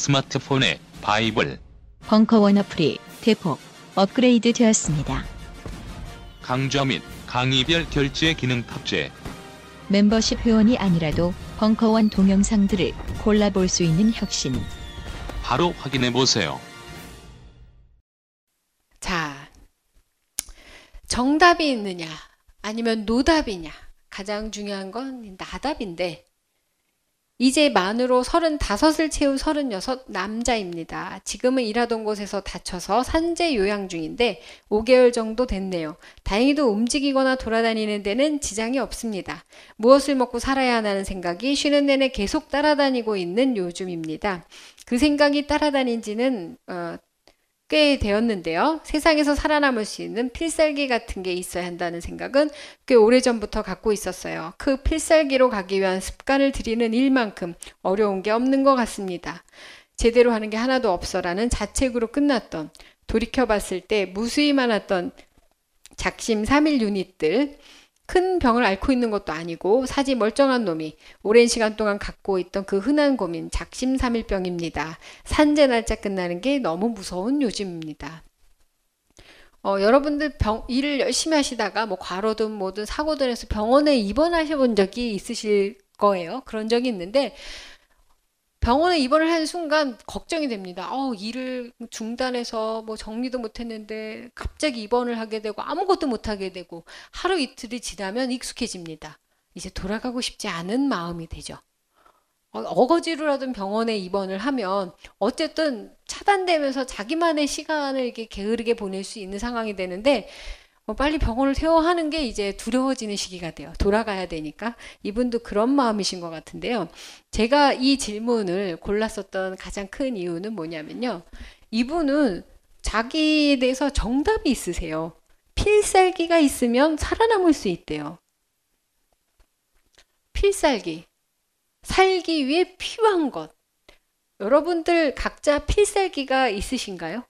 스마트폰에 바이블, 벙커원 어플이 대폭 업그레이드 되었습니다. 강좌 및 강의별 결제 기능 탑재. 멤버십 회원이 아니라도 벙커원 동영상들을 골라볼 수 있는 혁신. 바로 확인해 보세요. 자, 정답이 있느냐, 아니면 노답이냐. 가장 중요한 건 나답인데, 이제 만으로 35을 채운 36 남자입니다. 지금은 일하던 곳에서 다쳐서 산재 요양 중인데 5개월 정도 됐네요. 다행히도 움직이거나 돌아다니는 데는 지장이 없습니다. 무엇을 먹고 살아야 하는 생각이 쉬는 내내 계속 따라다니고 있는 요즘입니다. 그 생각이 따라다닌 지는 어, 꽤 되었는데요. 세상에서 살아남을 수 있는 필살기 같은 게 있어야 한다는 생각은 꽤 오래전부터 갖고 있었어요. 그 필살기로 가기 위한 습관을 들이는 일만큼 어려운 게 없는 것 같습니다. 제대로 하는 게 하나도 없어라는 자책으로 끝났던 돌이켜봤을 때 무수히 많았던 작심 3일 유닛들 큰 병을 앓고 있는 것도 아니고 사지 멀쩡한 놈이 오랜 시간 동안 갖고 있던 그 흔한 고민 작심삼일병입니다. 산재 날짜 끝나는 게 너무 무서운 요즘입니다. 어, 여러분들 병, 일을 열심히 하시다가 뭐 과로든 뭐든 사고든 해서 병원에 입원하셔 본 적이 있으실 거예요. 그런 적이 있는데 병원에 입원을 하는 순간 걱정이 됩니다. 어, 일을 중단해서 뭐 정리도 못했는데 갑자기 입원을 하게 되고 아무것도 못하게 되고 하루 이틀이 지나면 익숙해집니다. 이제 돌아가고 싶지 않은 마음이 되죠. 어, 어거지로라도 병원에 입원을 하면 어쨌든 차단되면서 자기만의 시간을 이렇게 게으르게 보낼 수 있는 상황이 되는데 뭐 빨리 병원을 퇴원하는 게 이제 두려워지는 시기가 돼요. 돌아가야 되니까. 이분도 그런 마음이신 것 같은데요. 제가 이 질문을 골랐었던 가장 큰 이유는 뭐냐면요. 이분은 자기에 대해서 정답이 있으세요. 필살기가 있으면 살아남을 수 있대요. 필살기. 살기 위해 필요한 것. 여러분들 각자 필살기가 있으신가요?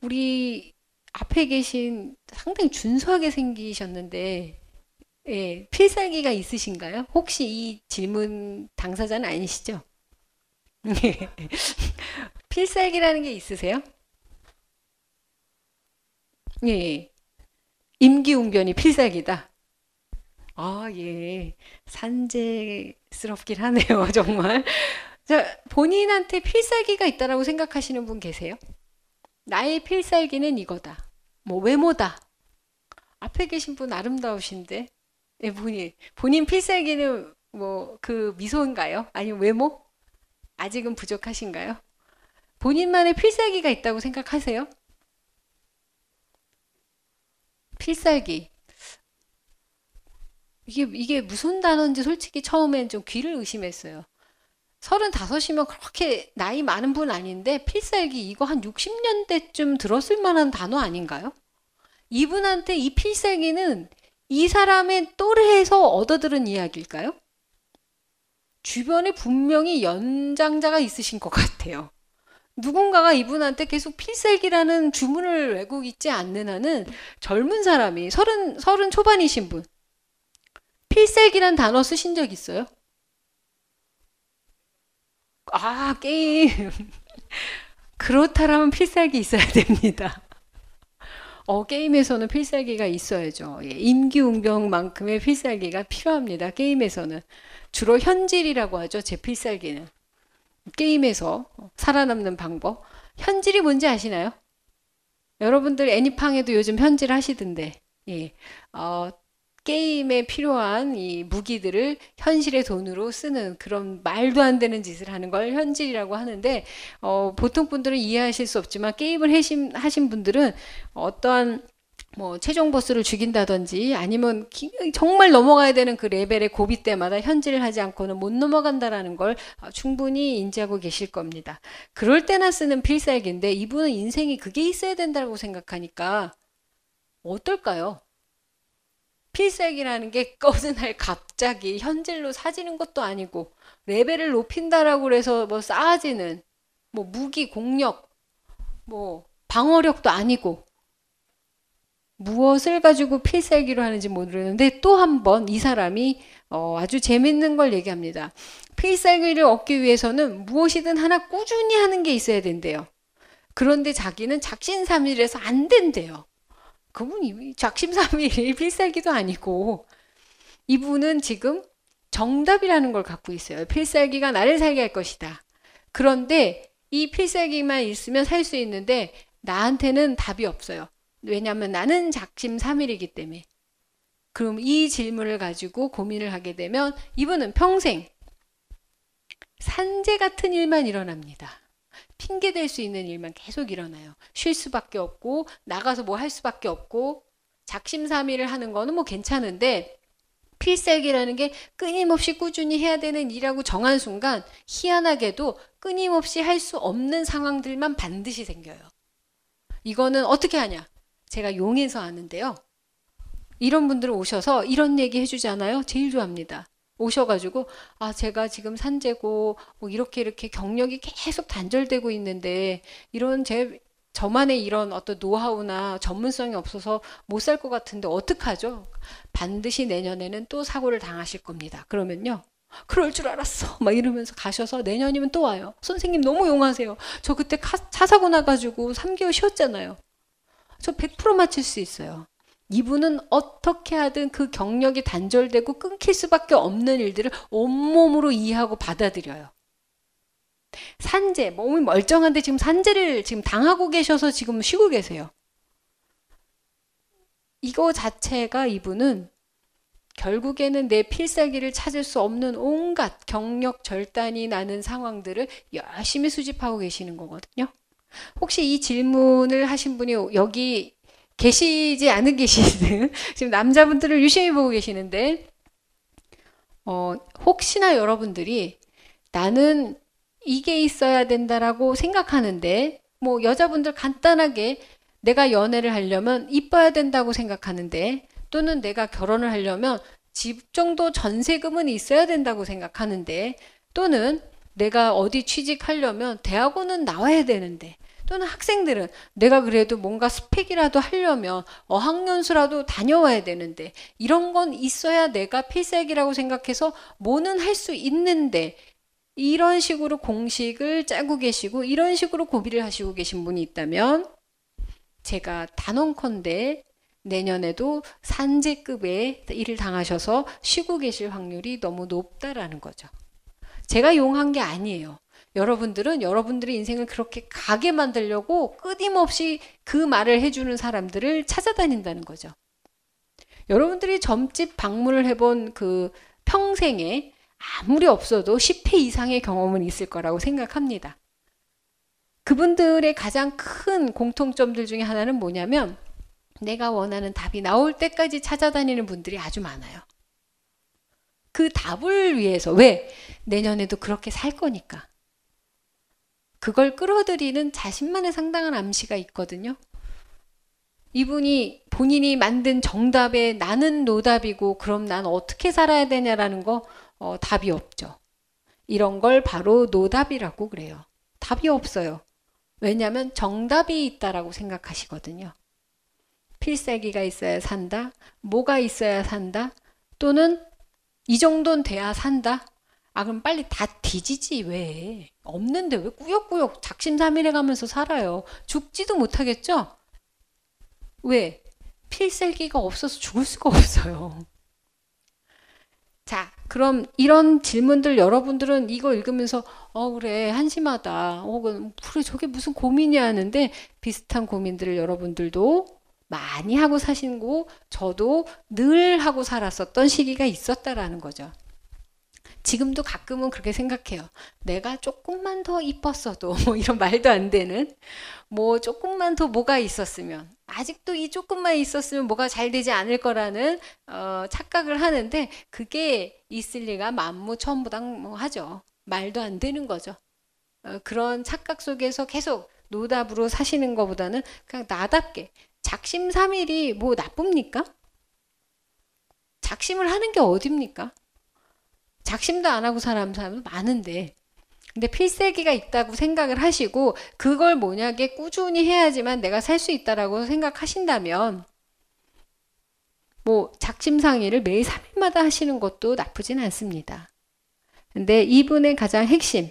우리 앞에 계신 상당히 준수하게 생기셨는데 예, 필살기가 있으신가요? 혹시 이 질문 당사자는 아니시죠? *laughs* 필살기라는 게 있으세요? 예. 임기응변이 필살기다. 아, 예. 산재스럽긴 하네요, *laughs* 정말. 자, 본인한테 필살기가 있다라고 생각하시는 분 계세요? 나의 필살기는 이거다. 뭐 외모다. 앞에 계신 분 아름다우신데 네, 본인 본인 필살기는 뭐 그 미소인가요? 아니면 외모? 아직은 부족하신가요? 본인만의 필살기가 있다고 생각하세요? 필살기. 이게 이게 무슨 단어인지 솔직히 처음엔 좀 귀를 의심했어요. 서른다섯이면 그렇게 나이 많은 분 아닌데 필살기 이거 한 60년대쯤 들었을 만한 단어 아닌가요? 이분한테 이 필살기는 이 사람의 또래에서 얻어들은 이야기일까요? 주변에 분명히 연장자가 있으신 것 같아요. 누군가가 이분한테 계속 필살기라는 주문을 외고 있지 않는 한은 젊은 사람이 서른, 서른 초반이신 분. 필살기란 단어 쓰신 적 있어요? 아, 게임. 그렇다라면 필살기 있어야 됩니다. 어, 게임에서는 필살기가 있어야죠. 예, 임기응변만큼의 필살기가 필요합니다. 게임에서는. 주로 현질이라고 하죠. 제 필살기는. 게임에서 살아남는 방법. 현질이 뭔지 아시나요? 여러분들 애니팡에도 요즘 현질 하시던데. 예. 어, 게임에 필요한 이 무기들을 현실의 돈으로 쓰는 그런 말도 안 되는 짓을 하는 걸 현질이라고 하는데 어, 보통 분들은 이해하실 수 없지만 게임을 하신, 하신 분들은 어떠한 뭐 최종 보스를 죽인다든지 아니면 기, 정말 넘어가야 되는 그 레벨의 고비 때마다 현질을 하지 않고는 못 넘어간다라는 걸 어, 충분히 인지하고 계실 겁니다. 그럴 때나 쓰는 필살기인데 이분은 인생이 그게 있어야 된다고 생각하니까 어떨까요? 필살기라는 게 어느 날 갑자기 현질로 사지는 것도 아니고 레벨을 높인다라고 그래서 뭐 쌓아지는 뭐 무기 공력 뭐 방어력도 아니고 무엇을 가지고 필살기로 하는지 모르는데 또 한 번 이 사람이 어, 아주 재밌는 걸 얘기합니다. 필살기를 얻기 위해서는 무엇이든 하나 꾸준히 하는 게 있어야 된대요. 그런데 자기는 작심삼일해서 안 된대요. 그분이 작심삼일이 *laughs* 필살기도 아니고 이분은 지금 정답이라는 걸 갖고 있어요. 필살기가 나를 살게 할 것이다. 그런데 이 필살기만 있으면 살 수 있는데 나한테는 답이 없어요. 왜냐하면 나는 작심삼일이기 때문에. 그럼 이 질문을 가지고 고민을 하게 되면 이분은 평생 산재 같은 일만 일어납니다. 핑계 댈수 있는 일만 계속 일어나요. 쉴 수밖에 없고 나가서 뭐 할 수밖에 없고 작심삼일을 하는 거는 뭐 괜찮은데 필살기라는 게 끊임없이 꾸준히 해야 되는 일이라고 정한 순간 희한하게도 끊임없이 할 수 없는 상황들만 반드시 생겨요. 이거는 어떻게 하냐? 제가 용해서 아는데요. 이런 분들 오셔서 이런 얘기 해주잖아요. 제일 좋아합니다. 오셔가지고 아 제가 지금 산재고 뭐 이렇게 이렇게 경력이 계속 단절되고 있는데 이런 제 저만의 이런 어떤 노하우나 전문성이 없어서 못 살 것 같은데 어떡하죠? 반드시 내년에는 또 사고를 당하실 겁니다. 그러면요. 그럴 줄 알았어. *laughs* 막 이러면서 가셔서 내년이면 또 와요. 선생님 너무 용하세요. 저 그때 차 사고 나가지고 3개월 쉬었잖아요. 저 100% 맞출 수 있어요. 이분은 어떻게 하든 그 경력이 단절되고 끊길 수밖에 없는 일들을 온몸으로 이해하고 받아들여요. 산재, 몸이 멀쩡한데 지금 산재를 지금 당하고 계셔서 지금 쉬고 계세요. 이거 자체가 이분은 결국에는 내 필살기를 찾을 수 없는 온갖 경력 절단이 나는 상황들을 열심히 수집하고 계시는 거거든요. 혹시 이 질문을 하신 분이 여기 계시지 않은 계시는 *laughs* 지금 남자분들을 유심히 보고 계시는데 어, 혹시나 여러분들이 나는 이게 있어야 된다라고 생각하는데 뭐 여자분들 간단하게 내가 연애를 하려면 이뻐야 된다고 생각하는데 또는 내가 결혼을 하려면 집 정도 전세금은 있어야 된다고 생각하는데 또는 내가 어디 취직하려면 대학원은 나와야 되는데 또는 학생들은 내가 그래도 뭔가 스펙이라도 하려면 어학연수라도 다녀와야 되는데 이런 건 있어야 내가 필살기라고 생각해서 뭐는 할 수 있는데 이런 식으로 공식을 짜고 계시고 이런 식으로 고비를 하시고 계신 분이 있다면 제가 단언컨대 내년에도 산재급의 일을 당하셔서 쉬고 계실 확률이 너무 높다라는 거죠. 제가 용한 게 아니에요. 여러분들은 여러분들의 인생을 그렇게 가게 만들려고 끊임없이 그 말을 해주는 사람들을 찾아다닌다는 거죠. 여러분들이 점집 방문을 해본 그 평생에 아무리 없어도 10회 이상의 경험은 있을 거라고 생각합니다. 그분들의 가장 큰 공통점들 중에 하나는 뭐냐면 내가 원하는 답이 나올 때까지 찾아다니는 분들이 아주 많아요. 그 답을 위해서 왜 내년에도 그렇게 살 거니까. 그걸 끌어들이는 자신만의 상당한 암시가 있거든요. 이분이 본인이 만든 정답에 나는 노답이고 그럼 난 어떻게 살아야 되냐라는 거 어, 답이 없죠. 이런 걸 바로 노답이라고 그래요. 답이 없어요. 왜냐하면 정답이 있다라고 생각하시거든요. 필살기가 있어야 산다. 뭐가 있어야 산다. 또는 이 정도는 돼야 산다. 아 그럼 빨리 다 뒤지지 왜 없는데 왜 꾸역꾸역 작심삼일해 가면서 살아요. 죽지도 못하겠죠? 왜? 필살기가 없어서 죽을 수가 없어요. 자, 그럼 이런 질문들 여러분들은 이거 읽으면서 어 그래 한심하다. 혹은 그래 저게 무슨 고민이야 하는데 비슷한 고민들을 여러분들도 많이 하고 사신 고 저도 늘 하고 살았었던 시기가 있었다라는 거죠. 지금도 가끔은 그렇게 생각해요. 내가 조금만 더 이뻤어도 *laughs* 뭐 이런 말도 안 되는 뭐 조금만 더 뭐가 있었으면 아직도 이 조금만 있었으면 뭐가 잘 되지 않을 거라는 어, 착각을 하는데 그게 있을 리가 만무천부당하죠. 말도 안 되는 거죠. 어, 그런 착각 속에서 계속 노답으로 사시는 것보다는 그냥 나답게 작심 삼일이 뭐 나쁩니까? 작심을 하는 게 어딥니까? 작심도 안 하고 사람 사람도 많은데 근데 필살기가 있다고 생각을 하시고 그걸 뭐냐게 꾸준히 해야지만 내가 살 수 있다라고 생각하신다면 뭐 작심상의를 매일 3일마다 하시는 것도 나쁘진 않습니다. 근데 이분의 가장 핵심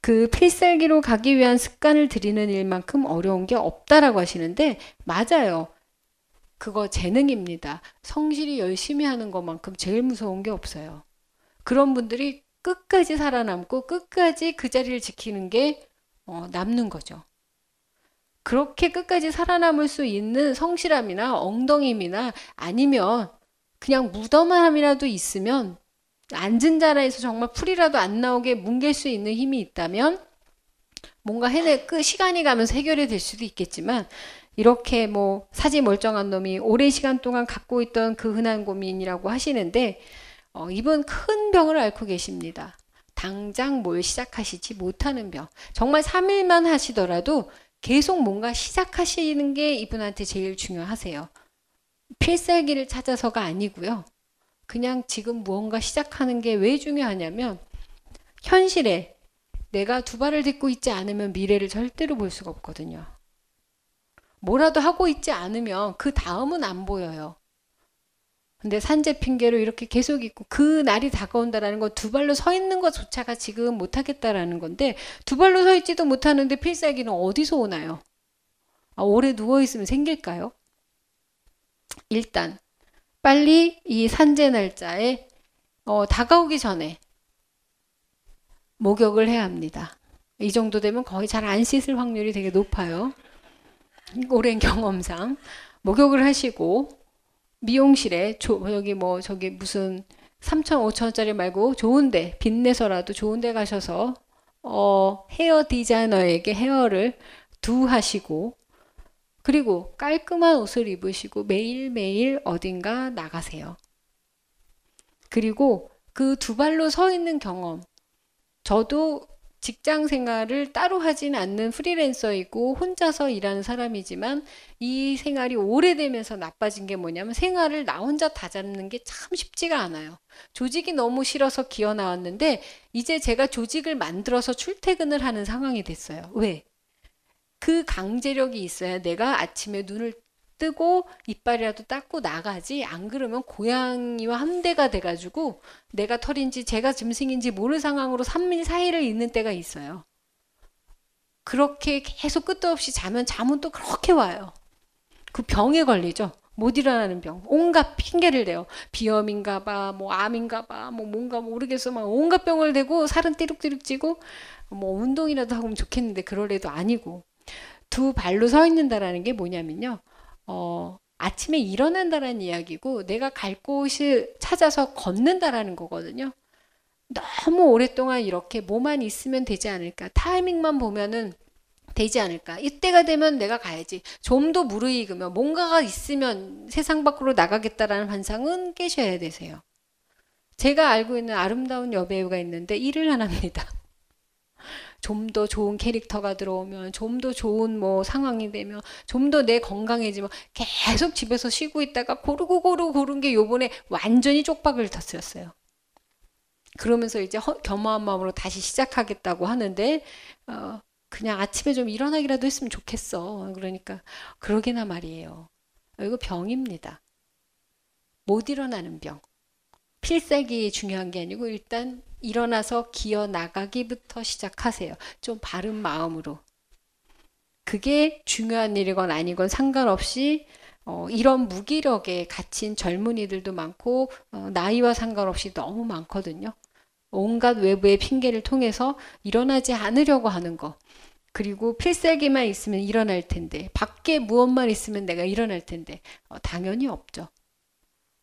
그 필살기로 가기 위한 습관을 들이는 일만큼 어려운 게 없다라고 하시는데 맞아요. 그거 재능입니다. 성실히 열심히 하는 것만큼 제일 무서운 게 없어요. 그런 분들이 끝까지 살아남고 끝까지 그 자리를 지키는 게 어, 남는 거죠. 그렇게 끝까지 살아남을 수 있는 성실함이나 엉덩임이나 아니면 그냥 무덤함이라도 있으면 앉은 자리에서 정말 풀이라도 안 나오게 뭉갤 수 있는 힘이 있다면 뭔가 해내 그 시간이 가면서 해결이 될 수도 있겠지만 이렇게 뭐 사지 멀쩡한 놈이 오랜 시간 동안 갖고 있던 그 흔한 고민이라고 하시는데 어, 이분 큰 병을 앓고 계십니다. 당장 뭘 시작하시지 못하는 병. 정말 3일만 하시더라도 계속 뭔가 시작하시는 게 이분한테 제일 중요하세요. 필살기를 찾아서가 아니고요. 그냥 지금 무언가 시작하는 게 왜 중요하냐면 현실에 내가 두 발을 딛고 있지 않으면 미래를 절대로 볼 수가 없거든요. 뭐라도 하고 있지 않으면 그 다음은 안 보여요. 근데 산재 핑계로 이렇게 계속 있고 그 날이 다가온다라는 건 두 발로 서 있는 것조차가 지금 못하겠다라는 건데 두 발로 서 있지도 못하는데 필살기는 어디서 오나요? 아, 오래 누워 있으면 생길까요? 일단 빨리 이 산재 날짜에 어, 다가오기 전에 목욕을 해야 합니다. 이 정도 되면 거의 잘 안 씻을 확률이 되게 높아요. 오랜 경험상 목욕을 하시고 미용실에 조, 여기 뭐 저기 무슨 3천 5천원짜리 말고 좋은데 빚내서라도 좋은데 가셔서 어, 헤어 디자이너에게 헤어를 두 하시고 그리고 깔끔한 옷을 입으시고 매일매일 어딘가 나가세요. 그리고 그 두 발로 서 있는 경험. 저도 직장 생활을 따로 하진 않는 프리랜서이고 혼자서 일하는 사람이지만 이 생활이 오래되면서 나빠진 게 뭐냐면 생활을 나 혼자 다 잡는 게 참 쉽지가 않아요. 조직이 너무 싫어서 기어 나왔는데 이제 제가 조직을 만들어서 출퇴근을 하는 상황이 됐어요. 왜? 그 강제력이 있어야 내가 아침에 눈을 뜨고 이빨이라도 닦고 나가지 안 그러면 고양이와 함대가 돼가지고 내가 털인지 제가 짐승인지 모를 상황으로 3일 4일을 있는 때가 있어요. 그렇게 계속 끝도 없이 자면 잠은 또 그렇게 와요. 그 병에 걸리죠. 못 일어나는 병. 온갖 핑계를 대요. 비염인가 봐, 뭐 암인가 봐, 뭐 뭔가 모르겠어. 막 온갖 병을 대고 살은 띠룩띠룩 찌고 뭐 운동이라도 하면 좋겠는데 그럴 애도 아니고. 두 발로 서 있는다라는 게 뭐냐면요. 어, 아침에 일어난다라는 이야기고 내가 갈 곳을 찾아서 걷는다라는 거거든요. 너무 오랫동안 이렇게 뭐만 있으면 되지 않을까. 타이밍만 보면은 되지 않을까. 이때가 되면 내가 가야지. 좀 더 무르익으면 뭔가가 있으면 세상 밖으로 나가겠다라는 환상은 깨셔야 되세요. 제가 알고 있는 아름다운 여배우가 있는데 일을 안 합니다. 좀 더 좋은 캐릭터가 들어오면 좀 더 좋은 뭐 상황이 되면 좀 더 내 건강해지면 계속 집에서 쉬고 있다가 고르고 고르고 고른 게 요번에 완전히 쪽박을 터뜨렸어요. 그러면서 이제 허, 겸허한 마음으로 다시 시작하겠다고 하는데 어, 그냥 아침에 좀 일어나기라도 했으면 좋겠어. 그러니까 그러게나 말이에요. 이거 병입니다. 못 일어나는 병. 필살기 중요한 게 아니고 일단 일어나서 기어 나가기부터 시작하세요. 좀 바른 마음으로. 그게 중요한 일이건 아니건 상관없이 어, 이런 무기력에 갇힌 젊은이들도 많고 어, 나이와 상관없이 너무 많거든요. 온갖 외부의 핑계를 통해서 일어나지 않으려고 하는 거. 그리고 필살기만 있으면 일어날 텐데 밖에 무엇만 있으면 내가 일어날 텐데 어, 당연히 없죠.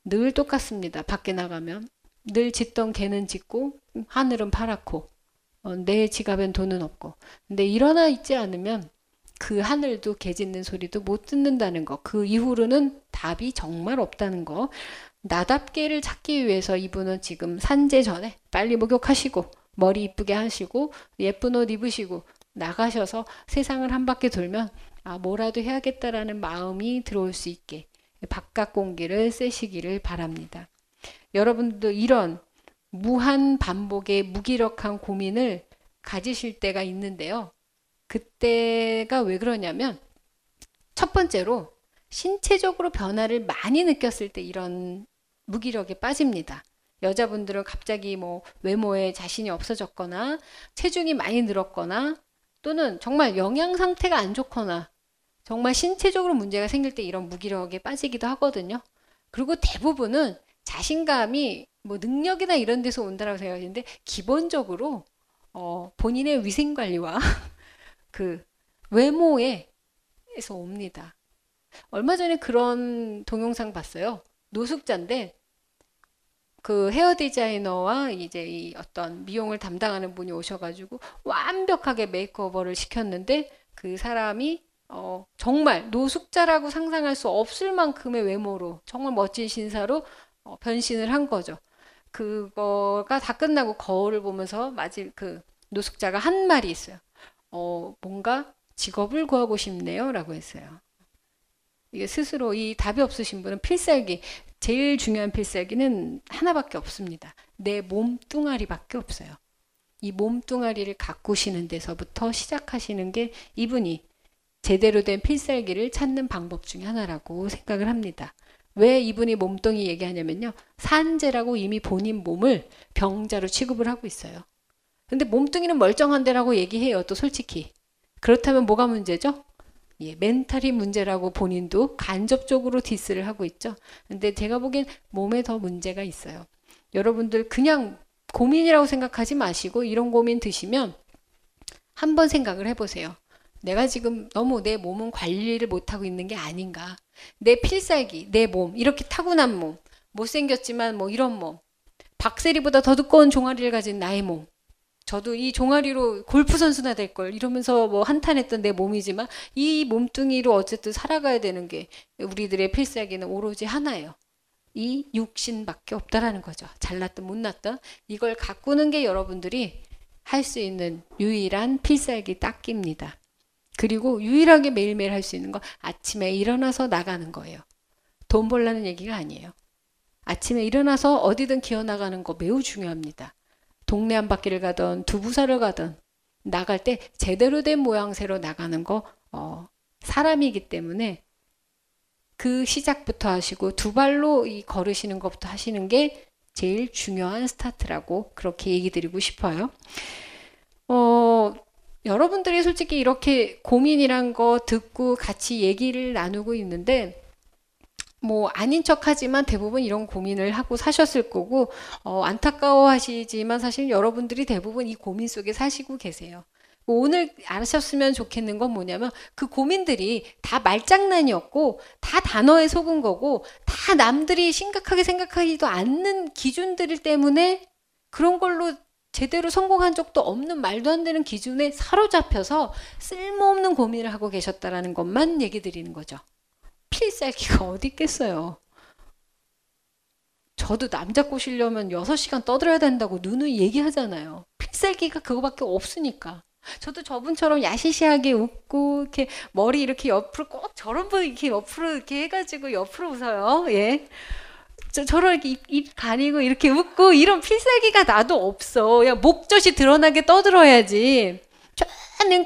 늘 똑같습니다. 밖에 나가면 늘 짓던 개는 짓고 하늘은 파랗고 어, 내 지갑엔 돈은 없고 근데 일어나 있지 않으면 그 하늘도 개 짖는 소리도 못 듣는다는 거. 그 이후로는 답이 정말 없다는 거. 나답게를 찾기 위해서 이분은 지금 산재 전에 빨리 목욕하시고 머리 이쁘게 하시고 예쁜 옷 입으시고 나가셔서 세상을 한 바퀴 돌면 아 뭐라도 해야겠다라는 마음이 들어올 수 있게 바깥 공기를 쐬시기를 바랍니다. 여러분도 이런 무한 반복의 무기력한 고민을 가지실 때가 있는데요. 그때가 왜 그러냐면 첫 번째로 신체적으로 변화를 많이 느꼈을 때 이런 무기력에 빠집니다. 여자분들은 갑자기 뭐 외모에 자신이 없어졌거나 체중이 많이 늘었거나 또는 정말 영양 상태가 안 좋거나 정말 신체적으로 문제가 생길 때 이런 무기력에 빠지기도 하거든요. 그리고 대부분은 자신감이 뭐 능력이나 이런 데서 온다라고 생각하는데 기본적으로 어 본인의 위생 관리와 *laughs* 그 외모에서 옵니다. 얼마 전에 그런 동영상 봤어요. 노숙자인데 그 헤어 디자이너와 이제 이 어떤 미용을 담당하는 분이 오셔가지고 완벽하게 makeover를 시켰는데 그 사람이 어 정말 노숙자라고 상상할 수 없을 만큼의 외모로 정말 멋진 신사로 어 변신을 한 거죠. 그거가 다 끝나고 거울을 보면서 마지 그 노숙자가 한 말이 있어요. 어 뭔가 직업을 구하고 싶네요라고 했어요. 이게 스스로 이 답이 없으신 분은 필살기 제일 중요한 필살기는 하나밖에 없습니다. 내 몸뚱아리밖에 없어요. 이 몸뚱아리를 가꾸시는 데서부터 시작하시는 게 이분이 제대로 된 필살기를 찾는 방법 중에 하나라고 생각을 합니다. 왜 이분이 몸뚱이 얘기하냐면요. 산재라고 이미 본인 몸을 병자로 취급을 하고 있어요. 근데 몸뚱이는 멀쩡한데라고 얘기해요. 또 솔직히. 그렇다면 뭐가 문제죠? 예, mental이 문제라고 본인도 간접적으로 diss를 하고 있죠. 근데 제가 보기엔 몸에 더 문제가 있어요. 여러분들 그냥 고민이라고 생각하지 마시고 이런 고민 드시면 한번 생각을 해보세요. 내가 지금 너무 내 몸은 관리를 못하고 있는 게 아닌가. 내 필살기, 내 몸, 이렇게 타고난 몸, 못생겼지만 뭐 이런 몸, 박세리보다 더 두꺼운 종아리를 가진 나의 몸, 저도 이 종아리로 골프 선수나 될 걸 이러면서 뭐 한탄했던 내 몸이지만 이 몸뚱이로 어쨌든 살아가야 되는 게 우리들의 필살기는 오로지 하나예요. 이 육신밖에 없다라는 거죠. 잘났든 못났든 이걸 가꾸는 게 여러분들이 할 수 있는 유일한 필살기 닦기입니다. 그리고 유일하게 매일매일 할 수 있는 거 아침에 일어나서 나가는 거예요. 돈 벌라는 얘기가 아니에요. 아침에 일어나서 어디든 기어 나가는 거 매우 중요합니다. 동네 한 바퀴를 가든 두부사를 가든 나갈 때 제대로 된 모양새로 나가는 거 어, 사람이기 때문에 그 시작부터 하시고 두 발로 이 걸으시는 것부터 하시는 게 제일 중요한 스타트라고 그렇게 얘기 드리고 싶어요. 어, 여러분들이 솔직히 이렇게 고민이란 거 듣고 같이 얘기를 나누고 있는데 뭐 아닌 척하지만 대부분 이런 고민을 하고 사셨을 거고 어, 안타까워하시지만 사실 여러분들이 대부분 이 고민 속에 사시고 계세요. 뭐 오늘 아셨으면 좋겠는 건 뭐냐면 그 고민들이 다 말장난이었고 다 단어에 속은 거고 다 남들이 심각하게 생각하지도 않는 기준들 때문에 그런 걸로 제대로 성공한 적도 없는 말도 안 되는 기준에 사로잡혀서 쓸모없는 고민을 하고 계셨다라는 것만 얘기 드리는 거죠. 필살기가 어디 있겠어요. 저도 남자 꼬시려면 6시간 떠들어야 된다고 누누이 얘기하잖아요. 필살기가 그거밖에 없으니까. 저도 저분처럼 야시시하게 웃고 이렇게 머리 이렇게 옆으로 꼭 저런 분 이렇게 옆으로 이렇게 해가지고 옆으로 웃어요. 예. 저, 저런 이렇게 입, 입 가리고 이렇게 웃고 이런 필살기가 나도 없어. 야 목젖이 드러나게 떠들어야지. 쫙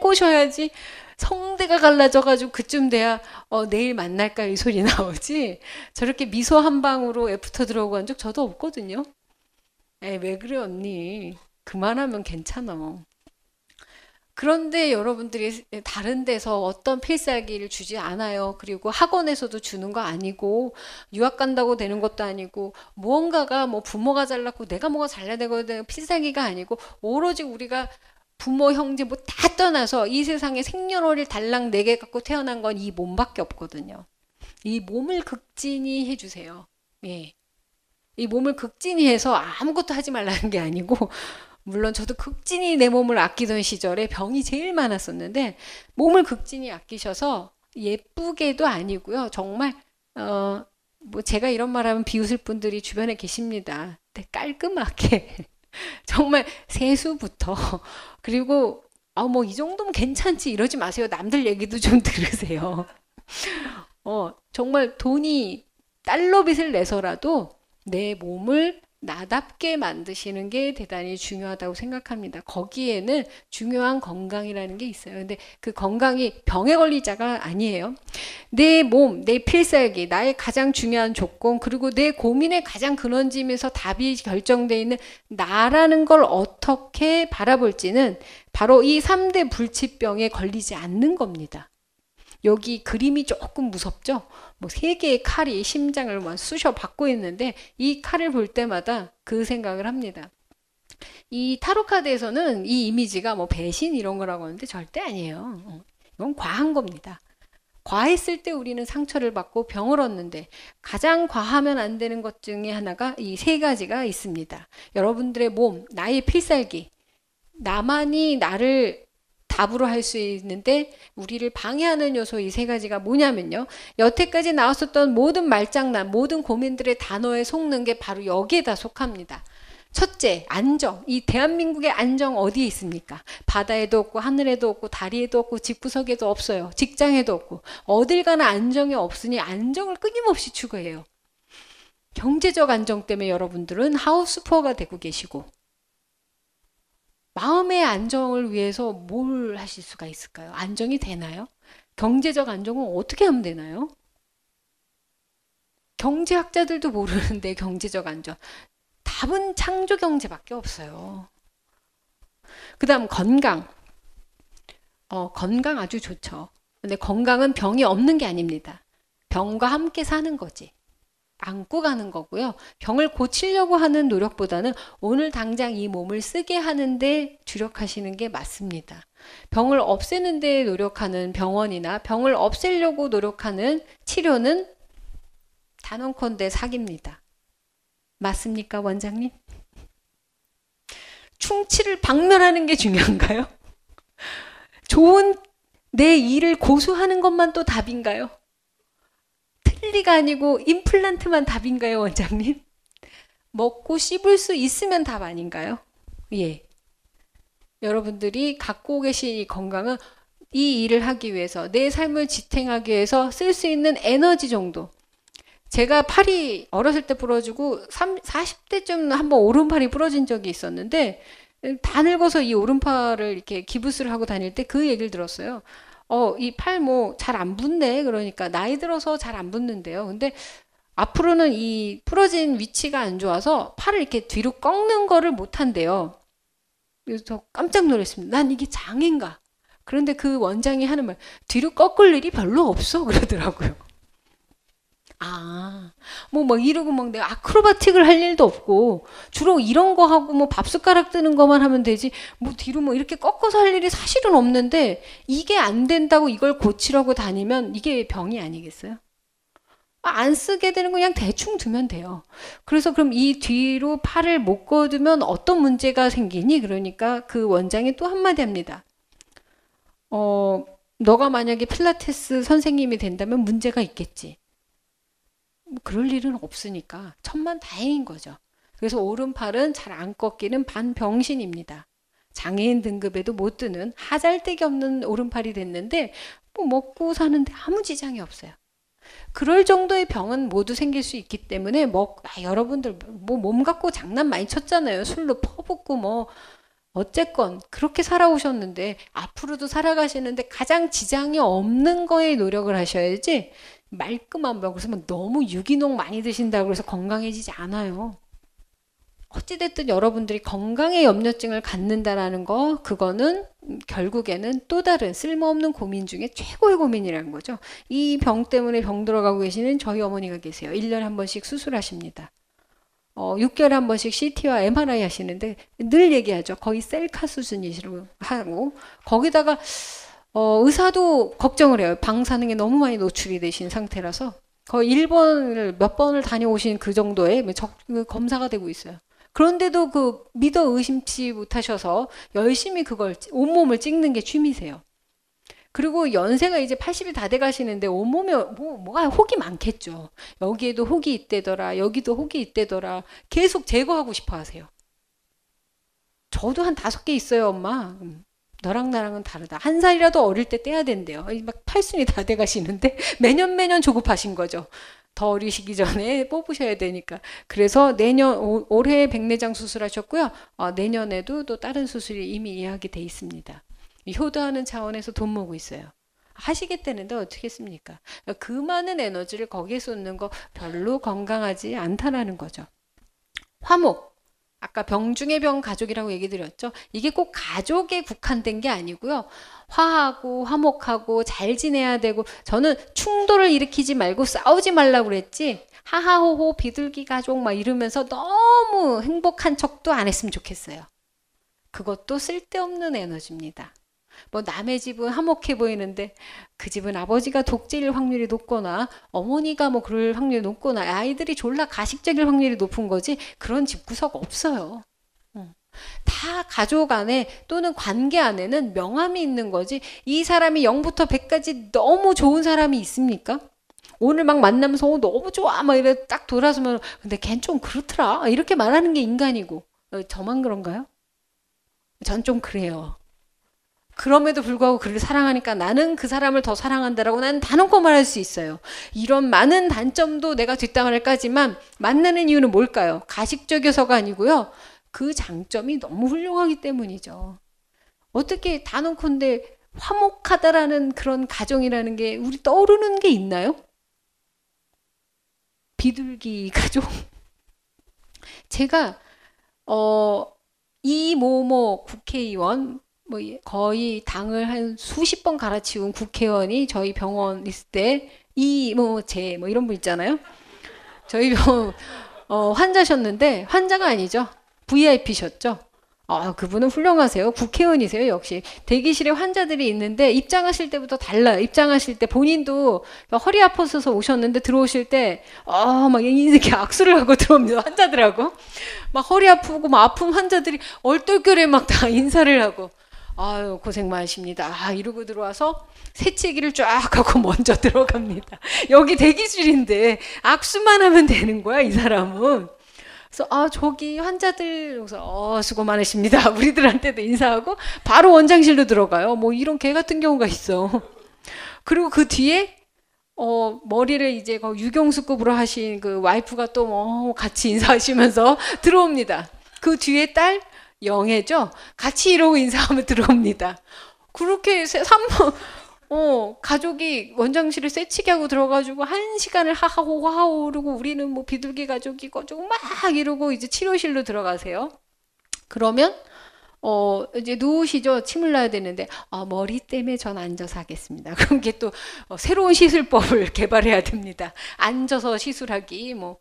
꼬셔야지. 성대가 갈라져가지고 그쯤 돼야 어, 내일 만날까 이 소리 *laughs* 나오지 저렇게 미소 한 방으로 after 들어오고 한 적 저도 없거든요. 에왜 그래 언니 그만하면 괜찮아. 그런데 여러분들이 다른 데서 어떤 필살기를 주지 않아요. 그리고 학원에서도 주는 거 아니고 유학 간다고 되는 것도 아니고 무언가가 뭐 부모가 잘났고 내가 뭐가 잘나야 되거든 필살기가 아니고 오로지 우리가 부모, 형제 뭐 다 떠나서 이 세상에 생년월일 달랑 네 개 갖고 태어난 건 이 몸밖에 없거든요. 이 몸을 극진히 해주세요. 예. 이 몸을 극진히 해서 아무것도 하지 말라는 게 아니고, 물론 저도 극진히 내 몸을 아끼던 시절에 병이 제일 많았었는데, 몸을 극진히 아끼셔서 예쁘게도 아니고요. 정말, 어, 뭐 제가 이런 말 하면 비웃을 분들이 주변에 계십니다. 깔끔하게. *laughs* 정말 세수부터 *laughs* 그리고 아뭐 이 정도면 괜찮지 이러지 마세요. 남들 얘기도 좀 *laughs* 들으세요. 어 정말 돈이 달러 빚을 내서라도 내 몸을 나답게 만드시는 게 대단히 중요하다고 생각합니다. 거기에는 중요한 건강이라는 게 있어요. 근데 그 건강이 병에 걸리자가 아니에요. 내 몸, 내 필살기, 나의 가장 중요한 조건, 그리고 내 고민의 가장 근원짐에서 답이 결정되어 있는 나라는 걸 어떻게 바라볼지는 바로 이 3대 불치병에 걸리지 않는 겁니다. 여기 그림이 조금 무섭죠? 뭐 세 개의 칼이 심장을 막 쑤셔 받고 있는데 이 칼을 볼 때마다 그 생각을 합니다. 이 타로 카드에서는 이 이미지가 뭐 배신 이런 거라고 하는데 절대 아니에요. 어, 이건 과한 겁니다. 과했을 때 우리는 상처를 받고 병을 얻는데 가장 과하면 안 되는 것 중에 하나가 이 세 가지가 있습니다. 여러분들의 몸, 나의 필살기, 나만이 나를 답으로 할 수 있는데 우리를 방해하는 요소 이 세 가지가 뭐냐면요. 여태까지 나왔었던 모든 말장난, 모든 고민들의 단어에 속는 게 바로 여기에다 속합니다. 첫째, 안정. 이 대한민국의 안정 어디에 있습니까? 바다에도 없고, 하늘에도 없고, 다리에도 없고, 집구석에도 없어요. 직장에도 없고. 어딜 가나 안정이 없으니 안정을 끊임없이 추구해요. 경제적 안정 때문에 여러분들은 하우스푸어가 되고 계시고, 마음의 안정을 위해서 뭘 하실 수가 있을까요? 안정이 되나요? 경제적 안정은 어떻게 하면 되나요? 경제학자들도 모르는데 *laughs* 경제적 안정. 답은 창조 경제밖에 없어요. 그 다음 건강. 어, 건강 아주 좋죠. 근데 건강은 병이 없는 게 아닙니다. 병과 함께 사는 거지. 안고 가는 거고요. 병을 고치려고 하는 노력보다는 오늘 당장 이 몸을 쓰게 하는데 주력하시는 게 맞습니다. 병을 없애는 데 노력하는 병원이나 병을 없애려고 노력하는 치료는 단언컨대 사기입니다. 맞습니까, 원장님? 충치를 박멸하는 게 중요한가요? 좋은 내 일을 고수하는 것만 또 답인가요? 틀리가 아니고 임플란트만 답인가요, 원장님? 먹고 씹을 수 있으면 답 아닌가요? 예. 여러분들이 갖고 계신 이 건강은 이 일을 하기 위해서 내 삶을 지탱하기 위해서 쓸 수 있는 에너지 정도. 제가 팔이 어렸을 때 부러지고 3, 40대쯤 한번 오른팔이 부러진 적이 있었는데 다 늙어서 이 오른팔을 이렇게 기부스를 하고 다닐 때 그 얘기를 들었어요. 어, 이팔뭐잘안 붙네. 그러니까 나이 들어서 잘 안 붙는데요. 근데 앞으로는 이 부러진 위치가 안 좋아서 팔을 이렇게 뒤로 꺾는 거를 못 한대요. 그래서 깜짝 놀랐습니다. 난 이게 장애인가? 그런데 그 원장이 하는 말, 뒤로 꺾을 일이 별로 없어. *laughs* 그러더라고요. 아, 뭐, 막 이러고 막 내가 아크로바틱을 할 일도 없고, 주로 이런 거 하고 뭐 밥숟가락 뜨는 것만 하면 되지, 뭐 뒤로 뭐 이렇게 꺾어서 할 일이 사실은 없는데, 이게 안 된다고 이걸 고치려고 다니면 이게 병이 아니겠어요? 아, 안 쓰게 되는 거 그냥 대충 두면 돼요. 그래서 그럼 이 뒤로 팔을 못 거두면 어떤 문제가 생기니? 그러니까 그 원장이 또 한마디 합니다. 어, 너가 만약에 필라테스 선생님이 된다면 문제가 있겠지. 뭐 그럴 일은 없으니까 천만 다행인 거죠. 그래서 오른팔은 잘 안 꺾이는 반병신입니다. 장애인 등급에도 못 드는 하잘데기 없는 오른팔이 됐는데 뭐 먹고 사는데 아무 지장이 없어요. 그럴 정도의 병은 모두 생길 수 있기 때문에 뭐 아, 여러분들 뭐 몸 갖고 장난 많이 쳤잖아요. 술로 퍼붓고 뭐 어쨌건 그렇게 살아오셨는데 앞으로도 살아가시는데 가장 지장이 없는 거에 노력을 하셔야지 말끔한 병. 그래서 뭐 너무 유기농 많이 드신다고 해서 건강해지지 않아요. 어찌됐든 여러분들이 건강의 염려증을 갖는다라는 거, 그거는 결국에는 또 다른 쓸모없는 고민 중에 최고의 고민이라는 거죠. 이 병 때문에 병 들어가고 계시는 저희 어머니가 계세요. 1년에 한 번씩 수술하십니다. 어, 6개월에 한 번씩 CT와 MRI 하시는데 늘 얘기하죠. 거의 셀카 수준이시라고 하고, 거기다가 어, 의사도 걱정을 해요. 방사능에 너무 많이 노출이 되신 상태라서 거의 1번을 몇 번을 다녀오신 그 정도의 그 검사가 되고 있어요. 그런데도 그 믿어 의심치 못하셔서 열심히 그걸 온몸을 찍는 게 취미세요. 그리고 연세가 이제 80이 다 돼 가시는데 온몸에 뭐, 뭐가 혹이 많겠죠. 여기에도 혹이 있대더라. 여기도 혹이 있대더라. 계속 제거하고 싶어 하세요. 저도 한 다섯 개 있어요, 엄마. 음. 너랑 나랑은 다르다. 한 살이라도 어릴 때 떼야 된대요. 막 팔순이 다 돼 가시는데 *laughs* 매년 매년 조급하신 거죠. 더 어리시기 전에 뽑으셔야 되니까. 그래서 내년 올- 올해 백내장 수술하셨고요. 어, 내년에도 또 다른 수술이 이미 예약이 돼 있습니다. 이 효도하는 차원에서 돈 모으고 있어요. 하시겠다는데 어떻게 했습니까? 그 많은 에너지를 거기에 쏟는 거 별로 건강하지 않다라는 거죠. 화목. 아까 병 중의 병 가족이라고 얘기 드렸죠. 이게 꼭 가족에 국한된 게 아니고요. 화하고 화목하고 잘 지내야 되고 저는 충돌을 일으키지 말고 싸우지 말라고 그랬지. 하하호호 비둘기 가족 막 이러면서 너무 행복한 척도 안 했으면 좋겠어요. 그것도 쓸데없는 에너지입니다. 뭐 남의 집은 화목해 보이는데 그 집은 아버지가 독재일 확률이 높거나 어머니가 뭐 그럴 확률이 높거나 아이들이 졸라 가식적일 확률이 높은 거지 그런 집구석 없어요. 어. 다 가족 안에 또는 관계 안에는 명함이 있는 거지 이 사람이 0부터 100까지 너무 좋은 사람이 있습니까? 오늘 막 만나면서 어, 너무 좋아 막 이래 딱 돌아서면 근데 걘 좀 그렇더라 이렇게 말하는 게 인간이고 어, 저만 그런가요? 전 좀 그래요. 그럼에도 불구하고 그를 사랑하니까 나는 그 사람을 더 사랑한다라고 나는 단언코 말할 수 있어요. 이런 많은 단점도 내가 뒷담화를 까지만 만나는 이유는 뭘까요? 가식적이어서가 아니고요. 그 장점이 너무 훌륭하기 때문이죠. 어떻게 단언컨대 화목하다라는 그런 가정이라는 게 우리 떠오르는 게 있나요? 비둘기 *laughs* 가족. 제가 어 이모모 국회의원 뭐 거의 당을 한 수십 번 갈아치운 국회의원이 저희 병원 있을 때이뭐제뭐 이런 분 있잖아요. 저희 병원 어, 환자셨는데 환자가 아니죠. VIP셨죠. 아, 그분은 훌륭하세요. 국회의원이세요, 역시. 대기실에 환자들이 있는데 입장하실 때부터 달라요. 입장하실 때 본인도 허리 아파서 오셨는데 들어오실 때, 아, 막 이렇게 악수를 하고 들어옵니다. 환자들하고. 막 허리 아프고 막 아픈 환자들이 얼떨결에 막 다 인사를 하고. 아유, 고생 많으십니다. 아, 이러고 들어와서 세치기를 쫙 하고 *laughs* 먼저 들어갑니다. 여기 대기실인데 악수만 하면 되는 거야, 이 사람은. 그래서 아 저기 환자들 그래서 어 수고 많으십니다. *laughs* 우리들한테도 인사하고 바로 원장실로 들어가요. 뭐 이런 개 같은 경우가 있어. 그리고 그 뒤에 어 머리를 이제 그 유경수급으로 하신 그 와이프가 또 뭐 같이 인사하시면서 *laughs* 들어옵니다. 그 뒤에 딸 영애죠. 같이 이러고 인사하면 *laughs* 들어옵니다. 그렇게 삼 어, 가족이 원장실을 쇠치기 하고 들어가지고 한 시간을 하하호 하하호 그러고 우리는 뭐 비둘기 가족이고 조금 막 이러고 이제 치료실로 들어가세요. 그러면 어 이제 누우시죠. 침을 놔야 되는데 아 머리 때문에 전 앉아서 하겠습니다. *laughs* 그럼 이게 또 어, 새로운 시술법을 *laughs* 개발해야 됩니다. 앉아서 시술하기 뭐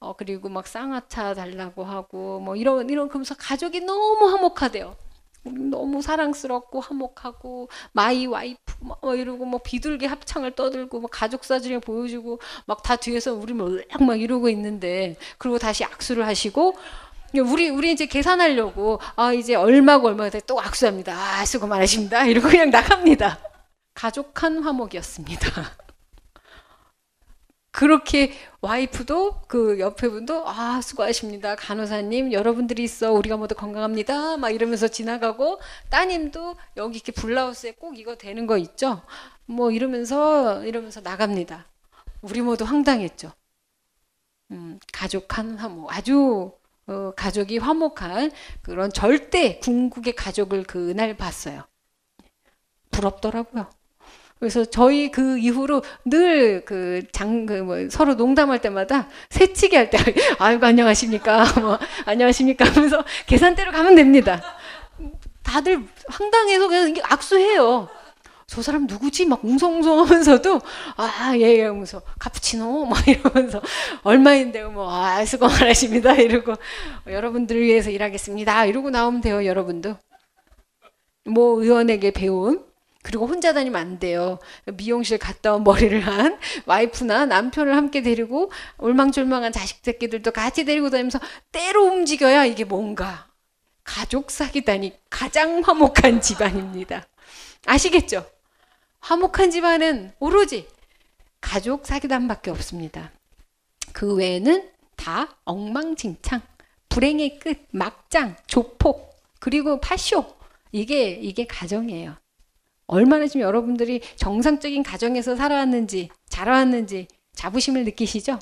어, 그리고 막 쌍화차 달라고 하고 뭐 이런 이런 그러면서 가족이 너무 화목하대요. 너무 사랑스럽고 화목하고 my wife 뭐 이러고 뭐 비둘기 합창을 떠들고 뭐 가족 사진을 보여주고 막 다 뒤에서 우리 몰락 막 이러고 있는데 그리고 다시 악수를 하시고 우리 우리 이제 계산하려고 아 이제 얼마고 얼마가 또 악수합니다. 아 수고 많으십니다. 이러고 그냥 나갑니다. 가족한 화목이었습니다. *laughs* 그렇게 와이프도 그 옆에 분도 아 수고하십니다. 간호사님 여러분들이 있어. 우리가 모두 건강합니다. 막 이러면서 지나가고 따님도 여기 이렇게 블라우스에 꼭 이거 되는 거 있죠? 뭐 이러면서 이러면서 나갑니다. 우리 모두 황당했죠. 음, 가족한 화목 아주 어, 가족이 화목한 그런 절대 궁극의 가족을 그날 봤어요. 부럽더라고요 그래서 저희 그 이후로 늘 그 장 그 뭐 서로 농담할 때마다 새치기 할 때 *laughs* 아이고 안녕하십니까? *laughs* 뭐 안녕하십니까? 하면서 계산대로 가면 됩니다. 다들 황당해서 그냥 악수해요. 저 사람 누구지? 막 웅성웅성 하면서도 아 예 예, 하면서 카푸치노? 막 *laughs* 이러면서 얼마인데 뭐 아 수고 많으십니다. 이러고 여러분들을 위해서 일하겠습니다. 이러고 나오면 돼요 여러분도. 뭐 의원에게 배운 그리고 혼자 다니면 안 돼요. 미용실 갔다 온 머리를 한 와이프나 남편을 함께 데리고 울망졸망한 자식 새끼들도 같이 데리고 다니면서 때로 움직여야 이게 뭔가 가족 사귀다니 가장 화목한 집안입니다. 아시겠죠? 화목한 집안은 오로지 가족 사귀담밖에 없습니다. 그 외에는 다 엉망진창, 불행의 끝, 막장, 조폭, 그리고 파쇼. 이게 이게 가정이에요. 얼마나 지금 여러분들이 정상적인 가정에서 살아왔는지 자라왔는지 자부심을 느끼시죠?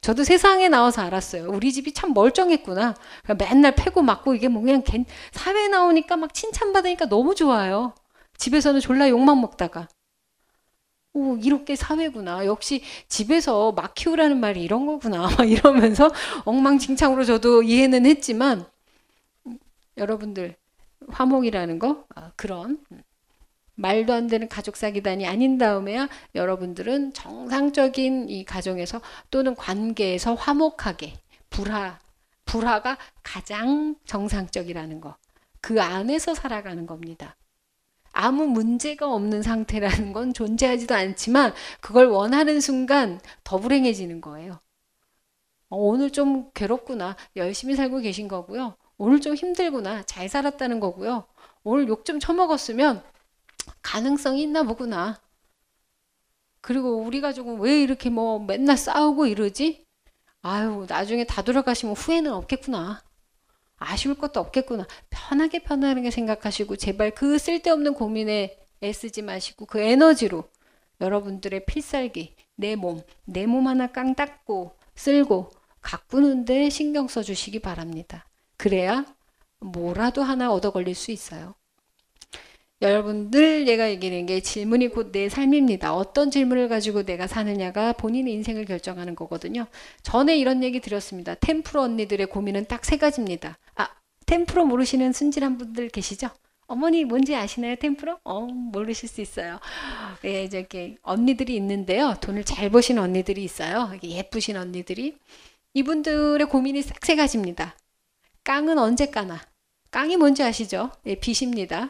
저도 세상에 나와서 알았어요. 우리 집이 참 멀쩡했구나. 맨날 패고 맞고 이게 뭐 그냥 사회에 나오니까 막 칭찬받으니까 너무 좋아요. 집에서는 졸라 욕만 먹다가. 오, 이렇게 사회구나. 역시 집에서 막 키우라는 말이 이런 거구나. *laughs* 막 이러면서 엉망진창으로 저도 이해는 했지만, 여러분들, 화목이라는 거, 아, 그런 말도 안 되는 가족 사기단이 아닌 다음에야 여러분들은 정상적인 이 가정에서 또는 관계에서 화목하게 불화 불화가 가장 정상적이라는 거. 그 안에서 살아가는 겁니다. 아무 문제가 없는 상태라는 건 존재하지도 않지만 그걸 원하는 순간 더 불행해지는 거예요. 어, 오늘 좀 괴롭구나. 열심히 살고 계신 거고요. 오늘 좀 힘들구나. 잘 살았다는 거고요. 오늘 욕 좀 처먹었으면 가능성이 있나 보구나. 그리고 우리 가족은 왜 이렇게 뭐 맨날 싸우고 이러지? 아유, 나중에 다 돌아가시면 후회는 없겠구나. 아쉬울 것도 없겠구나. 편하게 편하게 생각하시고 제발 그 쓸데없는 고민에 애쓰지 마시고 그 에너지로 여러분들의 필살기, 내 몸, 내 몸 하나 깡 닦고 쓸고 가꾸는데 신경 써 주시기 바랍니다. 그래야 뭐라도 하나 얻어 걸릴 수 있어요. 여러분들 얘가 얘기하는 게 질문이 곧 내 삶입니다. 어떤 질문을 가지고 내가 사느냐가 본인의 인생을 결정하는 거거든요. 전에 이런 얘기 드렸습니다. 템프로 언니들의 고민은 딱 세 가지입니다. 아, 템프로 모르시는 순진한 분들 계시죠? 어머니 뭔지 아시나요? 템프로? 어, 모르실 수 있어요. 예, 이렇게 언니들이 있는데요. 돈을 잘 버신 언니들이 있어요. 예쁘신 언니들이. 이분들의 고민이 싹 세 가지입니다. 깡은 언제 까나? 깡이 뭔지 아시죠? 예, 빚입니다.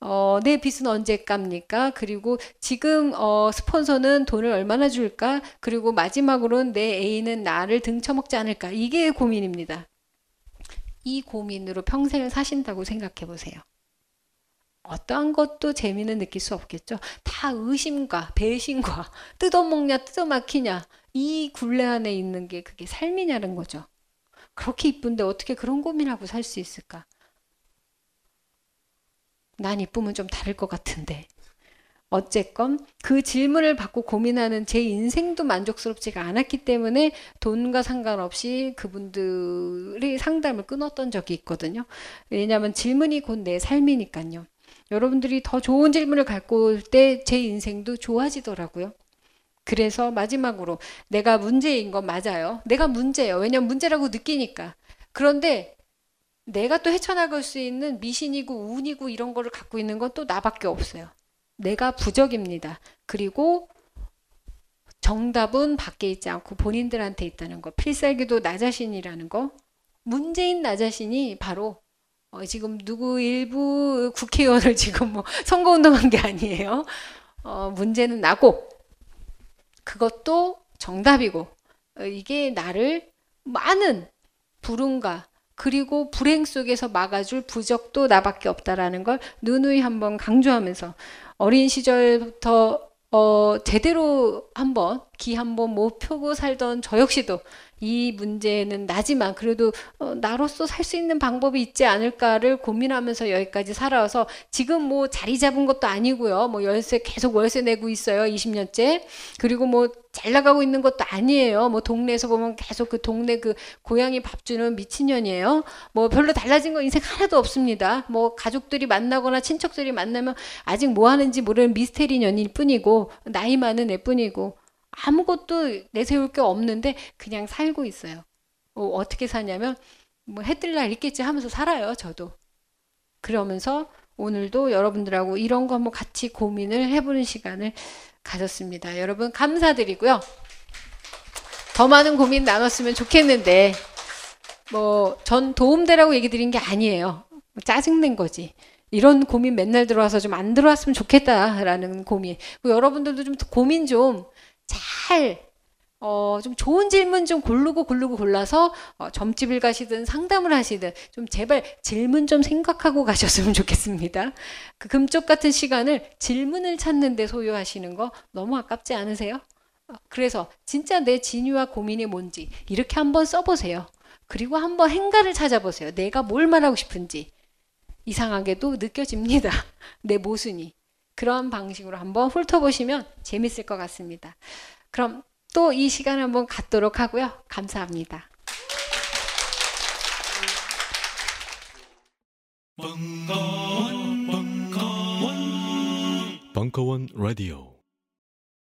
어, 내 빚은 언제 깝니까? 그리고 지금 어, 스폰서는 돈을 얼마나 줄까? 그리고 마지막으로는 내 애인은 나를 등쳐먹지 않을까? 이게 고민입니다. 이 고민으로 평생을 사신다고 생각해 보세요. 어떠한 것도 재미는 느낄 수 없겠죠. 다 의심과 배신과 *laughs* 뜯어먹냐 뜯어막히냐 이 굴레 안에 있는 게 그게 삶이냐는 거죠. 그렇게 이쁜데 어떻게 그런 고민하고 살 수 있을까? 난 이쁨은 좀 다를 것 같은데. 어쨌건 그 질문을 받고 고민하는 제 인생도 만족스럽지가 않았기 때문에 돈과 상관없이 그분들이 상담을 끊었던 적이 있거든요. 왜냐하면 질문이 곧 내 삶이니까요. 여러분들이 더 좋은 질문을 갖고 올 때 제 인생도 좋아지더라고요. 그래서 마지막으로 내가 문제인 건 맞아요. 내가 문제예요. 왜냐면 문제라고 느끼니까. 그런데 내가 또 헤쳐나갈 수 있는 미신이고 운이고 이런 거를 갖고 있는 건 또 나밖에 없어요. 내가 부적입니다. 그리고 정답은 밖에 있지 않고 본인들한테 있다는 거. 필살기도 나 자신이라는 거. 문제인 나 자신이 바로 어, 지금 누구 일부 국회의원을 *laughs* 지금 뭐 선거운동한 게 아니에요. 어, 문제는 나고 그것도 정답이고 어, 이게 나를 많은 불운과 그리고 불행 속에서 막아줄 부적도 나밖에 없다라는 걸 누누이 한번 강조하면서 어린 시절부터 어, 제대로 한번 기 한번 못 펴고 살던 저 역시도 이 문제는 나지만 그래도 어, 나로서 살 수 있는 방법이 있지 않을까를 고민하면서 여기까지 살아와서 지금 뭐 자리 잡은 것도 아니고요. 뭐 열쇠 계속 월세 내고 있어요. 20년째. 그리고 뭐 잘 나가고 있는 것도 아니에요. 뭐 동네에서 보면 계속 그 동네 그 고양이 밥 주는 미친년이에요. 뭐 별로 달라진 거 인생 하나도 없습니다. 뭐 가족들이 만나거나 친척들이 만나면 아직 뭐 하는지 모르는 미스테리 년일 뿐이고 나이 많은 애 뿐이고 아무것도 내세울 게 없는데 그냥 살고 있어요. 어, 어떻게 사냐면 뭐 해 뜰 날 있겠지 하면서 살아요. 저도. 그러면서 오늘도 여러분들하고 이런 거 한번 같이 고민을 해보는 시간을 가졌습니다. 여러분 감사드리고요. 더 많은 고민 나눴으면 좋겠는데 뭐 전 도움되라고 얘기 드린 게 아니에요. 짜증낸 거지. 이런 고민 맨날 들어와서 좀 안 들어왔으면 좋겠다라는 고민. 여러분들도 좀 고민 좀 잘, 어, 좀 좋은 질문 좀 고르고 고르고 골라서 어, 점집을 가시든 상담을 하시든 좀 제발 질문 좀 생각하고 가셨으면 좋겠습니다. 그 금쪽 같은 시간을 질문을 찾는데 소요하시는 거 너무 아깝지 않으세요? 어, 그래서 진짜 내 진위와 고민이 뭔지 이렇게 한번 써보세요. 그리고 한번 행가를 찾아보세요. 내가 뭘 말하고 싶은지. 이상하게도 느껴집니다. *laughs* 내 모순이. 그런 방식으로 한번 훑어보시면 재밌을 것 같습니다. 그럼 또 이 시간 한번 갖도록 하고요. 감사합니다. 벙커원, 벙커원, 벙커원 라디오.